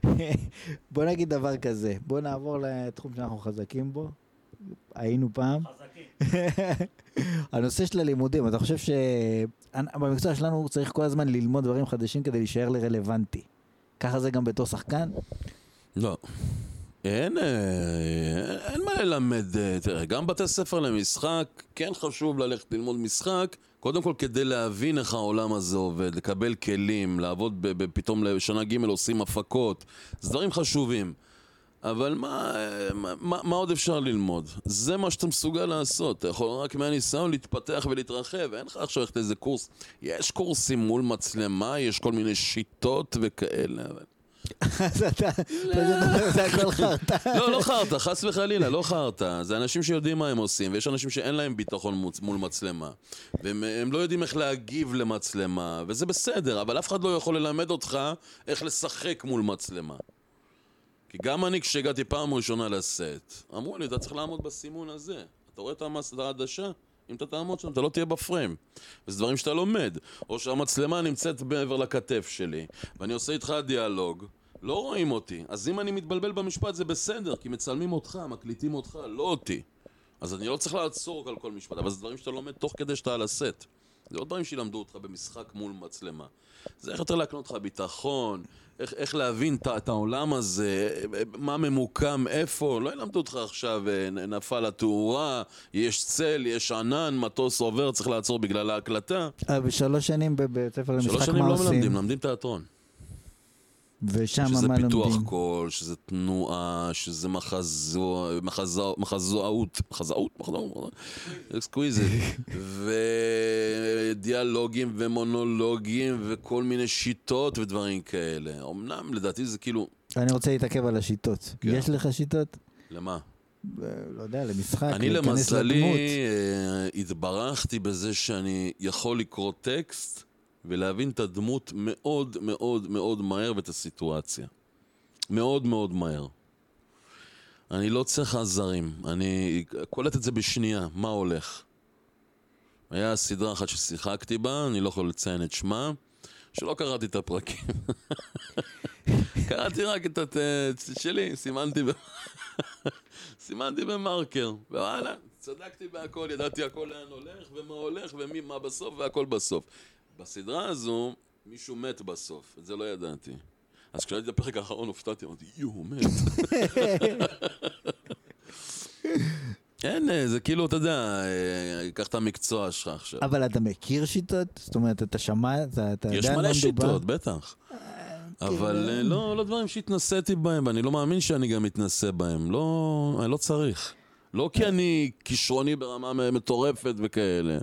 <laughs> בוא נגיד דבר כזה, בוא נעבור לתחום שאנחנו חזקים בו. היינו פעם. הנושא של הלימודים, אתה חושב שבמקצוע שלנו צריך כל הזמן ללמוד דברים חדשים כדי להישאר לרלוונטי. ככה זה גם בתור שחקן? לא. אין, אה, אין מה ללמד, אה, תראה, גם בתי ספר למשחק, כן חשוב ללכת ללמוד משחק, קודם כל כדי להבין איך העולם הזה עובד, לקבל כלים, לעבוד פתאום לשנה ג' עושים הפקות, זה דברים חשובים. אבל מה, אה, מה, מה, עוד אפשר ללמוד? זה מה שאתה מסוגל לעשות, אתה יכול רק מהניסיון להתפתח ולהתרחב, אין לך עכשיו ללכת לאיזה קורס. יש קורסים מול מצלמה, יש כל מיני שיטות וכאלה, אבל... אז אתה, זה הכל חרטא. לא, לא חרטא, חס וחלילה, לא חרטא. זה אנשים שיודעים מה הם עושים, ויש אנשים שאין להם ביטחון מול מצלמה. והם הם לא יודעים איך להגיב למצלמה, וזה בסדר, אבל אף אחד לא יכול ללמד אותך איך לשחק מול מצלמה. כי גם אני, כשהגעתי פעם ראשונה לסט, אמרו לי, אתה צריך לעמוד בסימון הזה. אתה רואה את העדשה? אם אתה תעמוד שם, אתה לא תהיה בפריים. וזה דברים שאתה לומד. או שהמצלמה נמצאת מעבר לכתף שלי, ואני עושה איתך דיאלוג, לא רואים אותי. אז אם אני מתבלבל במשפט זה בסדר, כי מצלמים אותך, מקליטים אותך, לא אותי. אז אני לא צריך לעצור על כל משפט, אבל זה דברים שאתה לומד תוך כדי שאתה על הסט. זה לא דברים שילמדו אותך במשחק מול מצלמה. זה איך יותר להקנות לך ביטחון, איך, איך להבין את- העולם הזה, מה ממוקם, איפה, לא ילמדו אותך עכשיו, אה, נפל התאורה, יש צל, יש ענן, מטוס עובר, צריך לעצור בגלל ההקלטה. אה, בשלוש שנים בבית ספר שלוש למשחק שנים מה לא מלמדים, עושים? מלמדים תיאטרון. ושם שזה מה פיתוח לומדים? קול, שזה תנועה, שזה מחזו, מחזו, מחזאות, מחזאות, מחזאות, אקסקוויזית, <laughs> ודיאלוגים ומונולוגים וכל מיני שיטות ודברים כאלה. אמנם לדעתי זה כאילו, אני רוצה להתעכב על השיטות. כן. יש לך שיטות? למה? אה, לא יודע, למשחק, אני להיכנס למזלי לדמות. אה, התברכתי בזה שאני יכול לקרוא טקסט ולהבין את הדמות מאוד מאוד מאוד מהר ואת הסיטואציה. מאוד מאוד מהר. אני לא צריך עזרים, אני קולט את זה בשנייה, מה הולך. היה סדרה אחת ששיחקתי בה, אני לא יכול לציין את שמה, שלא קראתי את הפרקים. <laughs> קראתי רק את הת... שלי, סימנתי ב... <laughs> סימנתי במרקר, ווואלה, צדקתי בהכל, ידעתי הכל לאן הולך, ומה הולך, ומי מה בסוף, והכל בסוף. בסדרה הזו, מישהו מת בסוף, את זה לא ידעתי. אז כשראיתי את הפרק האחרון הופתעתי, אמרתי, יואו, הוא מת. אין, אה, זה כאילו, אתה יודע, אה, קח את המקצוע שלך עכשיו. אבל אתה מכיר שיטות? זאת אומרת, אתה שמע, אתה יש יודע על מלא מה מדובר? שיטות, בטח. אבל אה, לא, לא דברים שהתנסיתי בהם, ואני לא מאמין שאני גם מתנסה בהם. לא, אני לא צריך. לא כי אני כישרוני ברמה מטורפת וכאלה.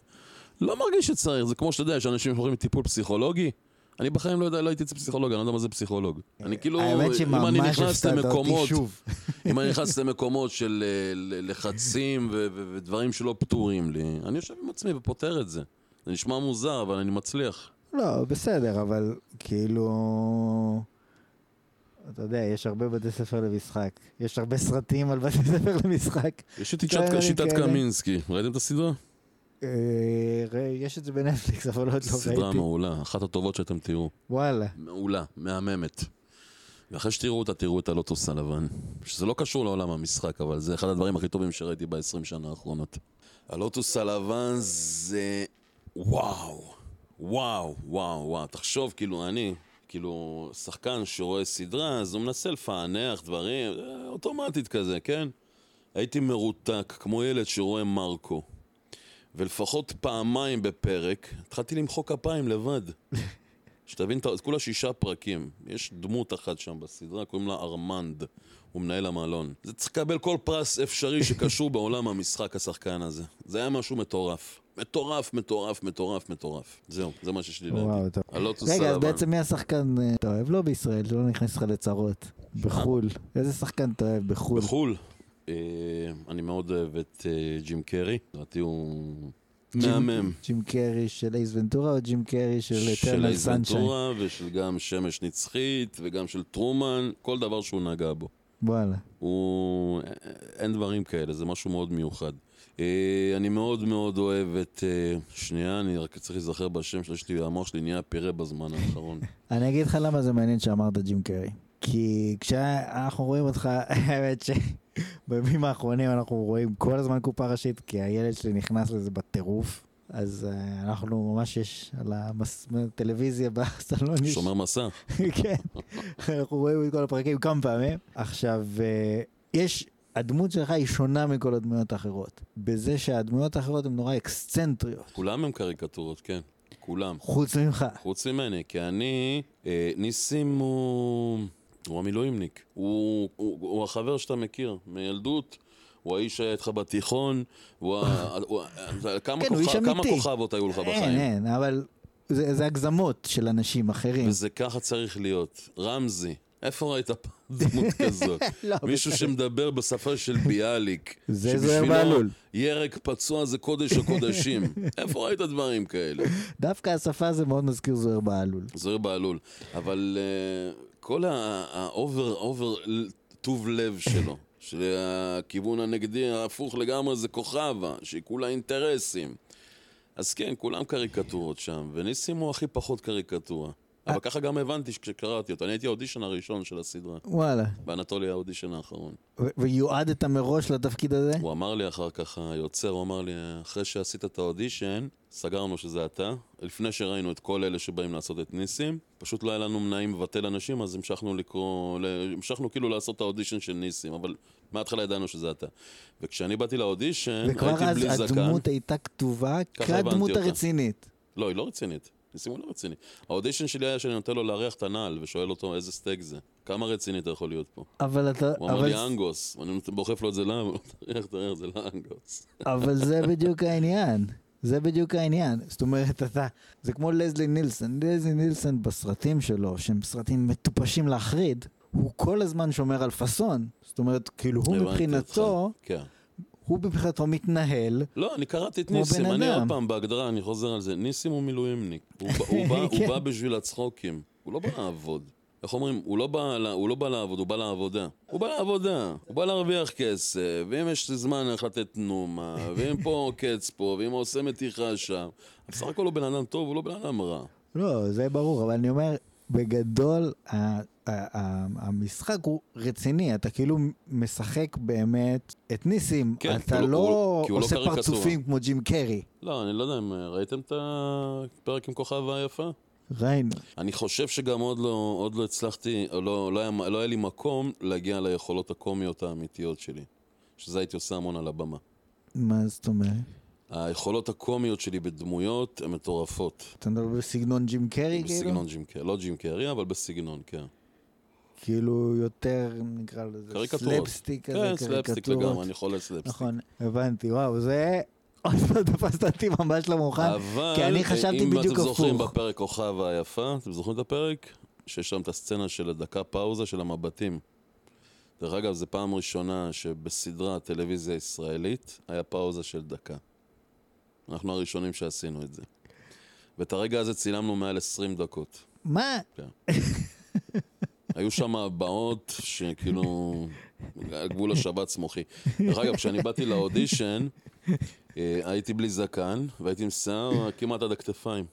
לא מרגיש שצריך, זה כמו שאתה יודע, יש אנשים שאומרים טיפול פסיכולוגי. אני בחיים לא יודע, לא הייתי אצל פסיכולוג, אני לא יודע מה זה פסיכולוג. אני כאילו, אם אני נכנס למקומות. <laughs> אם אני נכנס למקומות של אה, לחצים ודברים שלא פתורים לי, אני יושב עם עצמי ופותר את זה. זה נשמע מוזר, אבל אני מצליח. לא, בסדר, אבל כאילו... אתה יודע, יש הרבה בתי ספר למשחק. יש הרבה סרטים על בתי ספר למשחק. יש את שיטת-. קמינסקי, ראיתם את הסדרה? אה, יש את זה בנטפליקס, <laughs> אבל עוד לא סדרה ראיתי. מעולה, אחת הטובות שאתם תראו. וואלה. מעולה, מהממת. ואחרי שתראו אותה, תראו את הלוטוס הלבן. שזה לא קשור לעולם המשחק, אבל זה אחד הדברים הכי טובים שראיתי ב-20 שנה האחרונות. הלוטוס הלבן זה... וואו. וואו, וואו, וואו. תחשוב, כאילו, אני, כאילו, שחקן שרואה סדרה, אז הוא מנסה לפענח דברים, אה, אוטומטית כזה, כן? הייתי מרותק, כמו ילד שרואה מרקו. ולפחות פעמיים בפרק, התחלתי למחוא כפיים לבד. <laughs> שתבין, את כולה שישה פרקים. יש דמות אחת שם בסדרה, קוראים לה ארמנד. הוא מנהל המלון. זה צריך לקבל כל פרס אפשרי שקשור <laughs> בעולם המשחק, השחקן הזה. זה היה משהו מטורף. מטורף, מטורף, מטורף, מטורף. זהו, זה מה שיש לי להגיד. וואו, טוב. הלוטוס רגע, אז הלבן. בעצם מי השחקן אה, אתה אוהב? לא בישראל, שלא נכנס לך לצרות. בחו"ל. איזה שחקן אתה אוהב בחו"ל? בחו"ל. אה, אני מאוד אוהב את אה, ג'ים קרי. לדעתי הוא מהמם. ג'ים קרי של אייס ונטורה או ג'ים קרי של של אטרנל אייס סנשיין? ונטורה ושל גם שמש נצחית וגם של טרומן, כל דבר שהוא נגע בו. וואלה. הוא... אין דברים כאלה, זה משהו מאוד מיוחד. אה, אני מאוד מאוד אוהב את... אה, שנייה, אני רק צריך להיזכר בשם שלי, המוח שלי נהיה פירה בזמן האחרון. <laughs> אני אגיד לך למה זה מעניין שאמרת ג'ים קרי. כי כשאנחנו רואים אותך, <laughs> האמת שבימים האחרונים אנחנו רואים כל הזמן קופה ראשית, כי הילד שלי נכנס לזה בטירוף. אז אה, אנחנו ממש יש על הטלוויזיה בסלון. שומר מסך. <laughs> כן, אנחנו רואים את כל הפרקים כמה פעמים. עכשיו, אה, יש, הדמות שלך היא שונה מכל הדמויות האחרות. בזה שהדמויות האחרות הן נורא אקסצנטריות. כולם הם קריקטורות, כן. כולם. חוץ ממך. חוץ ממני, כי אני, אה, ניסים הוא, הוא המילואימניק. הוא, הוא, הוא החבר שאתה מכיר מילדות. הוא האיש שהיה איתך בתיכון, הוא ה... <laughs> הוא כמה כן, כוכב- כמה. כוכבות היו לך אין, בחיים? אין, אבל זה זה הגזמות של אנשים אחרים. וזה ככה צריך להיות. רמזי, איפה ראית <laughs> דמות כזאת? לא, מישהו. שמדבר בשפה של ביאליק. זה שבשבילו בהלול. ירק פצוע זה קודש הקודשים. <laughs> איפה ראית דברים כאלה? דווקא השפה זה מאוד מזכיר זוהיר בהלול. זוהיר בהלול. אבל אה, כל ה over, over טוב לב שלו, <coughs> שהכיוון הנגדי ההפוך לגמרי זה כוכבה, שהיא כולה אינטרסים. אז כן, כולם קריקטורות שם, וניסים הוא הכי פחות קריקטורה. אבל ככה גם הבנתי כשקראתי אותו. אני הייתי האודישן הראשון של הסדרה. וואלה. ואנטולי היה האודישן האחרון. ויועדת מראש לתפקיד הזה? הוא אמר לי אחר כך, היוצר, הוא אמר לי, אחרי שעשית את האודישן, סגרנו שזה אתה. לפני שראינו את כל אלה שבאים לעשות את ניסים, פשוט לא היה לנו נעים לבטל אנשים, אז המשכנו לקרוא, המשכנו כאילו לעשות את האודישן של ניסים, אבל מההתחלה ידענו שזה אתה. וכשאני באתי לאודישן, וכבר הייתי אז בלי זקן. הדמות הייתה כתובה כדמות. הרצינית. לא, היא לא רצינית. ניסים הוא לא רציני. האודישן שלי היה שאני נותן לו להריח את הנעל, ושואל אותו איזה סטייק זה. כמה רציני אתה יכול להיות פה? אבל אתה... הוא אמר אבל- לי אנגוס, ואני נות- דוחף לו את זה לאף, תריח, תריח, זה לא אנגוס. אבל זה <laughs> בדיוק העניין. זה בדיוק העניין. זאת אומרת, אתה... זה כמו לזלי נילסון. לזלי נילסון בסרטים שלו, שהם סרטים מטופשים להחריד, הוא כל הזמן שומר על פאסון. זאת אומרת, כאילו הוא מבחינתו. כן. הוא מבחינתו מתנהל. לא, אני קראתי את ניסים, אני. עוד פעם בהגדרה, אני חוזר על זה. ניסים הוא מילואימניק. הוא בא- הוא בא- הוא <laughs> כן. בא בשביל הצחוקים. הוא לא בא לעבוד. איך אומרים? הוא לא בא הוא לא בא לעבוד, הוא בא לעבודה. הוא בא לעבודה. הוא בא להרוויח כסף, ואם יש זמן איך לתת נומה, <laughs> ואם פה עוקץ פה, ואם הוא עושה מתיחה שם. בסך הכל הוא בן אדם טוב, הוא לא בן אדם רע. לא, זה ברור, אבל אני אומר, בגדול, המשחק הוא רציני, אתה כאילו משחק באמת את ניסים, כן, אתה הוא לא- לא הוא- כי הוא לא עושה קריקטורה. פרצופים כמו ג'ים קרי. לא, אני לא יודע אם ראיתם את הפרק עם כוכבה היפה? ראינו. אני חושב שגם עוד לא, עוד לא הצלחתי, לא, לא, היה, לא היה לי מקום להגיע ליכולות הקומיות האמיתיות שלי. שזה הייתי עושה המון על הבמה. מה זאת אומרת? היכולות הקומיות שלי בדמויות הן מטורפות. אתה מדבר בסגנון ג'ים קרי כאילו? בסגנון ג'ים קרי, לא ג'ים קרי, אבל בסגנון, כן. כאילו יותר, נקרא לזה. סלפסטיק כזה, כן, סלפסטיק. לגמרי, אני חולה סלפסטיק. נכון, הבנתי, וואו, זה... עוד פעם תפסת אותי ממש לא מוכן, אבל, כי אני חשבתי אם בדיוק אתם זוכרים הפוך. בפרק כוכבה היפה, אתם זוכרים את הפרק? שיש שם את הסצנה של הדקה פאוזה של המבטים. דרך אגב, זו פעם ראשונה שבסדרה טלוויזיה ישראלית היה פאוזה של דקה. אנחנו הראשונים שעשינו את זה. ואת הרגע הזה צילמנו מעל 20 דקות. מה? היו שם הבעות שכאילו, גבול השבץ מוחי. דרך אגב, כשאני באתי לאודישן, אה, הייתי בלי זקן, והייתי עם שיער כמעט עד הכתפיים.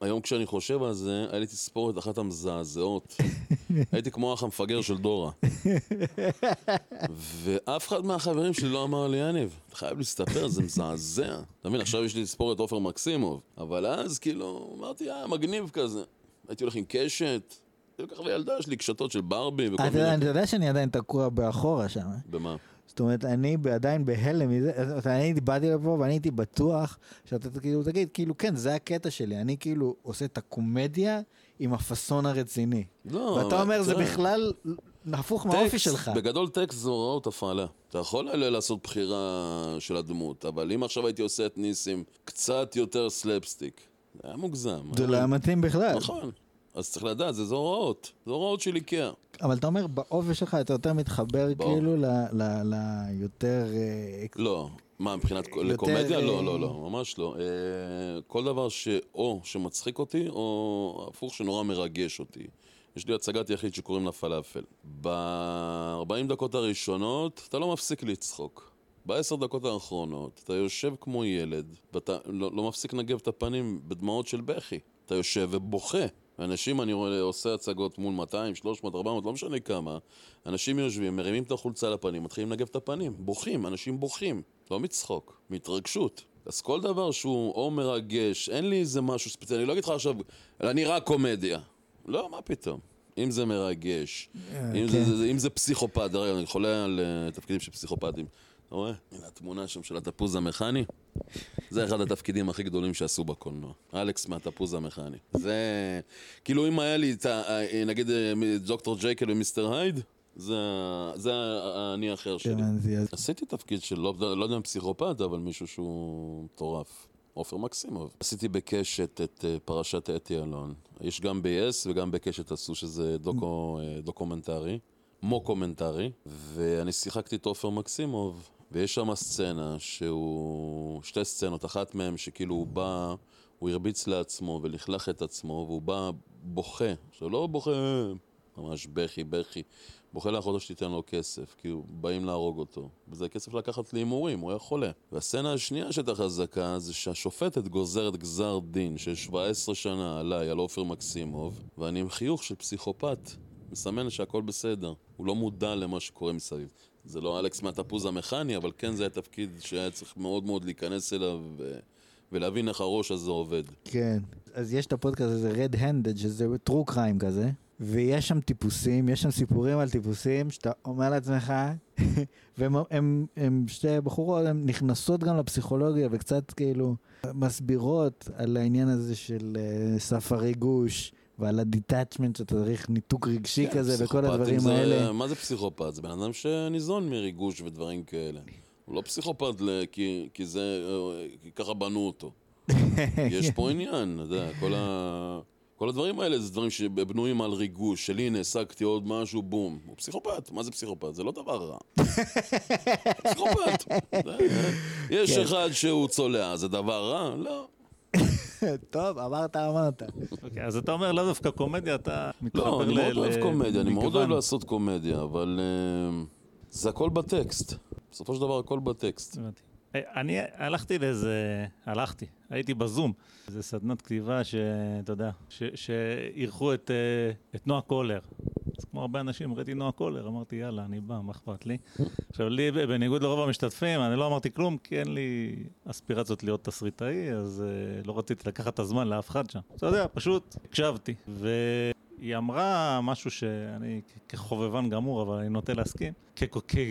והיום כשאני חושב על זה, היה לי תספורת אחת המזעזעות. <laughs> הייתי כמו האח המפגר של דורה. ואף אחד מהחברים שלי לא אמר לי, יניב, אתה חייב להסתפר, זה מזעזע. אתה מבין, עכשיו יש לי תספורת עופר מקסימוב. אבל אז, כאילו, אמרתי, אה, מגניב כזה. הייתי הולך עם קשת, הייתי לוקח לילדה שלי קשתות של ברבי וכל אתה מיני... אתה יודע שאני עדיין תקוע באחורה שם. אה? במה? זאת אומרת, אני עדיין בהלם מזה, אני באתי לפה ואני הייתי בטוח שאתה כאילו תגיד, כאילו, כן, זה הקטע שלי, אני כאילו עושה את הקומדיה עם הפאסון הרציני. לא, ואתה אומר, זה בכלל הפוך מהאופי שלך. בגדול טקסט זה הוראות הפעלה. אתה יכול לעשות בחירה של הדמות, אבל אם עכשיו הייתי עושה את ניסים קצת יותר סלפסטיק, זה היה מוגזם. זה לא היה מתאים בכלל. נכון. אז צריך לדעת, זה הוראות. זה הוראות של איקאה. אבל אתה אומר, באופי שלך אתה יותר מתחבר באופי. כאילו ליותר... לא. מה, מבחינת יותר, לקומדיה? אה, לא, לא, לא, ממש לא. אה, כל דבר שאו שמצחיק אותי, או הפוך שנורא מרגש אותי. יש לי הצגת יחיד שקוראים לה פלאפל. ב-40 דקות הראשונות אתה לא מפסיק לצחוק. בעשר דקות האחרונות אתה יושב כמו ילד, ואתה לא, לא מפסיק לנגב את הפנים בדמעות של בכי. אתה יושב ובוכה. אנשים, אני רואה, עושה הצגות מול 200, 300, 400, לא משנה כמה. אנשים יושבים, מרימים את החולצה לפנים, מתחילים לנגב את הפנים. בוכים, אנשים בוכים. לא מצחוק, מהתרגשות. אז כל דבר שהוא או מרגש, אין לי איזה משהו ספציפי, אני לא אגיד לך עכשיו, אני רק קומדיה. לא, מה פתאום. אם זה מרגש, אה, אם, כן. זה, זה, אם זה פסיכופת, רגע, אני חולה על uh, תפקידים של פסיכופטים. אתה רואה? הנה התמונה שם של התפוז המכני. זה אחד התפקידים הכי גדולים שעשו בקולנוע. אלכס מהתפוז המכני. זה... כאילו אם היה לי את ה... אה, נגיד אה, דוקטור ג'ייקל ומיסטר הייד, זה, זה האני האחר שלי. הבנתי, אז- עשיתי תפקיד של, לא, לא יודע אם פסיכופת, אבל מישהו שהוא מטורף. עופר מקסימוב. עשיתי בקשת את אה, פרשת אתי אלון. יש גם ב-yes וגם בקשת עשו שזה דוקו, אה, דוקומנטרי, מוקומנטרי, ואני שיחקתי את עופר מקסימוב, ויש שם סצנה שהוא... שתי סצנות, אחת מהן שכאילו הוא בא, הוא הרביץ לעצמו ולכלך את עצמו, והוא בא בוכה. עכשיו, לא בוכה ממש בכי, בכי. בוכה לאחותו שתיתן לו כסף, כי באים להרוג אותו. וזה כסף לקחת להימורים, הוא היה חולה. והסצנה השנייה שהייתה חזקה זה שהשופטת גוזרת גזר דין של 17 שנה עליי, על עופר מקסימוב, ואני עם חיוך של פסיכופת. מסמן שהכל בסדר. הוא לא מודע למה שקורה מסביב. זה לא אלכס מהתפוז המכני, אבל כן זה היה תפקיד שהיה צריך מאוד מאוד להיכנס אליו. ולהבין איך הראש הזה עובד. כן. אז יש את הפודקאסט הזה, Red Handed, שזה true crime כזה, ויש שם טיפוסים, יש שם סיפורים על טיפוסים, שאתה אומר לעצמך, <laughs> הם שתי בחורות, הן נכנסות גם לפסיכולוגיה וקצת כאילו מסבירות על העניין הזה של uh, סף הריגוש. ועל הדיטאצ'מנט שאתה צריך ניתוק רגשי כן, כזה וכל הדברים זה, האלה. מה זה פסיכופת? זה בן אדם שניזון מריגוש ודברים כאלה. הוא לא פסיכופת. כי, כי זה... אה, כי ככה בנו אותו. <laughs> יש פה עניין, אתה יודע, כל, ה... כל הדברים האלה זה דברים שבנויים על ריגוש, של הנה, השגתי עוד משהו, בום. הוא פסיכופת, מה זה פסיכופת? זה לא דבר רע. <laughs> פסיכופת. יש כן. אחד שהוא צולע, זה דבר רע? לא. <laughs> טוב, אמרת, אמרת. אוקיי, אז אתה אומר לאו דווקא קומדיה, אתה מתחבר לא, אני ל- מאוד אוהב ל- קומדיה, אני מאוד. אוהב לעשות קומדיה, אבל אה, זה הכל בטקסט. בסופו של דבר הכל בטקסט. הבנתי. אה, אני הלכתי לאיזה, הלכתי, הייתי בזום, איזה סדנת כתיבה שאתה יודע, שאירחו את, אה, את נועה קולר. אז כמו הרבה אנשים, ראיתי נועה קולר, אמרתי יאללה, אני בא, מה אכפת לי? עכשיו לי, בניגוד לרוב המשתתפים, אני לא אמרתי כלום, כי אין לי אספירציות להיות תסריטאי, אז uh, לא רציתי לקחת את הזמן לאף אחד שם. אתה יודע, פשוט הקשבתי. והיא אמרה משהו שאני כחובבן גמור, אבל אני נוטה להסכים.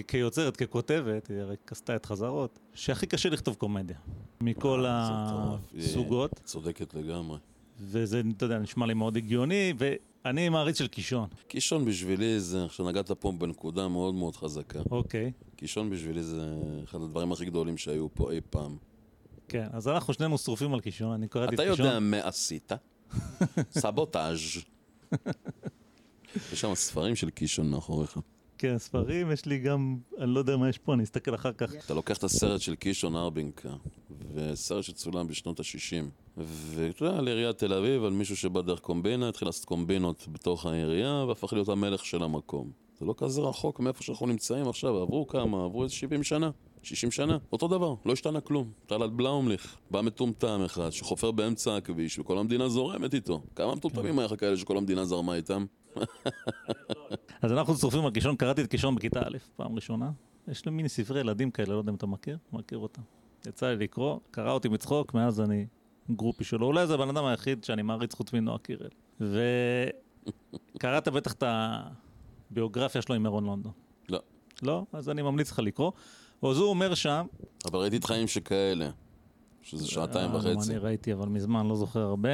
כיוצרת, ככותבת, היא הרי עשתה את חזרות, שהכי קשה לכתוב קומדיה. מכל אה. הסוגות. היא צודקת לגמרי. וזה, אתה יודע, נשמע לי מאוד הגיוני, ואני מעריץ של קישון. קישון בשבילי זה, עכשיו נגעת פה בנקודה מאוד מאוד חזקה. אוקיי, קישון בשבילי זה אחד הדברים הכי גדולים שהיו פה אי פעם. כן. אז אנחנו שנינו שרופים על קישון, אני קראתי את אתה קישון. יודע מה עשית? <laughs> סבוטאז'. <laughs> יש שם ספרים של קישון מאחוריך. כן, ספרים, יש לי גם, אני לא יודע מה יש פה, אני אסתכל אחר כך. אתה לוקח את הסרט של קישון ארבינקה, וסרט שצולם בשנות ה-60, ואתה יודע, על עיריית תל אביב, על מישהו שבא דרך קומבינה, התחיל לעשות קומבינות בתוך העירייה, והפך להיות המלך של המקום. זה לא כזה רחוק מאיפה שאנחנו נמצאים עכשיו, עברו כמה, עברו איזה 70 שנה. 60 שנה, אותו דבר, לא השתנה כלום. טלת בלאומליך, בא מטומטם אחד שחופר באמצע הכביש וכל המדינה זורמת איתו. כמה מטומטמים היה לך כאלה שכל המדינה זרמה איתם? <laughs> אז אנחנו שרופים על קישון, קראתי את קישון בכיתה א', פעם ראשונה. יש לו מיני ספרי ילדים כאלה, לא יודע אם אתה מכיר, מכיר אותם. יצא לי לקרוא, קרא אותי מצחוק, מאז אני גרופי שלו. אולי זה הבן אדם היחיד שאני מעריץ חוץ מנועה קירל. וקראת בטח את הביוגרפיה שלו עם אירון לונדון. לא. לא? אז אני ממליץ לך לקרוא. אז הוא אומר שם, אבל ראיתי את חיים שכאלה, שזה שעתיים אה, וחצי. אני ראיתי, אבל מזמן, לא זוכר הרבה.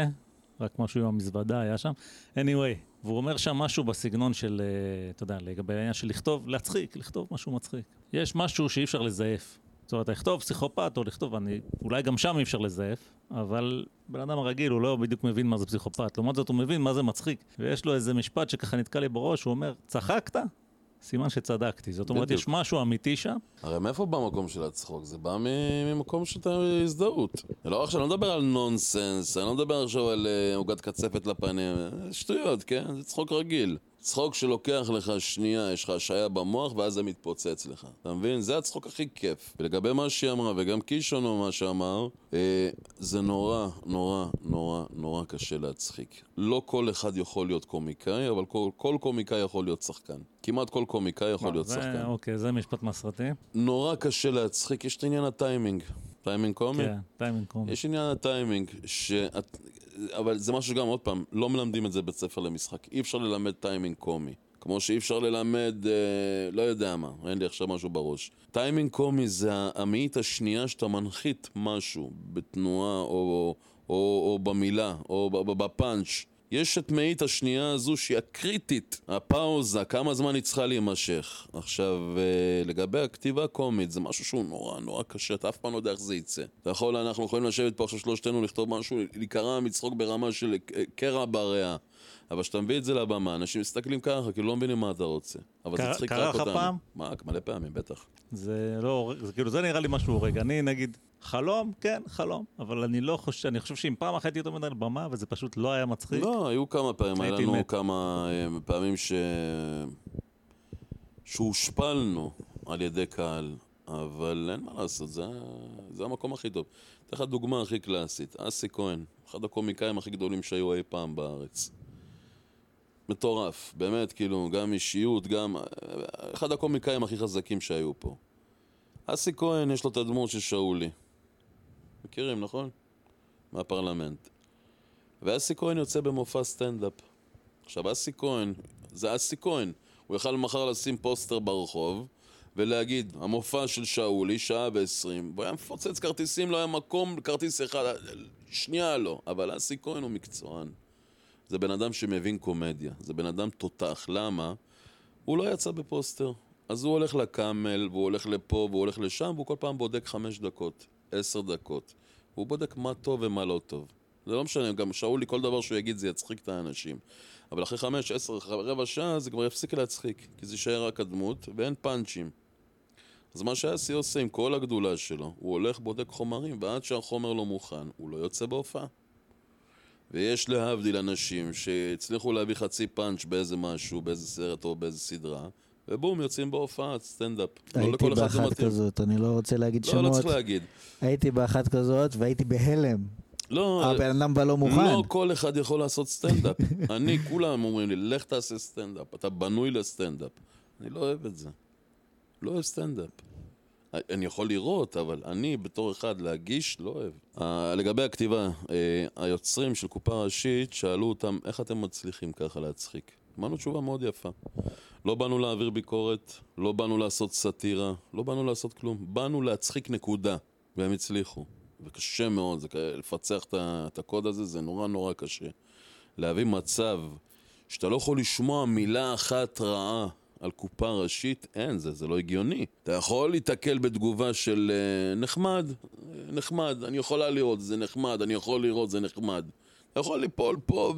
רק משהו עם המזוודה היה שם. anyway, והוא אומר שם משהו בסגנון של, אה, אתה יודע, לגבי העניין של לכתוב, להצחיק, לכתוב משהו מצחיק. יש משהו שאי אפשר לזייף. זאת אומרת, לכתוב פסיכופת או לכתוב, אני, אולי גם שם אי אפשר לזייף, אבל בן אדם הרגיל, הוא לא בדיוק מבין מה זה פסיכופת. לעומת זאת, הוא מבין מה זה מצחיק. ויש לו איזה משפט שככה נתקע לי בראש, הוא אומר, צחקת? סימן שצדקתי. זאת אומרת, בדיוק. יש משהו אמיתי שם. הרי מאיפה בא המקום של הצחוק? זה בא ממקום שאתה הזדהות. לא עכשיו, אני לא מדבר על נונסנס, אני לא מדבר עכשיו על אה, עוגת קצפת לפנים, שטויות, כן? זה צחוק רגיל. צחוק שלוקח לך שנייה, יש לך השעיה במוח, ואז זה מתפוצץ לך. אתה מבין? זה הצחוק הכי כיף. ולגבי מה שהיא אמרה, וגם קישון או מה שאמר, אה, זה נורא, נורא, נורא, נורא קשה להצחיק. לא כל אחד יכול להיות קומיקאי, אבל כל, כל קומיקאי יכול להיות שחקן. כמעט כל קומיקאי יכול להיות זה- שחקן. אוקיי, זה משפט מהסרטים. נורא קשה להצחיק, יש את עניין הטיימינג. טיימינג קומי? כן, טיימינג קומי. יש עניין הטיימינג, שאת... אבל זה משהו שגם, עוד פעם, לא מלמדים את זה בבית ספר למשחק. אי אפשר ללמד טיימינג קומי. כמו שאי אפשר ללמד, אה, לא יודע מה, אין לי עכשיו משהו בראש. טיימינג קומי זה המאית השנייה שאתה מנחית משהו בתנועה או, או, או במילה, או בפאנץ'. יש את מאית השנייה הזו שהיא הקריטית, הפאוזה, כמה זמן היא צריכה להימשך. עכשיו, אה, לגבי הכתיבה הקומית, זה משהו שהוא נורא נורא קשה, אתה אף פעם לא יודע איך זה יצא. אתה יכול, אנחנו יכולים לשבת פה עכשיו שלושתנו, לכתוב משהו, להיקרע מצחוק ברמה של קרע בריאה. אבל כשאתה מביא את זה לבמה, אנשים מסתכלים ככה, כאילו לא מבינים מה אתה רוצה. אבל זה צריך רק אותנו. קרה לך פעם? מה, מלא פעמים, בטח. זה לא, זה כאילו, זה נראה לי משהו הורג. אני נגיד, חלום, כן, חלום, אבל אני לא חושב, אני חושב שאם פעם אחת הייתי מדי על במה, וזה פשוט לא היה מצחיק. לא, היו כמה פעמים, היה לנו מת. כמה אה, פעמים ש... שהושפלנו על ידי קהל, אבל אין מה לעשות, זה, זה המקום הכי טוב. אתן לך דוגמה הכי קלאסית, אסי כהן, אחד הקומיקאים הכי גדולים שהיו אי פעם בארץ. מטורף, באמת, כאילו, גם אישיות, גם... אחד הקומיקאים הכי חזקים שהיו פה. אסי כהן, יש לו את הדמות של שאולי. מכירים, נכון? מהפרלמנט. ואסי כהן יוצא במופע סטנדאפ. עכשיו, אסי כהן, זה אסי כהן. הוא יכל מחר לשים פוסטר ברחוב ולהגיד, המופע של שאולי, שעה ועשרים, והוא היה מפוצץ כרטיסים, לא היה מקום, כרטיס אחד, שנייה לא. אבל אסי כהן הוא מקצוען. זה בן אדם שמבין קומדיה, זה בן אדם תותח. למה? הוא לא יצא בפוסטר. אז הוא הולך לקאמל, והוא הולך לפה, והוא הולך לשם, והוא כל פעם בודק חמש דקות, עשר דקות. הוא בודק מה טוב ומה לא טוב. זה לא משנה, גם שאולי, כל דבר שהוא יגיד זה יצחיק את האנשים. אבל אחרי חמש, עשר, רבע שעה זה כבר יפסיק להצחיק, כי זה יישאר רק הדמות, ואין פאנצ'ים. אז מה שאסי עושה עם כל הגדולה שלו, הוא הולך, בודק חומרים, ועד שהחומר לא מוכן, הוא לא יוצא בהופעה. ויש להבדיל אנשים שהצליחו להביא חצי פאנץ' באיזה משהו, באיזה סרט או באיזה סדרה, ובום, יוצאים בהופעה, סטנדאפ. לא הייתי לא באחת כזאת, אני לא רוצה להגיד לא, שמות. לא, לא צריך להגיד. הייתי באחת כזאת והייתי בהלם. לא, הבן אדם בא לא מוכן. לא כל אחד יכול לעשות סטנדאפ. <laughs> אני, כולם אומרים לי, לך תעשה סטנדאפ, אתה בנוי לסטנדאפ. אני לא אוהב את זה. לא אוהב סטנדאפ. אני יכול לראות, אבל אני בתור אחד להגיש, לא אוהב. Uh, לגבי הכתיבה, uh, היוצרים של קופה ראשית שאלו אותם, איך אתם מצליחים ככה להצחיק? אמרנו תשובה מאוד יפה. לא באנו להעביר ביקורת, לא באנו לעשות סאטירה, לא באנו לעשות כלום. באנו להצחיק נקודה, והם הצליחו. וקשה מאוד, זה, לפצח את הקוד הזה זה נורא נורא קשה. להביא מצב שאתה לא יכול לשמוע מילה אחת רעה על קופה ראשית, אין, זה, זה לא הגיוני. אתה יכול להתקל בתגובה של uh, נחמד, נחמד, אני יכולה לראות, זה נחמד, אני יכול לראות, זה נחמד. אתה יכול ליפול פה,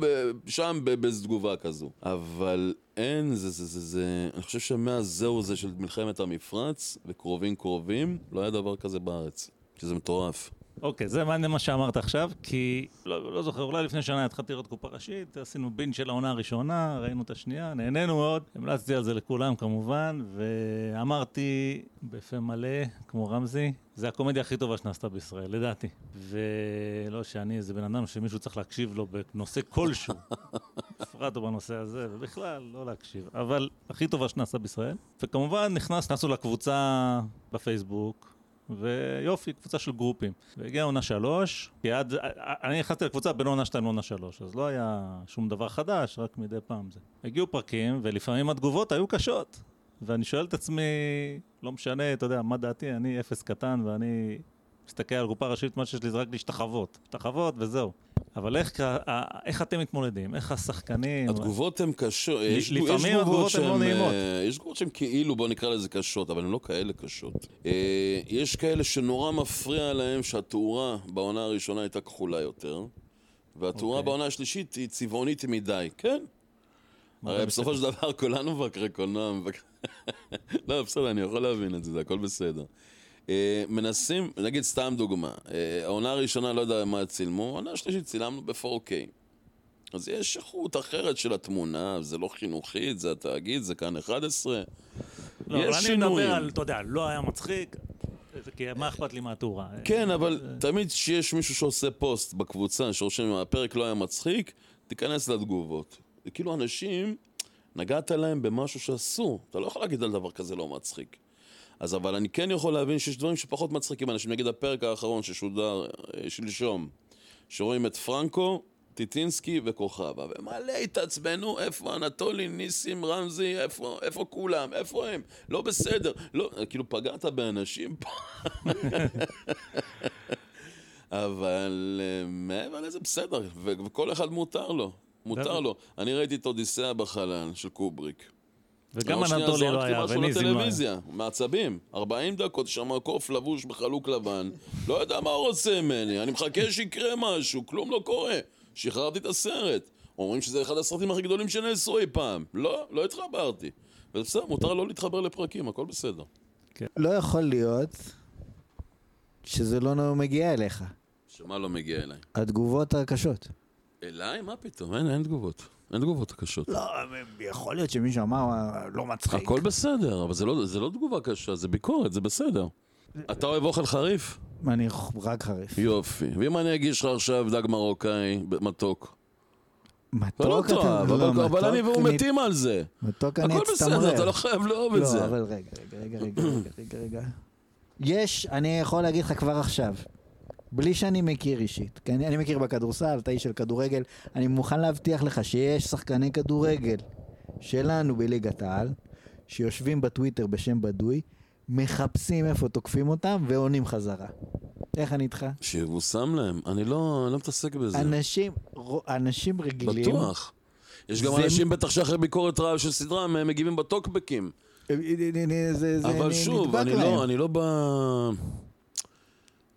שם, באיזו תגובה כזו. אבל אין, זה, זה, זה, זה, אני חושב שמאז זהו זה של מלחמת המפרץ, וקרובים קרובים, לא היה דבר כזה בארץ. כי זה מטורף. אוקיי, זה מעניין מה שאמרת עכשיו, כי לא, לא זוכר, אולי לפני שנה התחלתי לראות קופה ראשית, עשינו בין של העונה הראשונה, ראינו את השנייה, נהנינו מאוד, המלצתי על זה לכולם כמובן, ואמרתי בפה מלא, כמו רמזי, זה הקומדיה הכי טובה שנעשתה בישראל, לדעתי. ולא שאני איזה בן אדם שמישהו צריך להקשיב לו בנושא כלשהו, <laughs> בפרט או בנושא הזה, ובכלל, לא להקשיב, אבל הכי טובה שנעשתה בישראל. וכמובן נכנס, נכנסנו לקבוצה בפייסבוק, ויופי, קבוצה של גרופים. והגיעה עונה שלוש, כי עד, אני נכנסתי לקבוצה בין עונה שתיים לעונה שלוש, אז לא היה שום דבר חדש, רק מדי פעם זה. הגיעו פרקים, ולפעמים התגובות היו קשות. ואני שואל את עצמי, לא משנה, אתה יודע, מה דעתי, אני אפס קטן ואני מסתכל על קופה ראשית, מה שיש לי זה רק להשתחוות. השתחוות וזהו. אבל איך, איך אתם מתמודדים? איך השחקנים... התגובות הן קשות. לפעמים התגובות הן לא נעימות. אה, יש תגובות שהן כאילו, בוא נקרא לזה קשות, אבל הן לא כאלה קשות. אה, יש כאלה שנורא מפריע להם שהתאורה בעונה הראשונה הייתה כחולה יותר, והתאורה okay. אוקיי. בעונה השלישית היא צבעונית מדי, כן. הרי בסופו של דבר כולנו מבקרי קולנוע, <laughs> לא, בסדר, אני יכול להבין את זה, זה הכל בסדר. אה, מנסים, נגיד סתם דוגמה, אה, העונה הראשונה לא יודע מה צילמו, העונה השלישית צילמנו ב-4K. אז יש איכות אחרת של התמונה, זה לא חינוכית, זה התאגיד, זה כאן 11. לא, אבל אני מדבר על, אתה יודע, לא היה מצחיק, כי מה אכפת לי מהתאורה? כן, אבל תמיד כשיש מישהו שעושה פוסט בקבוצה, שרושם, הפרק לא היה מצחיק, תיכנס לתגובות. כאילו אנשים, נגעת להם במשהו שעשו. אתה לא יכול להגיד על דבר כזה לא מצחיק. אז אבל אני כן יכול להבין שיש דברים שפחות מצחיקים אנשים. נגיד הפרק האחרון ששודר אה, שלשום, שרואים את פרנקו, טיטינסקי וכוכבה, ומלא התעצבנו, איפה אנטולי, ניסים, רמזי, איפה, איפה כולם, איפה הם? לא בסדר, לא, כאילו פגעת באנשים פה. אבל uh, מעבר לזה בסדר, וכל אחד מותר לו, מותר לו. אני ראיתי את אודיסאה בחלל של קובריק. וגם אנטולי לא זרקתי היה, וניזים לא היה. מעצבים. 40 דקות, שם קוף לבוש בחלוק לבן. לא יודע מה הוא רוצה ממני, אני מחכה שיקרה משהו, כלום לא קורה. שחררתי את הסרט. אומרים שזה אחד הסרטים הכי גדולים שנעשו אי פעם. לא, לא התחברתי. וזה בסדר, מותר לא להתחבר לפרקים, הכל בסדר. לא יכול להיות שזה לא מגיע אליך. שמה לא מגיע אליי? התגובות הקשות. אליי? מה פתאום? אין, אין תגובות. אין תגובות קשות. לא, יכול להיות שמישהו אמר, לא מצחיק. הכל בסדר, אבל זה לא, זה לא תגובה קשה, זה ביקורת, זה בסדר. אתה אוהב אוכל חריף? אני רק חריף. יופי. ואם אני אגיש לך עכשיו דג מרוקאי מתוק? מתוק אתה לא אתה- לא, אבל- אבל מתוק אני והוא מתים על זה. מתוק אני הכל אצטמרר. בסדר, אתה לא חייב לאהוב את לא, זה. אבל רגע, רגע, רגע, רגע, רגע, רגע, רגע. יש, אני יכול להגיד לך כבר עכשיו, בלי שאני מכיר אישית, כי אני, אני מכיר בכדורסל, אתה איש של כדורגל, אני מוכן להבטיח לך שיש שחקני כדורגל שלנו בליגת העל, שיושבים בטוויטר בשם בדוי, מחפשים איפה תוקפים אותם ועונים חזרה. איך אני איתך? שיבושם להם, אני לא, אני לא מתעסק בזה. אנשים, אנשים רגילים, בטוח. יש גם זה- אנשים בטח שאחרי ביקורת רעה של סדרה הם מגיבים בטוקבקים. אה, זה, זה אבל נ- שוב, אני להם. לא, אני לא בא...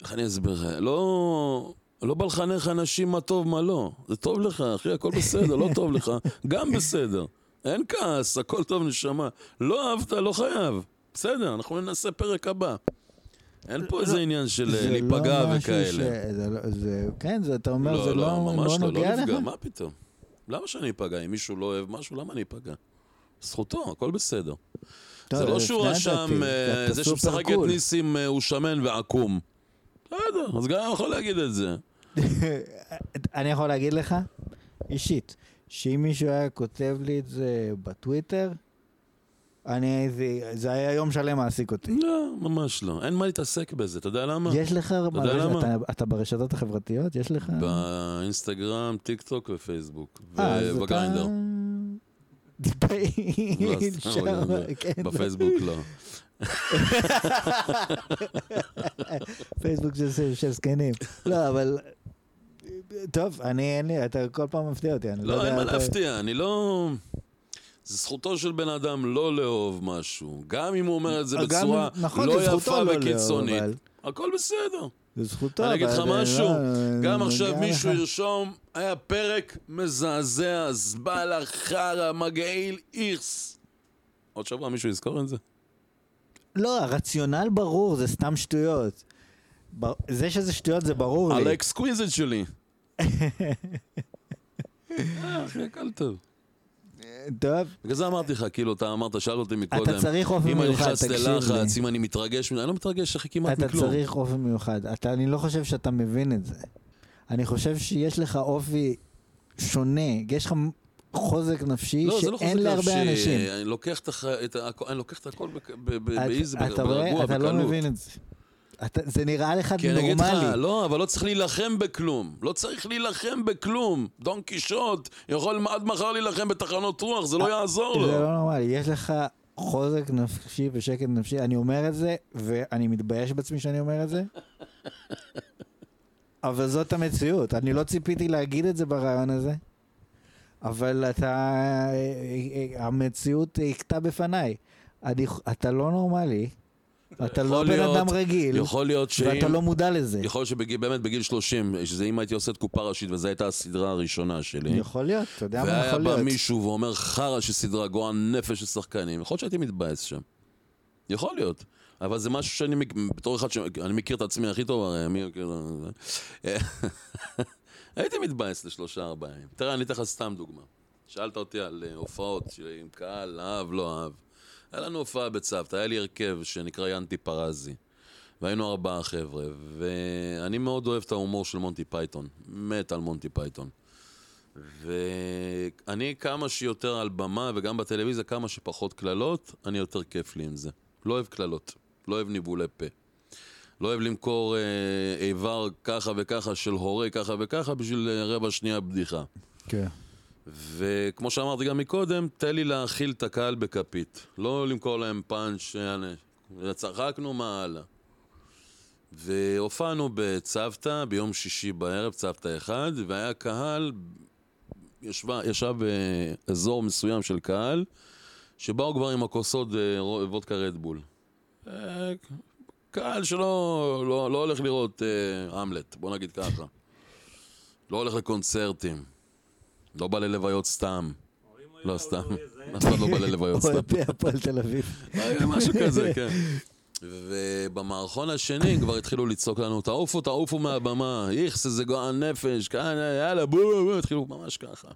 איך אני אסביר לך? לא... לא בא לחנך אנשים מה טוב, מה לא. זה טוב לך, אחי, הכל בסדר, לא טוב לך, גם בסדר. אין כעס, הכל טוב, נשמה. לא אהבת, לא חייב. בסדר, אנחנו ננסה פרק הבא. אין פה איזה עניין של זה לא להיפגע משהו וכאלה. ש- זה לא- זה, כן, זה, אתה אומר, זה לא, לא, לא, ממש לא לא, נוגע לא? נפגע, מה פתאום? למה שאני אפגע? אם מישהו לא אוהב משהו, למה אני אפגע? זכותו, הכל בסדר. טוב, זה לא שהוא רשם, אה, זה שמשחק את. ניסים אה, הוא שמן ועקום. בסדר, אז גם אני יכול להגיד את זה. אני יכול להגיד לך, אישית, שאם מישהו היה כותב לי את זה בטוויטר, אני הייתי, זה היה יום שלם מעסיק אותי. לא, ממש לא. אין מה להתעסק בזה, אתה יודע למה? יש לך, יודע למה? אתה, אתה ברשתות החברתיות? יש לך? באינסטגרם, טיק טוק ופייסבוק. אה, אתה- ובגריינדר. <laughs> לא, <laughs> כן, לא. בפייסבוק לא. פייסבוק של- זקנים. לא, אבל... טוב, אני אין לי, אתה כל פעם מפתיע אותי, אני לא לא, יודע... אין מה להפתיע, אני לא... זה זכותו של בן אדם לא לאהוב משהו. גם אם הוא אומר את זה בצורה נכון, לא יפה לא וקיצונית. אבל- הכל בסדר. זה זכותו, אני אגיד לך משהו, לא- גם עכשיו מישהו. ירשום, היה פרק מזעזע, זבלה, חרא, מגעיל, איכס. עוד שבוע מישהו יזכור את זה? לא, הרציונל ברור, זה סתם שטויות. ב- זה שזה שטויות זה ברור על לי. האקסקוויזית שלי. אה, <laughs> אחי, הכל טוב. טוב, בגלל זה אמרתי לך, כאילו, אתה אמרת, שאל אותי מקודם. אתה צריך אופן אם אני מיוחד, נכנס תקשיב ללחץ, לי. אם אני מתרגש, אני לא מתרגש, אחי, כמעט אתה מכלום. צריך אופי מיוחד. אתה, אני לא חושב שאתה מבין את זה. אני חושב שיש לך אופי שונה, יש לך חוזק נפשי לא, זה לא שאין חוזק להרבה נפשי, אנשים. אני לוקח את הח- את ה- אני לוקח את הכל בק- ב- ב- אתה- באיזי, רואה? ברגוע, אתה לא בקלות. מבין את זה. אתה, זה נראה לך כי אני אגיד לך, נורמלי. לא, אבל לא צריך להילחם בכלום. לא צריך להילחם בכלום. דון קישוט יכול עד מחר להילחם בתחנות רוח, זה לא יעזור זה לו. לא נורמלי. יש לך חוזק נפשי ושקט נפשי. אני אומר את זה, ואני מתבייש בעצמי שאני אומר את זה. <laughs> אבל זאת המציאות. אני לא ציפיתי להגיד את זה ברעיון הזה. אבל אתה... המציאות הכתה בפניי. אני, אתה לא נורמלי. אתה לא יכול בן להיות- אדם רגיל. יכול להיות שאם... ואתה לא מודע לזה. יכול להיות שבאמת בגיל 30, שזה אם הייתי עושה את קופה ראשית, וזו הייתה הסדרה הראשונה שלי, יכול להיות, אתה יודע מה והיה יכול בא להיות. מישהו ואומר חרא של סדרה גועל נפש של שחקנים, יכול להיות שהייתי מתבאס שם. יכול להיות. אבל זה משהו שאני, בתור אחד שאני מכיר את עצמי הכי טוב הרי, מי מכיר... הייתי מתבאס לשלושה ארבעה ימים. תראה, אני אתן לך סתם דוגמה. שאלת אותי על אה, הופעות עם קהל, אהב, לא אהב. היה לנו הופעה בצוותא, היה לי הרכב שנקרא ינטי פרזי. והיינו ארבעה חבר'ה, ואני מאוד אוהב את ההומור של מונטי פייתון. מת על מונטי פייתון. ואני כמה שיותר על במה וגם בטלוויזיה, כמה שפחות קללות, אני יותר כיף לי עם זה. לא אוהב קללות. לא אוהב ניבולי פה. לא אוהב למכור אה, איבר ככה וככה של הורה ככה וככה בשביל אה, רבע שנייה בדיחה. כן. וכמו שאמרתי גם מקודם, תן לי להאכיל את הקהל בכפית. לא למכור להם פאנץ', צחקנו, מה הלאה. והופענו בצוותא ביום שישי בערב, צוותא אחד, והיה קהל, ישבה, ישב באזור מסוים של קהל, שבאו כבר עם הכוסות אה, וודקה רדבול. אה, קהל שלא לא, לא הולך לראות אה, המלט, בוא נגיד ככה. לא הולך לקונצרטים. לא בא ללוויות סתם. לא סתם. אף אחד לא בא ללוויות סתם. אוהדי הפועל תל אביב. אה, משהו כזה, כן. ובמערכון השני כבר התחילו לצעוק לנו, תעופו, תעופו מהבמה, איכס, איזה גועל נפש, כאן, יאללה, בואו, בואו, התחילו ממש ככה.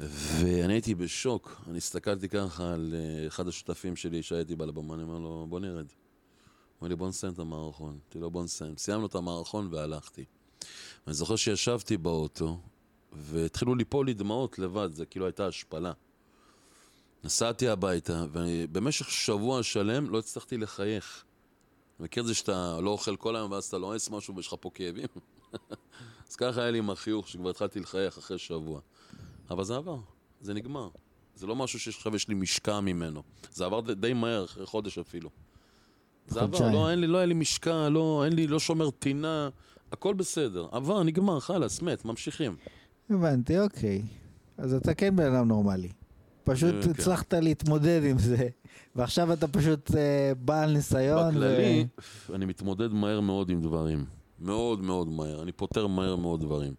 ואני הייתי בשוק, אני הסתכלתי ככה על אה, אחד השותפים שלי שהייתי בא לבמה, אני אומר לו, בוא נרד. אומר לי, בוא נסיים את המערכון. אמרתי לו, בוא נסיים. סיימנו את המערכון והלכתי. ואני זוכר שישבתי באוטו, והתחילו ליפול לי דמעות לבד, זה כאילו הייתה השפלה. נסעתי הביתה, ובמשך שבוע שלם לא הצלחתי לחייך. מכיר את זה שאתה לא אוכל כל היום ואז אתה לועס משהו ויש לך פה כאבים? <laughs> אז ככה היה לי עם החיוך שכבר התחלתי לחייך אחרי שבוע. אבל זה עבר, זה נגמר. זה לא משהו שעכשיו יש לי משקע ממנו. זה עבר די מהר, אחרי חודש אפילו. זה עבר. לא, אין לי, לא היה לי משקע, לא, אין לי, לא שומר טינה, הכל בסדר. עבר, נגמר, חלאס, מת, ממשיכים. הבנתי, אוקיי. אז אתה כן בן אדם נורמלי. פשוט אה, כן. הצלחת להתמודד עם זה, ועכשיו אתה פשוט אה, בעל ניסיון. בכללי, אני מתמודד מהר מאוד עם דברים. מאוד מאוד מהר. אני פותר מהר מאוד דברים.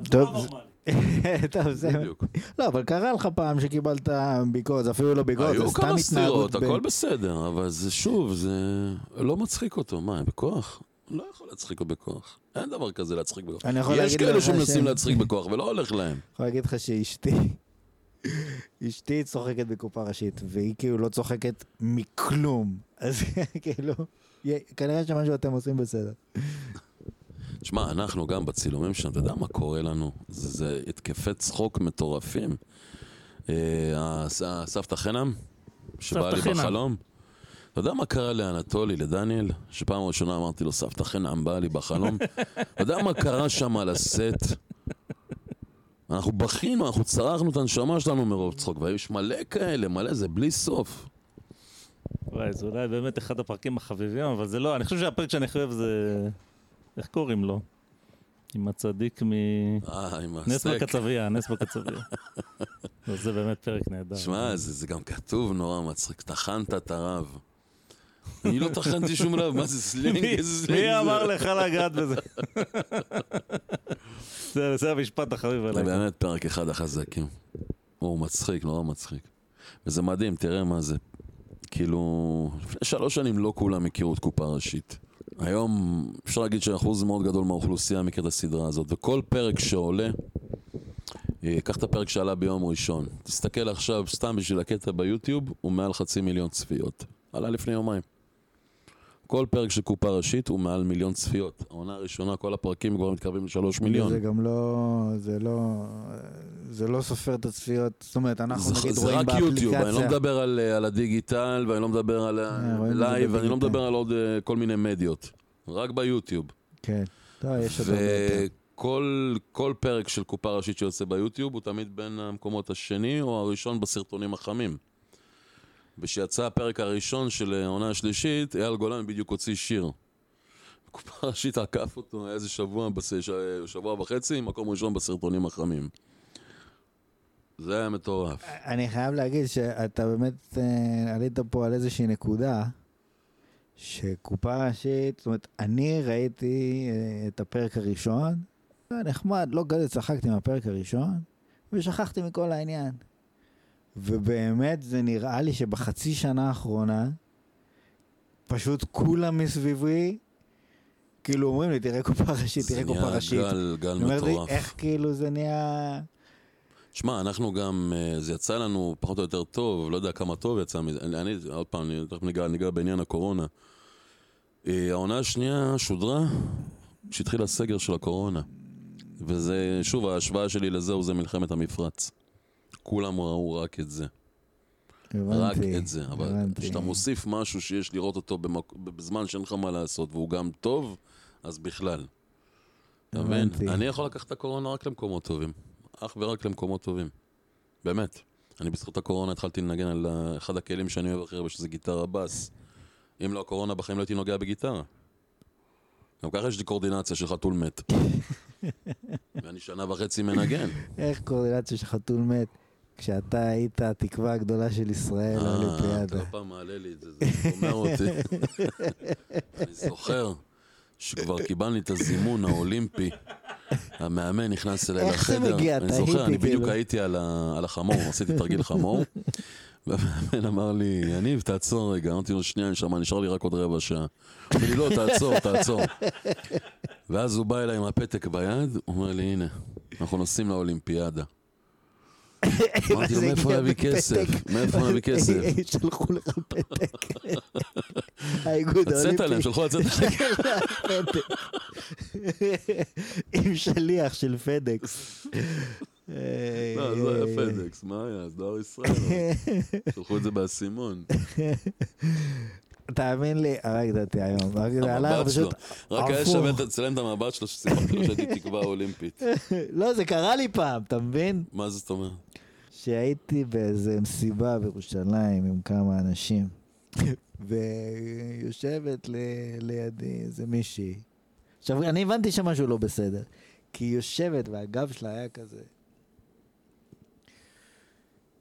ו... טוב, זה- <laughs> טוב, זה... בדיוק. לא, אבל קרה לך פעם שקיבלת ביקורת, זה אפילו לא ביקורת, זה היו סתם כמה התנהגות. סתירות, בין- הכל בסדר, אבל זה שוב, זה לא מצחיק אותו. מה, בכוח? לא יכול להצחיק בכוח. אין דבר כזה להצחיק בכוח. אני יכול יש להגיד כאלה לך שמנסים ש- להצחיק בכוח ולא הולך להם. אני יכול להגיד לך שאשתי, אשתי צוחקת בקופה ראשית, והיא כאילו לא צוחקת מכלום. אז <laughs> כאילו, כנראה שמשהו אתם עושים בסדר. תשמע, אנחנו גם בצילומים שלנו, אתה יודע מה קורה לנו? זה, זה התקפי צחוק מטורפים. אה, הס- הסבתא חנם, שבאה לי. בחלום. אתה יודע מה קרה לאנטולי, לדניאל? שפעם ראשונה אמרתי לו, סבתא חנם באה לי בחלום. אתה יודע מה קרה שם על הסט? אנחנו בכינו, אנחנו צרחנו את הנשמה שלנו מרוב צחוק, ויש מלא כאלה, מלא, זה בלי סוף. וואי, זה אולי באמת אחד הפרקים החביבים, אבל זה לא, אני חושב שהפרק שאני אוהב זה... איך קוראים לו? עם הצדיק מ... אה, עם נס הסטייק. בקצבייה, נס בקצבייה. <laughs> אז זה באמת פרק נהדר. שמע, זה, זה גם כתוב נורא מצחיק, טחנת את הרב. אני לא טחנתי שום רב, מה זה סלנג? מי- מי זה? אמר לך לגעת בזה? <laughs> זה זה המשפט החביב זה עליי. באמת פרק אחד החזקים. הוא מצחיק, נורא מצחיק. וזה מדהים, תראה מה זה. כאילו, לפני שלוש שנים לא כולם הכירו את קופה ראשית. היום אפשר להגיד שאחוז מאוד גדול מהאוכלוסייה מכיר את הסדרה הזאת, וכל פרק שעולה, אה, קח את הפרק שעלה ביום ראשון. תסתכל עכשיו, סתם בשביל הקטע ביוטיוב, הוא מעל חצי מיליון צפיות. עלה לפני יומיים. כל פרק של קופה ראשית הוא מעל מיליון צפיות. העונה הראשונה, כל הפרקים כבר מתקרבים לשלוש מיליון. זה גם לא, זה לא, זה לא סופר את הצפיות, זאת אומרת, אנחנו זה, נגיד זה רואים רק באפליקציה. יוטיוב, אני לא מדבר על, אה, על הדיגיטל, ואני לא מדבר על אה, זה הלייב, ואני לא. מדבר על עוד אה, כל מיני מדיות. רק ביוטיוב. כן, טוב, יש עוד הרבה. וכל כל פרק של קופה ראשית שיוצא ביוטיוב הוא תמיד בין המקומות השני או הראשון בסרטונים החמים. וכשיצא הפרק הראשון של העונה השלישית, אייל גולן בדיוק הוציא שיר. קופה ראשית עקף אותו איזה שבוע, בס- ש- שבוע וחצי, מקום ראשון בסרטונים החמים. זה היה מטורף. אני חייב להגיד שאתה באמת אה, עלית פה על איזושהי נקודה, שקופה ראשית, זאת אומרת, אני ראיתי אה, את הפרק הראשון, היה נחמד, לא כזה צחקתי מהפרק הראשון, ושכחתי מכל העניין. ובאמת זה נראה לי שבחצי שנה האחרונה, פשוט כולם מסביבי, כאילו אומרים לי, תראה קופה ראשית, זה תראה קופה נהיה ראשית. גל, גל אני אומר לי, מטורף. איך כאילו זה נהיה... שמע, אנחנו גם, אה, זה יצא לנו פחות או יותר טוב, לא יודע כמה טוב יצא מזה. אני, אני עוד פעם, אני תכף ניגע, ניגע בעניין הקורונה. אה, העונה השנייה שודרה כשהתחיל הסגר של הקורונה. וזה, שוב, ההשוואה שלי לזהו זה מלחמת המפרץ. כולם ראו רק את זה. רק הבנתי, את זה. אבל הבנתי. כשאתה מוסיף משהו שיש לראות אותו במק... בזמן שאין לך מה לעשות, והוא גם טוב, אז בכלל. אתה מבין? אני יכול לקחת את הקורונה רק למקומות טובים. אך ורק למקומות טובים. באמת. אני בזכות הקורונה התחלתי לנגן על אחד הכלים שאני אוהב הכי הרבה, שזה גיטרה בס. אם לא הקורונה, בחיים לא הייתי נוגע בגיטרה. גם ככה יש לי קורדינציה של חתול מת. <laughs> ואני שנה וחצי מנגן. איך קורדינציה של חתול מת? כשאתה היית התקווה הגדולה של ישראל אה, אתה. לא פעם מעלה לי את זה, זה אומר אותי. <laughs> אני זוכר שכבר קיבלנו את הזימון האולימפי. המאמן נכנס אליי איך זה לחדר. מגיע? אני זוכר, אני בדיוק כאילו. הייתי על החמור, עשיתי תרגיל חמור. <laughs> והמאמן אמר לי, יניב, תעצור רגע. אמרתי לו, שנייה, נשמה, נשאר לי רק עוד רבע שעה. אומר לי, לא, תעצור, תעצור. ואז הוא בא אליי עם הפתק ביד, הוא אומר לי, הנה, אנחנו נוסעים לאולימפיאדה. אמרתי לו, מאיפה הגיע להביא? כסף? מאיפה להביא כסף? <laughs> שלחו לך פתק. <laughs> האיגוד האולימפי. עליהם, שלחו לצאת עליהם. עם שליח של פדקס. <laughs> לא, זה היה פדקס, מה היה? זה דואר ישראל. שלחו את זה באסימון. תאמין לי, הרגת אותי היום. המבט שלו. רק היה. שווה לצלם את המבט שלו שסיפרתי לו שהייתי תקווה אולימפית. לא, זה קרה לי פעם, אתה מבין? מה זאת אומרת? שהייתי באיזה מסיבה בירושלים עם כמה אנשים, <laughs> ויושבת ל- לידי איזה מישהי. עכשיו, אני הבנתי שמשהו לא בסדר, כי היא יושבת והגב שלה היה כזה.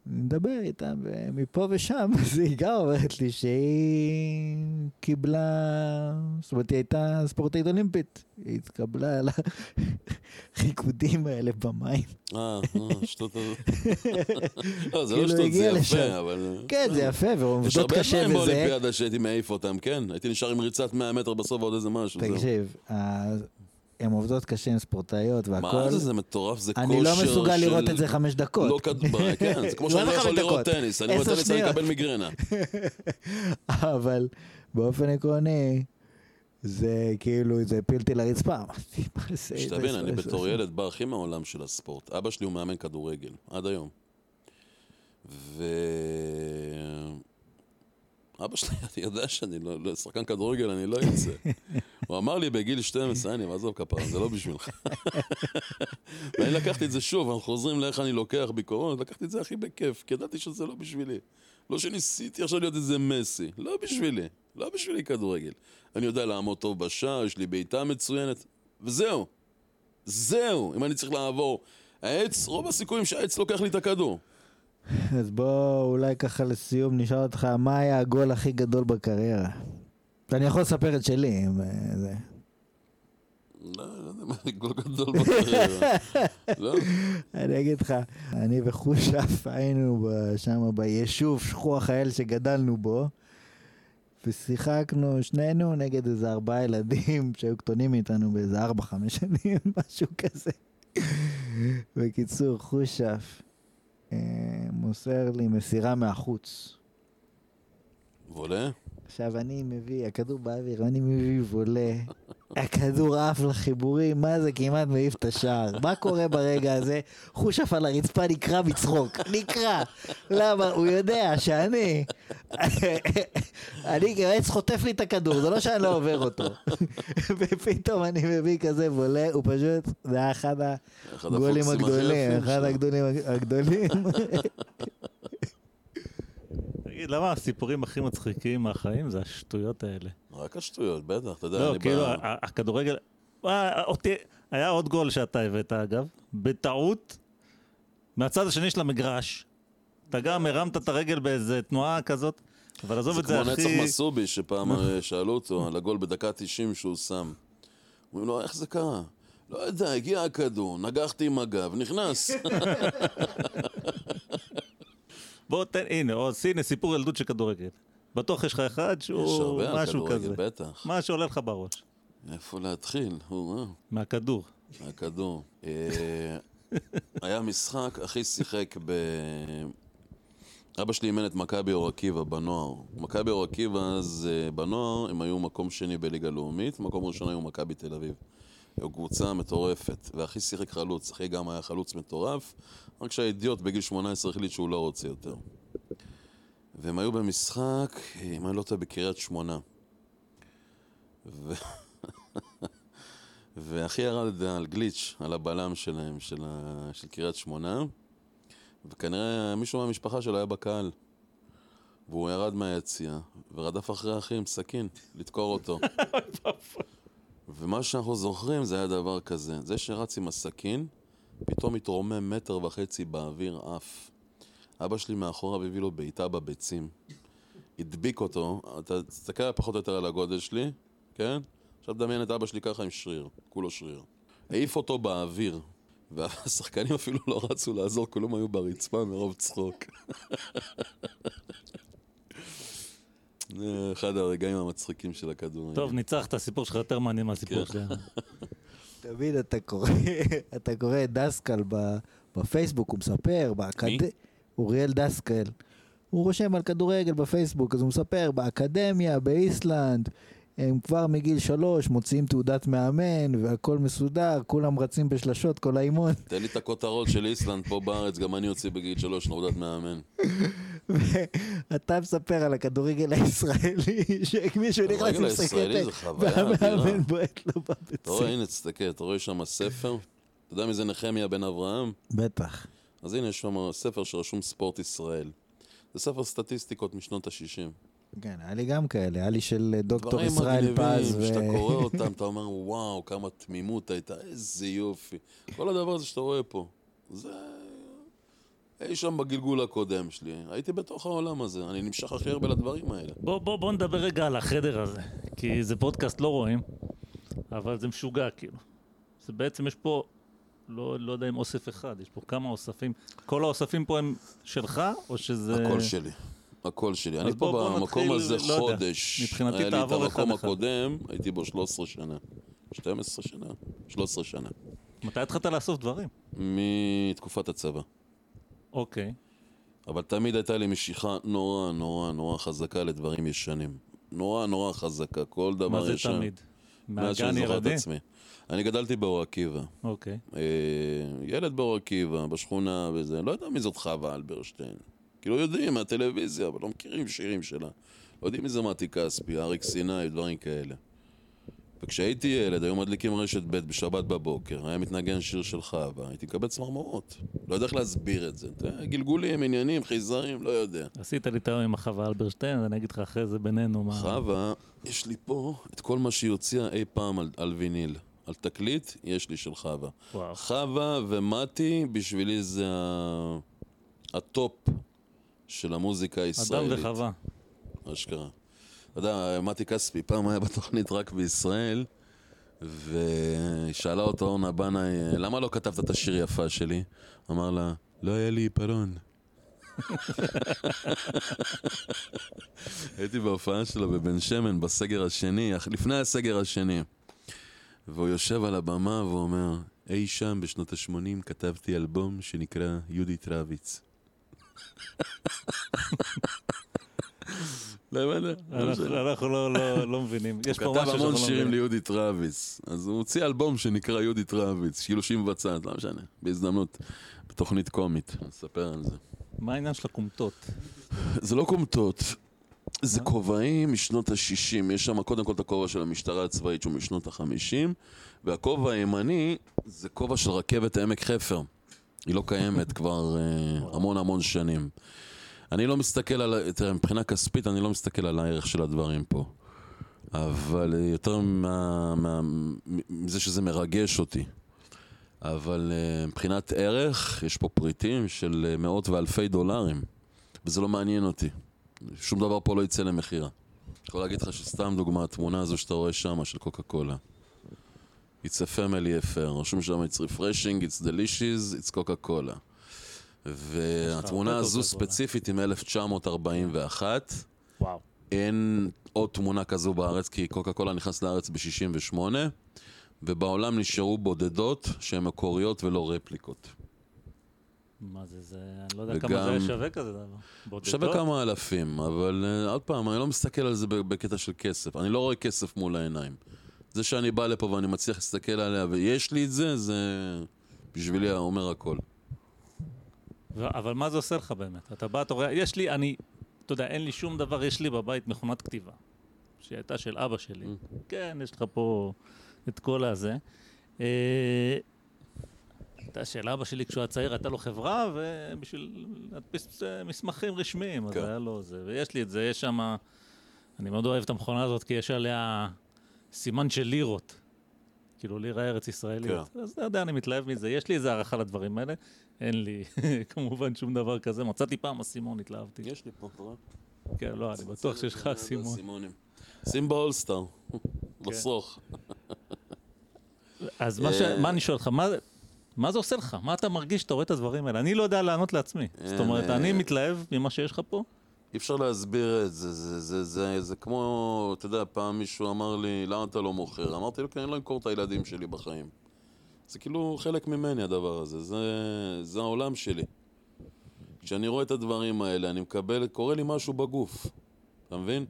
אני מדבר איתה מפה ושם, <laughs> אז היא גם אומרת לי שהיא קיבלה, זאת אומרת היא הייתה ספורטאית אולימפית, היא התקבלה על הריקודים האלה במים. אה, אה, שטות הזאת. <laughs> לא, זה כאילו, לא שטות, זה. יפה, אבל... כן, זה יפה, יש ועובדות הרבה קשה דברים וזה. באולימפיאדה שהייתי מעיף אותם, כן? הייתי נשאר עם ריצת 100 מטר בסוף ועוד איזה משהו. תקשיב, הן עובדות קשה, הן ספורטאיות והכל. מה זה, זה מטורף, זה כושר אני לא מסוגל של- לראות את זה חמש דקות. לא כדור, כן, זה כמו לא שאני לא יכול לראות טניס, אני רואה טניס אני. אקבל מיגרנה. <laughs> אבל באופן עקרוני, זה כאילו, זה הפיל אותי לרצפה. שתבין, אני בתור ילד בא הכי מהעולם של הספורט. אבא שלי הוא מאמן כדורגל, עד היום. ו... אבא שלי, <laughs> יודע שאני לא, לא, שחקן כדורגל אני לא אצא. <laughs> הוא אמר לי בגיל 12, אני, עזוב כפרה, זה לא בשבילך. <laughs> ואני לקחתי את זה שוב, אנחנו חוזרים לאיך אני לוקח ביקורות, לקחתי את זה הכי בכיף, כי ידעתי שזה לא בשבילי. לא שניסיתי עכשיו להיות איזה מסי, לא בשבילי, לא בשבילי כדורגל. אני יודע לעמוד טוב בשער, יש לי בעיטה מצוינת, וזהו. זהו, אם אני צריך לעבור. העץ, רוב הסיכויים שהעץ לוקח לי את הכדור. אז בוא אולי ככה לסיום נשאל אותך, מה היה הגול הכי גדול בקריירה? אני יכול לספר את שלי, אם, אה, זה. לא, לא יודע מה, גול גדול בקריירה. <laughs> לא, אני אגיד לך, אני וחושף היינו שם ביישוב שכוח האל שגדלנו בו, ושיחקנו שנינו נגד איזה ארבעה ילדים <laughs> שהיו קטנים מאיתנו באיזה ארבע, חמש שנים, <laughs> משהו כזה. בקיצור, חושף מוסר לי מסירה מהחוץ. וולה? עכשיו אני מביא, הכדור באוויר, אני מביא וולה, <laughs> הכדור עף לחיבורים, מה זה כמעט מעיף את השער. מה קורה ברגע הזה? חושף על הרצפה נקרע מצחוק, נקרע. למה? הוא יודע שאני, אני העץ חוטף לי את הכדור, זה לא שאני לא עובר אותו. ופתאום אני מביא כזה וולה, הוא פשוט, זה היה אחד הגולים הגדולים, אחד. הגדולים הגדולים. תגיד, למה הסיפורים הכי מצחיקים מהחיים זה השטויות האלה? רק השטויות, בטח, אתה יודע, לא, אני כאילו, בא... ה- ה- הכדורגל... אה, אותי- היה עוד גול שאתה הבאת, אגב, בטעות, מהצד השני של המגרש. אתה גם הרמת את הרגל באיזה תנועה כזאת, אבל עזוב זה את זה, כמו נצח. מסובי, שפעם אה, <laughs> שאלו אותו על הגול בדקה 90 שהוא שם. אומרים לו, איך זה קרה? לא יודע, הגיע הכדור, נגחתי עם הגב, נכנס. <laughs> בוא, תן, הנה, או, הנה, סיפור ילדות של כדורגל. בטוח יש לך אחד יש שהוא הרבה על משהו כדורגל, כזה. בטח. מה שעולה לך בראש, איפה להתחיל? אה, מהכדור. הכדור. אה, <laughs> היה משחק, אחי שיחק ב... אבא שלי אימן את מכבי אור עקיבא בנוער. מכבי אור עקיבא אז אה, בנוער הם היו מקום שני בליגה לאומית, מקום ראשון היו מכבי תל אביב. היו קבוצה מטורפת, ואחי שיחק חלוץ, אחי גם היה חלוץ מטורף, רק שהאידיוט בגיל 18 החליט שהוא לא רוצה יותר. והם היו במשחק, אם אני לא טועה, בקריית שמונה. ו... <laughs> ואחי ירד על גליץ', על הבלם שלהם, של, ה... של קריית שמונה, וכנראה מישהו מהמשפחה שלו היה בקהל. והוא ירד מהיציאה, ורדף אחרי אחי עם סכין, לדקור אותו. <laughs> ומה שאנחנו זוכרים זה היה דבר כזה, זה שרץ עם הסכין, פתאום התרומם מטר וחצי באוויר עף. אבא שלי מאחוריו הביא לו בעיטה בביצים. הדביק אותו, אתה תסתכל פחות או יותר על הגודל שלי, כן? עכשיו דמיין את אבא שלי ככה עם שריר, כולו שריר. העיף אותו באוויר, והשחקנים אפילו לא רצו לעזור, כולם היו ברצפה מרוב צחוק. <laughs> אחד הרגעים המצחיקים של הכדורגל. טוב, ניצחת, הסיפור שלך יותר מעניין מהסיפור כן. שלי. <laughs> תמיד אתה קורא, <laughs> אתה קורא את דסקל בפייסבוק, הוא מספר, באקד... אוריאל דסקל. הוא רושם על כדורגל בפייסבוק, אז הוא מספר, באקדמיה, באיסלנד, הם כבר מגיל שלוש מוציאים תעודת מאמן, והכל מסודר, כולם רצים בשלשות כל האימון. תן לי את הכותרות של איסלנד פה בארץ, גם אני אוציא בגיל שלוש נורדת מאמן. ואתה מספר על הכדורגל הישראלי, שמישהו נכנס חוויה אדירה. והמאמן בועט לו אתה בבית רואה, הנה, תסתכל, אתה רואה שם ספר? אתה יודע מי זה נחמיה בן אברהם? בטח. אז הנה, יש שם ספר שרשום ספורט ישראל. זה ספר סטטיסטיקות משנות ה-60. כן, היה לי גם כאלה, היה לי של דוקטור דברים ישראל פז. מגניבים, שאתה קורא <laughs> אותם, אתה אומר, וואו, כמה תמימות הייתה, איזה יופי. כל הדבר הזה שאתה רואה פה, זה... אי שם בגלגול הקודם שלי. הייתי בתוך העולם הזה, אני נמשך הכי הרבה לדברים האלה. בוא, בוא, בוא נדבר רגע על החדר הזה, כי זה פודקאסט לא רואים, אבל זה משוגע כאילו. זה בעצם יש פה, לא, לא יודע אם אוסף אחד, יש פה כמה אוספים. כל האוספים פה הם שלך, או שזה... הכל שלי. הכל שלי. אני בוא- בוא פה במקום נתחיל, הזה לא יודע. חודש. מבחינתי היה לי את תעבור המקום. הקודם, הייתי בו 13 שנה. 12 שנה? 13 שנה. מתי התחלת לאסוף דברים? מתקופת הצבא. אוקיי. אבל תמיד הייתה לי משיכה נורא נורא נורא חזקה לדברים ישנים. נורא נורא חזקה, כל דבר מה זה ישן. תמיד? מאז שאני זוכר את? עצמי. אני גדלתי באור עקיבא. אוקיי. אה, ילד באור עקיבא, בשכונה וזה, לא יודע מי זאת חווה אלברשטיין. כאילו יודעים מהטלוויזיה, אבל לא מכירים שירים שלה. לא יודעים מי זה מתי כספי, אריק סיני, דברים כאלה. וכשהייתי ילד, היו מדליקים רשת ב' בשבת בבוקר, היה מתנגן שיר של חווה, הייתי מקבל צמרמורות. לא יודע איך להסביר את זה. גלגולים, עניינים, חייזרים, לא יודע. עשית לי היום עם החווה אלברשטיין, אז אני אגיד לך אחרי זה בינינו מה... חווה, יש לי פה את כל מה שהיא הוציאה אי פעם על, על ויניל. על תקליט, יש לי של חווה. וואו. חווה ומתי, בשבילי זה. הטופ של המוזיקה אדם הישראלית. וחווה. אשכרה. אתה יודע, מתי כספי פעם היה בתוכנית רק בישראל, ושאלה אותו אורנה בנאי, למה לא כתבת את השיר יפה שלי? אמר לה, לא היה לי עיפרון. <laughs> הייתי בהופעה שלו בבן שמן בסגר השני, לפני הסגר השני. והוא יושב על הבמה ואומר, אי שם בשנות ה-80 כתבתי אלבום שנקרא יהודית רביץ. לא? לא אנחנו לא- לא לא מבינים. יש פה הוא משהו כתב שאנחנו המון לא שירים מבינים. ליהודית רביץ. אז הוא הוציא אלבום שנקרא יהודית רביץ, כאילו שהיא מבצעת, לא משנה, בהזדמנות, בתוכנית קומית, נספר על זה. מה העניין של הכומתות? זה לא קומטות, זה כובעים משנות ה-60. יש שם קודם כל את הכובע של המשטרה הצבאית שהוא משנות ה-50, והכובע הימני זה כובע של רכבת עמק חפר. היא לא קיימת כבר אה, המון המון שנים. אני לא מסתכל על, תראה, מבחינה כספית אני לא מסתכל על הערך של הדברים פה. אבל יותר מה- מה- מזה שזה מרגש אותי. אבל אה, מבחינת ערך, יש פה פריטים של אה, מאות ואלפי דולרים. וזה לא מעניין אותי. שום דבר פה לא יצא למכירה. אני יכול להגיד לך שסתם דוגמה, התמונה הזו שאתה רואה שם, של קוקה קולה. It's a family affair, רשום שם it's refreshing, it's delicious, it's קוקה קולה. והתמונה הזו. ספציפית היא מ-1941. וואו. אין עוד תמונה כזו בארץ, כי קוקה קולה נכנס לארץ ב-68, ובעולם נשארו בודדות שהן מקוריות ולא רפליקות. מה זה, זה... אני לא יודע וגם- כמה זה שווה כזה דבר. בודדות? שווה כמה אלפים, אבל uh, עוד פעם, אני לא מסתכל על זה בקטע של כסף. אני לא רואה כסף מול העיניים. זה שאני בא לפה ואני מצליח להסתכל עליה ויש לי את זה, זה בשבילי אומר הכל. אבל מה זה עושה לך באמת? אתה בא, אתה רואה, יש לי, אני אתה יודע, אין לי שום דבר, יש לי בבית מכונת כתיבה, שהייתה של אבא שלי. Mm. כן, יש לך פה את כל הזה. אה, הייתה של אבא שלי כשהוא היה צעיר, הייתה לו חברה, ובשביל להדפיס אה, מסמכים רשמיים, אז כן. היה לו זה. ויש לי את זה, יש שם, אני מאוד אוהב את המכונה הזאת, כי יש עליה סימן של לירות. כאילו לירה ארץ ישראלית. כן. אז אתה יודע, אני מתלהב מזה. יש לי איזה הערכה לדברים האלה. אין לי <laughs> כמובן שום דבר כזה. מצאתי פעם אסימון, התלהבתי. יש לי פה, אתה רואה? כן, לא, אני בטוח שיש לך אסימון. שים באולסטאר, כן. בסוך. <laughs> אז מה ש- אה, מה אני שואל אותך, מה- מה זה עושה לך? מה אתה מרגיש שאתה רואה את הדברים האלה? אני לא יודע לענות לעצמי. זאת אומרת, אה, אני מתלהב ממה שיש לך פה. אי אפשר להסביר את זה, זה, זה, זה, זה כמו, אתה יודע, פעם מישהו אמר לי, למה אתה לא מוכר? אמרתי לו, כי אני לא אמכור את הילדים שלי בחיים. זה כאילו חלק ממני הדבר הזה, זה, זה העולם שלי. כשאני רואה את הדברים האלה, אני מקבל, קורה לי משהו בגוף, אתה מבין?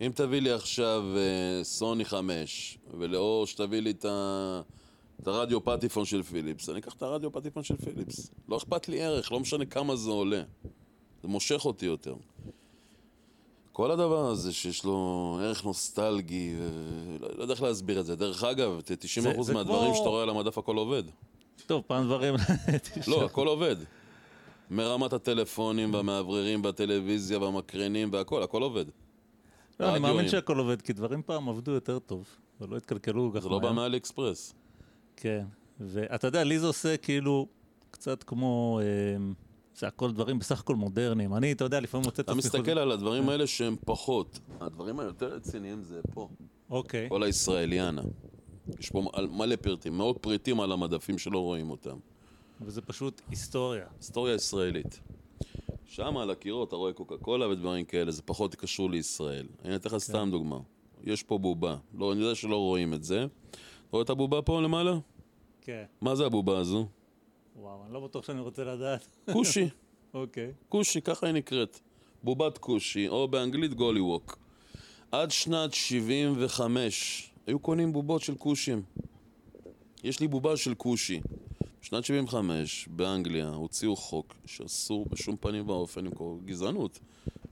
אם תביא לי עכשיו אה, סוני 5, או שתביא לי את, ה, את הרדיו פטיפון של פיליפס, אני אקח את הרדיו פטיפון של פיליפס. לא אכפת לי ערך, לא משנה כמה זה עולה. זה מושך אותי יותר. כל הדבר הזה שיש לו ערך נוסטלגי, ו- לא לא יודע איך להסביר את זה. דרך אגב, ת- 90% זה- זה מהדברים כמו- שאתה רואה על המדף הכל עובד. טוב, פעם דברים... <laughs> לא, הכל עובד. מרמת הטלפונים והמאווררים והטלוויזיה והמקרנים והכל, הכל עובד. לא, אני מאמין. שהכל עובד, כי דברים פעם עבדו יותר טוב, ולא התקלקלו כל כך זה לא בא מהר. מאלי אקספרס. כן, ואתה יודע, לי זה עושה כאילו קצת כמו... אה, זה הכל דברים בסך הכל מודרניים. אני, אתה יודע, לפעמים מוצא את אתה עצמי... מסתכל חוזר- על הדברים האלה שהם פחות. הדברים היותר רציניים זה פה. אוקיי. כל הישראליאנה. יש פה מלא פרטים, מאות פריטים על המדפים שלא רואים אותם. וזה פשוט היסטוריה. היסטוריה ישראלית. שם על הקירות אתה רואה קוקה קולה ודברים כאלה, זה פחות קשור לישראל. אני אתן לך סתם דוגמה. יש פה בובה. לא, אני יודע שלא רואים את זה. רואה את הבובה פה למעלה? כן. מה זה הבובה הזו? וואו, אני לא בטוח שאני רוצה לדעת. כושי. <laughs> אוקיי. כושי, ככה היא נקראת. בובת כושי, או באנגלית גולי ווק. עד שנת 75 היו קונים בובות של כושים. יש לי בובה של כושי. בשנת 75 באנגליה הוציאו חוק שאסור בשום פנים ואופן למכור גזענות.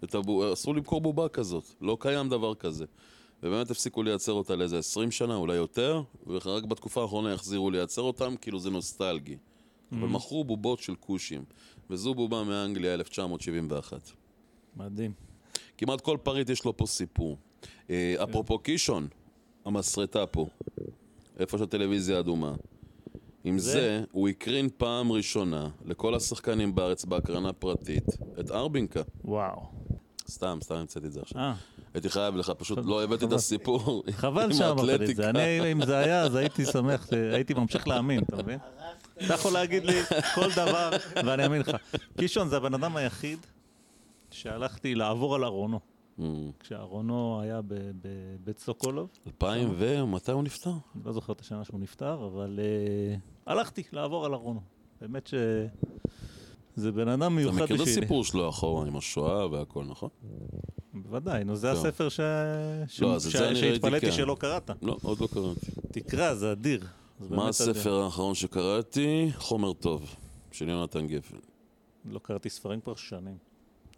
את הבו... אסור למכור בובה כזאת, לא קיים דבר כזה. ובאמת הפסיקו לייצר אותה לאיזה 20 שנה, אולי יותר, ורק בתקופה האחרונה החזירו לייצר אותם, כאילו זה נוסטלגי. אבל מכרו בובות של כושים, וזו בובה מאנגליה 1971. מדהים. כמעט כל פריט יש לו פה סיפור. אה, אפרופו קישון, המסרטה פה, איפה שהטלוויזיה האדומה. עם זה? זה, הוא הקרין פעם ראשונה לכל השחקנים בארץ בהקרנה פרטית את ארבינקה. וואו. סתם, סתם המצאתי את זה עכשיו. אה, הייתי חייב לך, פשוט לא הבאתי את חבל. הסיפור חבל עם שאמרת לי את האתלטיקה. זה. אני, אם זה היה, אז הייתי שמח, הייתי ממשיך להאמין, אתה מבין? <laughs> אתה יכול להגיד לי כל דבר, ואני אאמין לך. קישון זה הבן אדם היחיד שהלכתי לעבור על ארונו. אמ, כשארונו היה בבית סוקולוב. 2000 ומתי הוא נפטר? אני לא זוכר את השנה שהוא נפטר, אבל uh, הלכתי לעבור על ארונו. באמת שזה בן אדם אתה מיוחד מכיר את בשבילי. הסיפור שלו אחורה עם השואה והכל, נכון? בוודאי, נו, זה. הספר ש... ש... לא, ש... זה ראיתי, שהתפלאתי כן. שלא קראת. לא, עוד לא קראתי. תקרא, זה אדיר. מה הספר האחרון שקראתי? חומר טוב, של יונתן גפן. לא קראתי ספרים כבר שנים.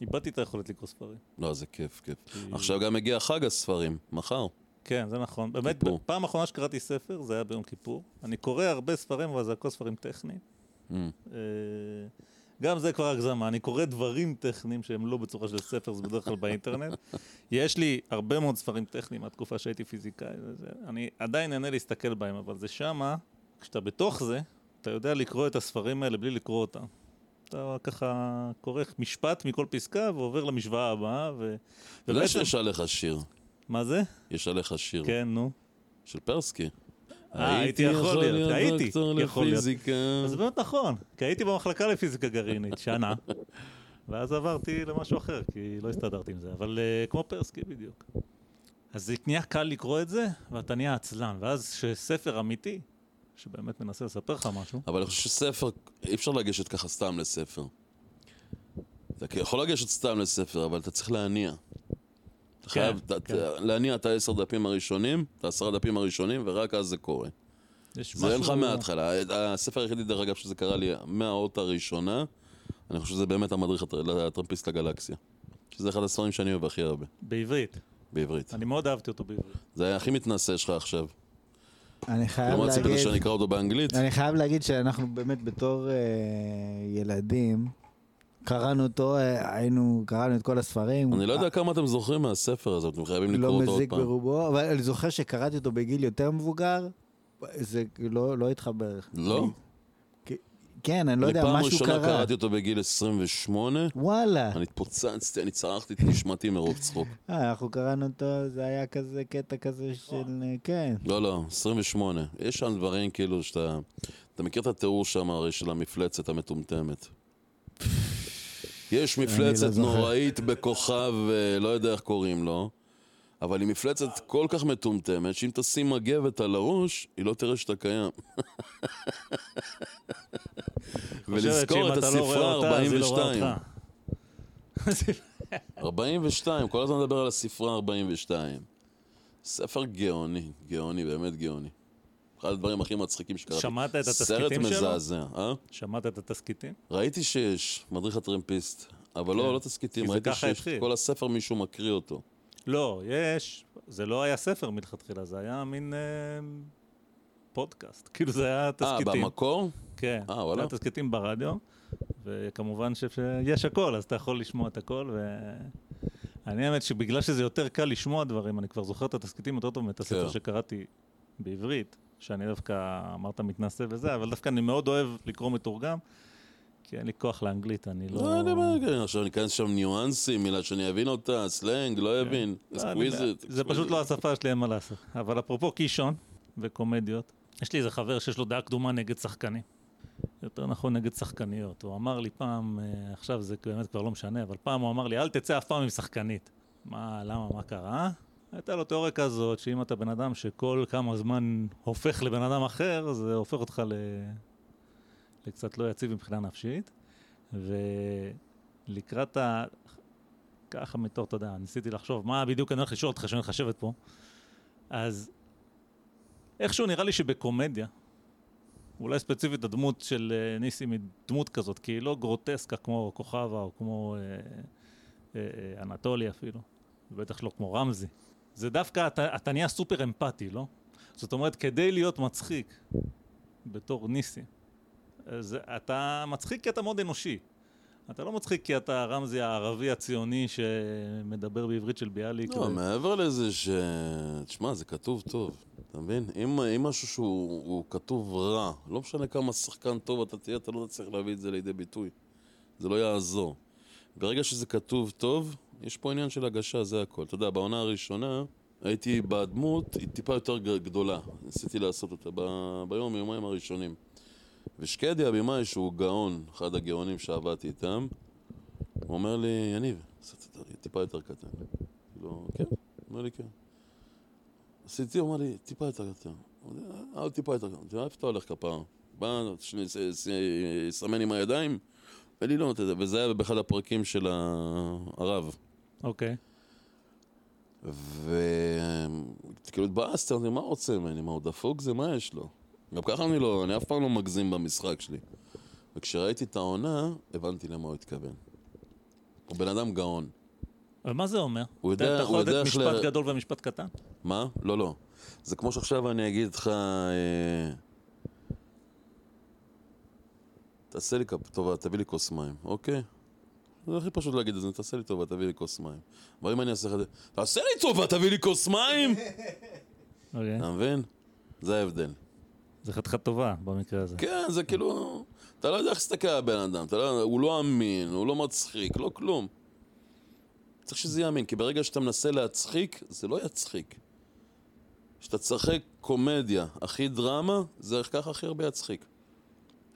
איבדתי את היכולת לקרוא ספרים. לא, זה כיף, כיף. עכשיו גם מגיע חג הספרים, מחר. כן, זה נכון. באמת. פעם אחרונה שקראתי ספר, זה היה ביום כיפור. אני קורא הרבה ספרים, אבל זה הכל ספרים טכניים. גם זה כבר הגזמה, אני קורא דברים טכניים שהם לא בצורה של ספר, זה בדרך כלל באינטרנט. יש לי הרבה מאוד ספרים טכניים מהתקופה שהייתי פיזיקאי, וזה, אני עדיין נהנה להסתכל בהם, אבל זה שמה, כשאתה בתוך זה, אתה יודע לקרוא את הספרים האלה בלי לקרוא אותם. אתה ככה כורך משפט מכל פסקה ועובר למשוואה הבאה, ו... אתה יודע שיש עליך שיר. מה זה? יש עליך שיר. כן, נו. של פרסקי. אה, הייתי יכול להיות, הייתי יכול להיות. אז זה באמת נכון, כי הייתי במחלקה לפיזיקה גרעינית, שנה, <laughs> ואז עברתי למשהו אחר, כי לא הסתדרתי עם זה, אבל uh, כמו פרסקי בדיוק. אז זה נהיה קל לקרוא את זה, ואתה נהיה עצלן, ואז כשספר אמיתי, שבאמת מנסה לספר לך משהו, אבל אני חושב שספר, אי אפשר לגשת ככה סתם לספר. אתה יכול לגשת סתם לספר, אבל אתה צריך להניע. אתה כן, חייב כן. להניע את העשר דפים הראשונים, את העשרה דפים הראשונים, ורק אז זה קורה. זה אין לך מההתחלה. הספר היחידי, דרך אגב, שזה קרה לי מהאות הראשונה, אני חושב שזה באמת המדריך לטרמפיסט לגלקסיה. שזה אחד הספרים שאני אוהב הכי הרבה, בעברית. בעברית. אני מאוד אהבתי אותו בעברית. זה היה הכי מתנשא שלך עכשיו. אני חייב ציפית להגיד, שאני אקרא אותו באנגלית. אני חייב להגיד שאנחנו באמת בתור אה, ילדים, קראנו אותו, היינו, קראנו את כל הספרים. אני לא יודע כמה אתם זוכרים מהספר הזה, אתם חייבים לקרוא לא אותו עוד מזיק פעם. ברובו, אבל אני זוכר שקראתי אותו בגיל יותר מבוגר, זה לא, לא התחבר. לא? כן, אני לא יודע, אני פעם משהו ראשונה קרה. קראתי אותו בגיל 28, וואלה. אני התפוצצתי, אני צרחתי את נשמתי מרוב צחוק. אה, אנחנו קראנו אותו, זה היה כזה קטע כזה של... אה, כן. לא, לא, 28. יש שם דברים כאילו שאתה... אתה מכיר את התיאור שם הרי של המפלצת המטומטמת. יש לא מפלצת זוכר. נוראית בכוכב, אה, לא יודע איך קוראים לו, אבל היא מפלצת כל כך מטומטמת, שאם תשים מגבת על הראש, היא לא תראה שאתה קיים. <laughs> ולזכור את לא הספרה רואה אותה, אז היא לא רואה 42. אותך. <laughs> 42, כל הזמן מדבר על הספרה 42. ספר גאוני, גאוני, באמת גאוני. אחד הדברים הכי מצחיקים שקראתי. שמעת את סרט התסכיתים שלו? מזעזע, אה? שמעת את התסכיתים? ראיתי שיש, מדריך הטרמפיסט. אבל כן. לא, לא תסכיתים, כי זה ראיתי שיש התחיל. כל הספר מישהו מקריא אותו. לא, יש. זה לא היה ספר מלכתחילה, זה היה מין אה, פודקאסט. כאילו זה היה אה, תסכיתים. במקור? כן. אה, זה וואלה. היה תסכיתים ברדיו, וכמובן שיש הכל, אז אתה יכול לשמוע את הכל, ו... אני האמת שבגלל שזה יותר קל לשמוע דברים, אני כבר זוכר את התסכיתים יותר טוב מאת הספר כן. שקראתי בעברית, שאני דווקא, אמרת מתנשא וזה, אבל דווקא אני מאוד אוהב לקרוא מתורגם, כי אין לי כוח לאנגלית, אני לא... לא יודע מה, כן, עכשיו אני אכנס שם ניואנסים, מילה שאני אבין אותה, סלנג, לא אבין. לא, אני- exquisite. זה פשוט לא השפה שלי, אין מה לעשות. אבל אפרופו קישון וקומדיות, יש לי איזה חבר שיש לו דעה קדומה נגד שחקנים. יותר נכון נגד שחקניות. הוא אמר לי פעם, אה, עכשיו זה באמת כבר לא משנה, אבל פעם הוא אמר לי, אל תצא אף פעם עם שחקנית. מה, למה, מה קרה? הייתה לו תיאוריה כזאת, שאם אתה בן אדם שכל כמה זמן הופך לבן אדם אחר, זה הופך אותך ל... לקצת לא יציב מבחינה נפשית. ולקראת ה... ככה מתור, אתה יודע, ניסיתי לחשוב מה בדיוק אני הולך לשאול אותך שאני לשבת פה. אז איכשהו נראה לי שבקומדיה, אולי ספציפית הדמות של אה, ניסים היא דמות כזאת, כי היא לא גרוטסקה כמו כוכבה או כמו אה, אה, אה, אנטולי אפילו, ובטח לא כמו רמזי. זה דווקא, אתה, אתה נהיה סופר אמפתי, לא? זאת אומרת, כדי להיות מצחיק בתור ניסים, אז אתה מצחיק כי אתה מאוד אנושי. אתה לא מצחיק כי אתה רמזי הערבי הציוני שמדבר בעברית של ביאליק. לא, ו- מעבר לזה ש... תשמע, זה כתוב טוב, אתה מבין? אם, אם משהו שהוא הוא כתוב רע, לא משנה כמה שחקן טוב אתה תהיה, אתה לא תצליח להביא את זה לידי ביטוי. זה לא יעזור. ברגע שזה כתוב טוב, יש פה עניין של הגשה, זה הכל. אתה יודע, בעונה הראשונה הייתי בדמות, היא טיפה יותר גדולה. ניסיתי לעשות אותה ב- ביום, יומיים הראשונים. ושקדי הבמאי, שהוא גאון, אחד הגאונים שעבדתי איתם, הוא אומר לי, יניב, עשית את זה טיפה יותר קטן. כאילו, כן? הוא אומר לי, כן. עשיתי, הוא אמר לי, טיפה יותר קטן. אמרתי, "אה, עוד טיפה יותר קטן. איפה אתה הולך כפרה? בא, שני- סמן עם הידיים? ואני לא נותן את זה, וזה היה באחד הפרקים של הרב. אוקיי. וכאילו התבאסתי, אמרתי, מה רוצה ממני? מה, הוא דפוק זה? מה יש לו? גם ככה אני לא, אני אף פעם לא מגזים במשחק שלי. וכשראיתי את העונה, הבנתי למה הוא התכוון. הוא בן אדם גאון. אבל מה זה אומר? הוא יודע- אתה יכול לתת משפט ל- גדול ומשפט קטן? מה? לא, לא. זה כמו שעכשיו אני אגיד לך... אה, תעשה לי טובה, תביא לי כוס מים, אוקיי? זה הכי פשוט להגיד את זה, תעשה לי טובה, תביא לי כוס מים. אבל אם אני אעשה לך את זה, תעשה לי טובה, תביא לי כוס מים! <laughs> אוקיי. אתה מבין? זה ההבדל. זה חתיכה טובה במקרה הזה. כן, זה כאילו... אתה לא יודע איך להסתכל על הבן אדם, לא, הוא לא אמין, הוא לא מצחיק, לא כלום. צריך שזה יהיה אמין, כי ברגע שאתה מנסה להצחיק, זה לא יצחיק. כשאתה תשחק קומדיה הכי דרמה, זה ככה הכי הרבה יצחיק.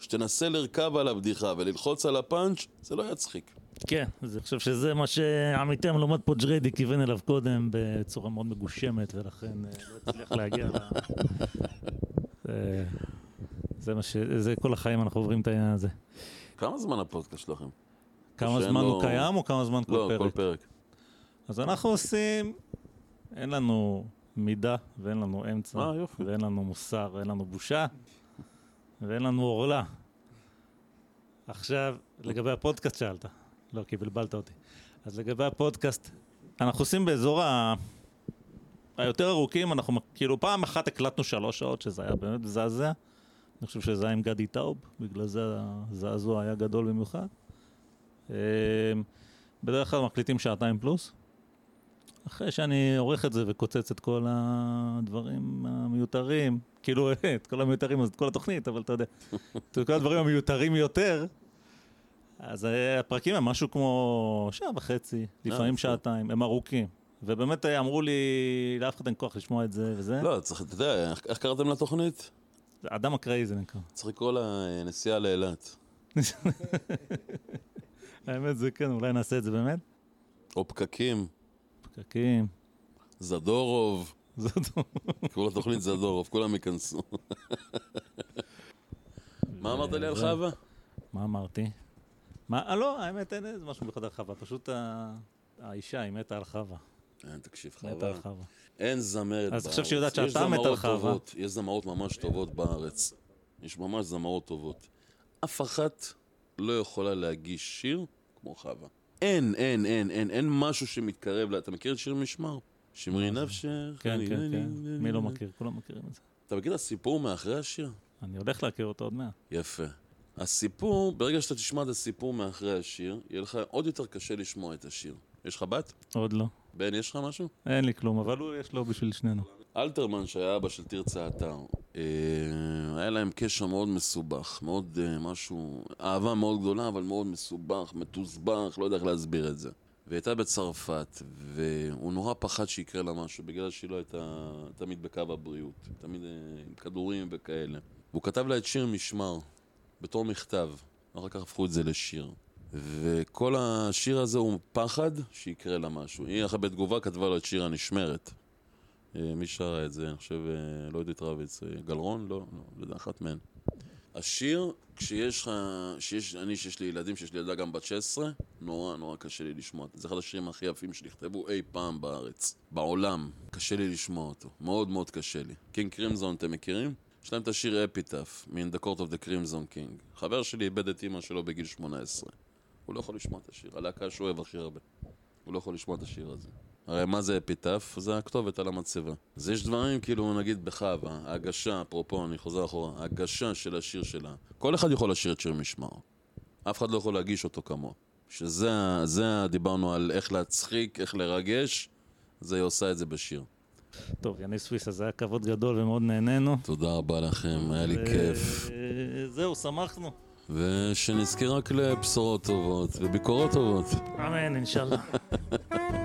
כשתנסה לרכב על הבדיחה וללחוץ על הפאנץ', זה לא יצחיק. כן, אני חושב שזה מה שעמיתי המלומד פה ג'ריידי כיוון אליו קודם בצורה מאוד מגושמת, ולכן אה, לא הצליח להגיע ל... זה- זה מה ש... זה כל החיים אנחנו עוברים את העניין הזה. כמה זמן הפודקאסט שלכם? כמה זמן הוא קיים או כמה זמן כל לא, פרק? כל פרק. אז אנחנו עושים, אין לנו מידה ואין לנו אמצע, אה. ואין לנו מוסר ואין לנו בושה ואין לנו עורלה. עכשיו, לגבי הפודקאסט שאלת, לא, כי בלבלת אותי. אז לגבי הפודקאסט, אנחנו עושים באזור ה... היותר ארוכים, אנחנו כאילו פעם אחת הקלטנו שלוש שעות, שזה היה באמת מזעזע. אני חושב שזה היה עם גדי טאוב, בגלל זה הזעזוע היה גדול במיוחד. אמ, בדרך כלל מקליטים שעתיים פלוס. אחרי שאני עורך את זה וקוצץ את כל הדברים המיותרים, כאילו <laughs> את כל המיותרים, אז את כל התוכנית, אבל אתה יודע, את כל הדברים המיותרים יותר, אז אה, הפרקים הם משהו כמו שעה וחצי, לפעמים שעתיים, הם ארוכים. ובאמת אה, אמרו לי, לאף אחד אין כוח לשמוע את זה וזה. לא, צריך, אתה יודע, איך קראתם לתוכנית? אדם אקראי זה נקרא. צריך לקרוא לה אה, נסיעה לאילת. <laughs> האמת זה כן, אולי נעשה את זה באמת. או פקקים. פקקים. זדורוב. זדורוב. קראו לתוכנית זדורוב, כולם ייכנסו. מה אמרת לי על חווה? מה אמרתי? מה, אה, לא, האמת אין איזה משהו על חווה, פשוט האישה היא מתה על חווה. אין, תקשיב, מתה על חווה. אין זמרת בארץ. אז עכשיו שיודעת שאתה מת על חווה. יש זמרות ממש טובות בארץ. יש ממש זמרות טובות. אף אחת לא יכולה להגיש שיר כמו חווה. אין, אין, אין, אין, אין משהו שמתקרב לה. אתה מכיר את שיר משמר? שמרי נפשך. כן, כן, כן. מי לא מכיר? כולם מכירים את זה. אתה מכיר את הסיפור מאחרי השיר? אני הולך להכיר אותו עוד מעט. יפה. הסיפור, ברגע שאתה תשמע את הסיפור מאחרי השיר, יהיה לך עוד יותר קשה לשמוע את השיר. יש לך בת? עוד לא. בן, יש לך משהו? אין לי כלום, אבל הוא, יש לו בשביל שנינו. אלתרמן, שהיה אבא של תרצה אתר, אה, היה להם קשר מאוד מסובך, מאוד אה, משהו, אהבה מאוד גדולה, אבל מאוד מסובך, מתוסבך, לא יודע איך להסביר את זה. והיא הייתה בצרפת, והוא נורא פחד שיקרה לה משהו, בגלל שהיא לא הייתה תמיד בקו הבריאות, תמיד אה, עם כדורים וכאלה. והוא כתב לה את שיר משמר, בתור מכתב, ואחר כך הפכו את זה לשיר. וכל השיר הזה הוא פחד שיקרה לה משהו. היא אחרי בתגובה כתבה לו את שיר הנשמרת. אה, מי שרה את זה? אני חושב, אה, לא יודעת רביץ, אה, גלרון? לא, לא, יודע, אחת מהן. השיר, כשיש לך, שיש, אני שיש לי ילדים, שיש לי ילדה גם בת 16, נורא נורא קשה לי לשמוע. זה אחד השירים הכי יפים שנכתבו אי פעם בארץ, בעולם. קשה לי לשמוע אותו, מאוד מאוד קשה לי. קינג קרימזון, אתם מכירים? יש להם את השיר אפיטף, מ-In the Court of the Crimson King. חבר שלי איבד את אימא שלו בגיל 18. הוא לא יכול לשמוע את השיר, הלהקה שהוא אוהב הכי הרבה. הוא לא יכול לשמוע את השיר הזה. הרי מה זה אפיטף? זה הכתובת על המצבה. אז יש דברים, כאילו, נגיד בחווה, ההגשה, אפרופו, אני חוזר אחורה, ההגשה של השיר שלה. כל אחד יכול לשיר את שיר משמר. אף אחד לא יכול להגיש אותו כמוה. שזה, זה, דיברנו על איך להצחיק, איך לרגש, זה היא עושה את זה בשיר. טוב, יניב סוויסה, זה היה כבוד גדול ומאוד נהנינו. תודה רבה לכם, היה לי כיף. זהו, שמחנו. ושנזכה רק לבשורות טובות וביקורות טובות. אמן, אינשאללה. <laughs>